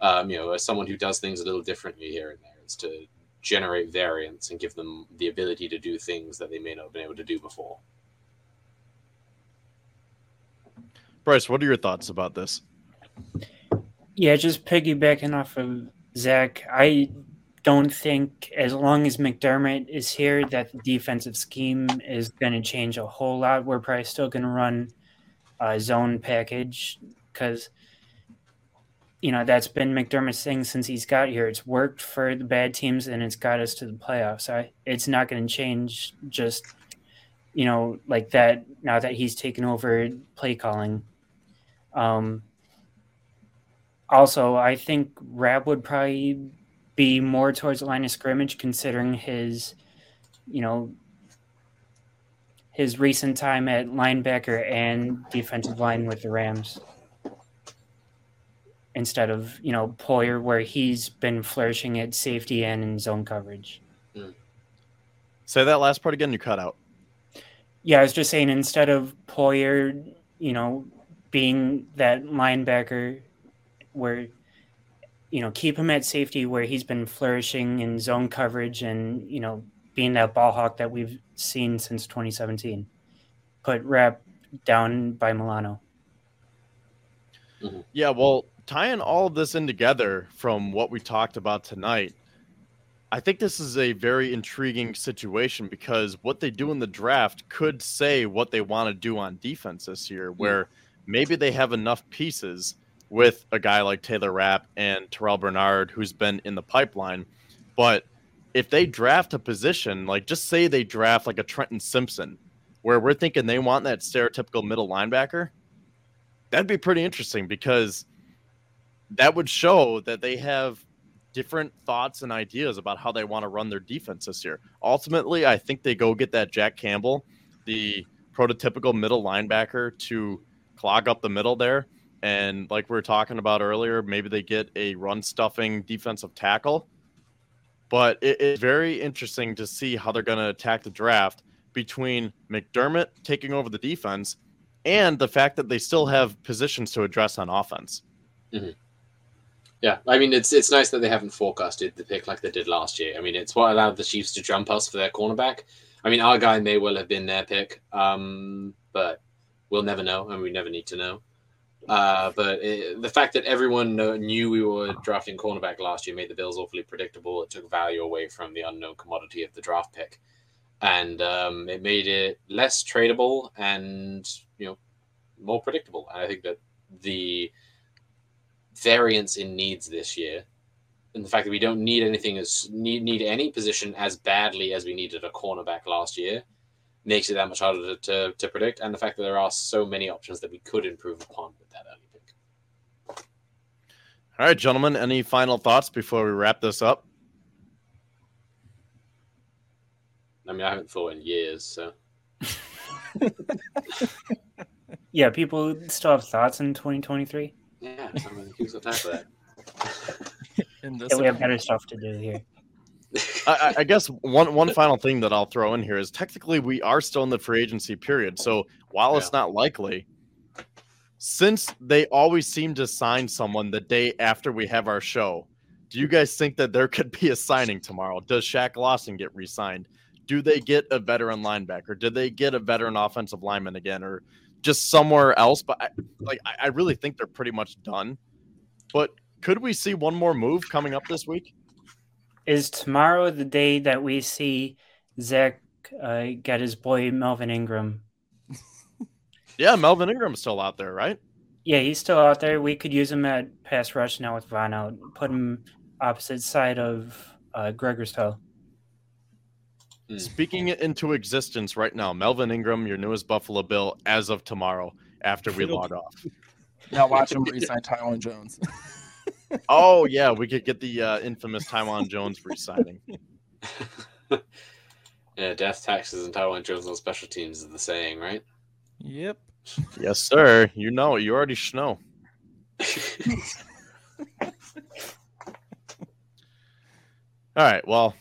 um, you know, someone who does things a little differently here and there. Is to generate variance and give them the ability to do things that they may not have been able to do before. Bryce, what are your thoughts about this? Yeah, just piggybacking off of Zach, I don't think as long as McDermott is here that the defensive scheme is going to change a whole lot. We're probably still going to run a zone package because you know that's been McDermott's thing since he's got here. It's worked for the bad teams and it's got us to the playoffs. I it's not going to change just you know like that now that he's taken over play calling. Um, also, I think Rapp would probably be more towards the line of scrimmage, considering his, you know, his recent time at linebacker and defensive line with the Rams. Instead of you know Poyer, where he's been flourishing at safety and in zone coverage. Hmm. Say that last part again. You cut out. Yeah, I was just saying instead of Poyer, you know, being that linebacker where you know keep him at safety where he's been flourishing in zone coverage and you know being that ball hawk that we've seen since 2017 put Rapp down by milano. Mm-hmm. Yeah, well, tying all of this in together from what we talked about tonight, I think this is a very intriguing situation because what they do in the draft could say what they want to do on defense this year, hmm. where maybe they have enough pieces with a guy like Taylor Rapp and Terrel Bernard, who's been in the pipeline. But if they draft a position, like just say they draft like a Trenton Simpson, where we're thinking they want that stereotypical middle linebacker, that'd be pretty interesting because that would show that they have different thoughts and ideas about how they want to run their defense this year. Ultimately, I think they go get that Jack Campbell, the prototypical middle linebacker, to clog up the middle there. And like we were talking about earlier, maybe they get a run stuffing defensive tackle. But it, it's very interesting to see how they're going to attack the draft between McDermott taking over the defense and the fact that they still have positions to address on offense. Yeah, I mean it's it's nice that they haven't forecasted the pick like they did last year. I mean it's what allowed the Chiefs to jump us for their cornerback. I mean our guy may well have been their pick, um, but we'll never know, and we never need to know. Uh, but it, the fact that everyone knew we were drafting cornerback last year made the Bills awfully predictable. It took value away from the unknown commodity of the draft pick, and um, it made it less tradable and you know more predictable. And I think that the variance in needs this year, and the fact that we don't need anything as need need any position as badly as we needed a cornerback last year, makes it that much harder to, to, to predict. And the fact that there are so many options that we could improve upon with that early pick. All right, gentlemen, any final thoughts before we wrap this up? I mean, I haven't thought in years, so *laughs* yeah people still have thoughts in 2023 yeah, I mean, who's got time for that? In this *laughs* yeah, we have better stuff to do here *laughs* I, I- guess one one final thing that I'll throw in here is technically we are still in the free agency period. So while it's not likely, since they always seem to sign someone the day after we have our show, do you guys think that there could be a signing tomorrow? Does Shaq Lawson get re-signed? Do they get a veteran linebacker? Did they get a veteran offensive lineman again, or just somewhere else? But I, like, I really think they're pretty much done. But could we see one more move coming up this week? Is tomorrow the day that we see zach uh, get his boy melvin ingram *laughs* Yeah, Melvin Ingram's still out there, right? Yeah, he's still out there. We could use him at pass rush now with Von out. Put him opposite side of uh, Gregor's toe. Hmm. Speaking it into existence right now, Melvin Ingram, your newest Buffalo Bill, as of tomorrow after we log off. Now watch *laughs* him resign Taiwan Jones. *laughs* Oh yeah, we could get the uh, infamous Taiwan Jones re-signing. *laughs* yeah, death, taxes, and Taiwan Jones on special teams is the saying, right? yep. Yes, sir. You know, it. you already know. *laughs* All right. Well,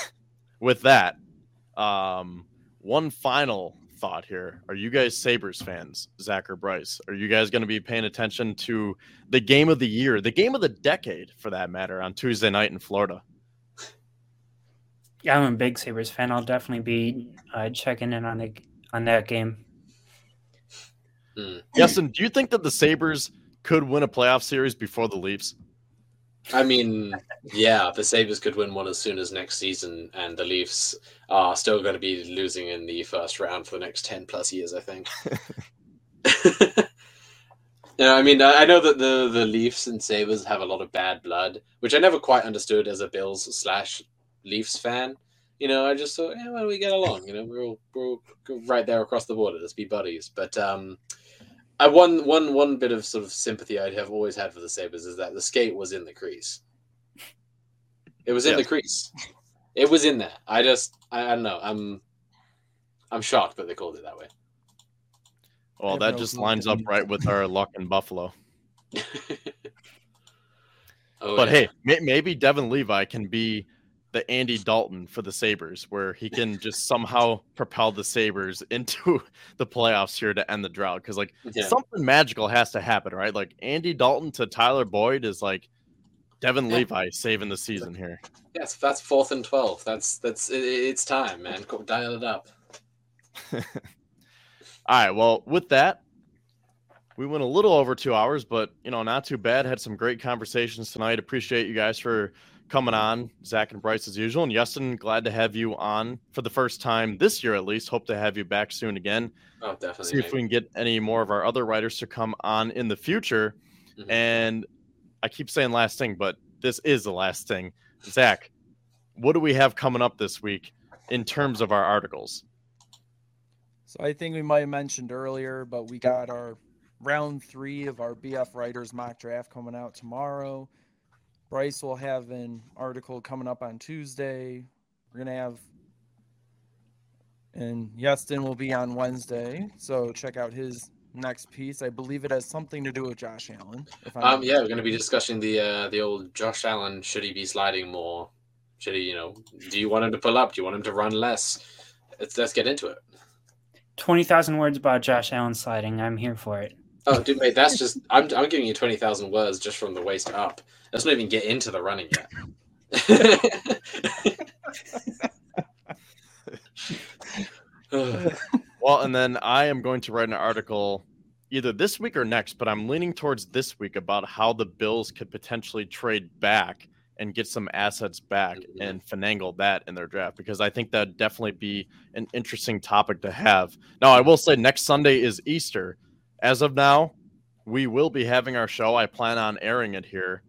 *laughs* with that, um, one final thought here. Are you guys Sabres fans, Zach or Bryce? Are you guys going to be paying attention to the game of the year, the game of the decade for that matter, on Tuesday night in Florida? Yeah, I'm a big Sabres fan. I'll definitely be uh, checking in on the on that game. Yes, and do you think that the Sabres could win a playoff series before the Leafs? I mean, yeah, the Sabres could win one as soon as next season, and the Leafs are still going to be losing in the first round for the next 10 plus years, I think. *laughs* yeah, I mean, I know that the, the Leafs and Sabres have a lot of bad blood, which I never quite understood as a Bills slash Leafs fan. You know, I just thought, yeah, why don't we get along? You know, we're all, we're all right there across the border. Let's be buddies. But um, I one one one bit of sort of sympathy I'd have always had for the Sabres is that the skate was in the crease. It was in Yeah. the crease. It was in there. I just I, I don't know. I'm I'm shocked that they called it that way. Well, that just lines up right with our luck in Buffalo. *laughs* oh, but yeah. hey, may- maybe Devon Levi can be the Andy Dalton for the Sabres, where he can just somehow propel the Sabres *laughs* into the playoffs here to end the drought. Because like Yeah. something magical has to happen, right? Like Andy Dalton to Tyler Boyd is like Devin Yeah. Levi saving the season here. Yes, that's fourth and twelve. That's that's it, it's time, man. Go- Dial it up. *laughs* All right. Well, with that, we went a little over two hours, but you know, not too bad. Had some great conversations tonight. Appreciate you guys for coming on, Zach and Bryce as usual. And Justin, glad to have you on for the first time this year at least. Hope to have you back soon again. Oh, definitely. See if we can get any more of our other writers to come on in the future. Mhm. And I keep saying last thing, but this is the last thing. Zach, what do we have coming up this week in terms of our articles? So I think we might have mentioned earlier, but we got our round three of our BF Writers mock draft coming out tomorrow. Bryce will have an article coming up on Tuesday. We're gonna have, and Iestyn will be on Wednesday. So check out his next piece. I believe it has something to do with Josh Allen. If I'm Um, yeah, we're going to be discussing the uh, the old Josh Allen. Should he be sliding more? Should he, you know, do you want him to pull up? Do you want him to run less? Let's let's get into it. Twenty thousand words about Josh Allen sliding. I'm here for it. Oh, dude, mate, that's just I'm I'm giving you twenty thousand words just from the waist up. Let's not even get into the running yet. *laughs* Well, and then I am going to write an article either this week or next, but I'm leaning towards this week about how the Bills could potentially trade back and get some assets back Mhm. and finagle that in their draft because I think that'd definitely be an interesting topic to have. Now, I will say next Sunday is Easter. As of now, we will be having our show. I plan on airing it here.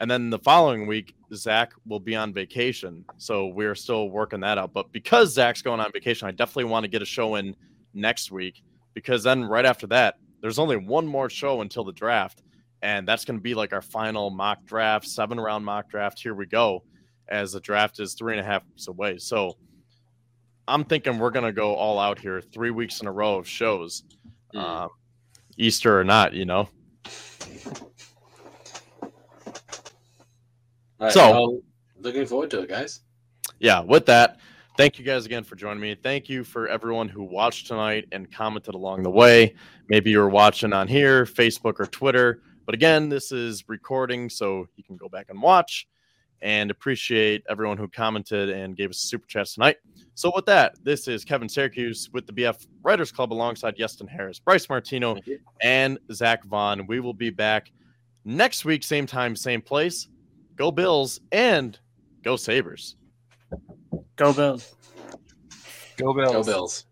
And then the following week, Zach will be on vacation. So we're still working that out. But because Zach's going on vacation, I definitely want to get a show in next week because then right after that, there's only one more show until the draft. And that's going to be like our final mock draft, seven round mock draft. Here we go, as the draft is three and a half weeks away. So I'm thinking we're going to go all out here, three weeks in a row of shows, Mm. um, Easter or not, you know. Right, So- well, looking forward to it, guys. yeah, with that, thank you guys again for joining me. Thank you for everyone who watched tonight and commented along the way. Maybe you're watching on here, Facebook or Twitter. But again, this is recording, so you can go back and watch. And appreciate everyone who commented and gave us super chats tonight. So with that, this is Kevin Syracuse with the BF Writers Club alongside Iestyn Harris, Bryce Martino, and Zach Vaughn. We will be back next week, same time, same place. Go Bills and go Sabres. Go Bills. Go Bills. Go Bills.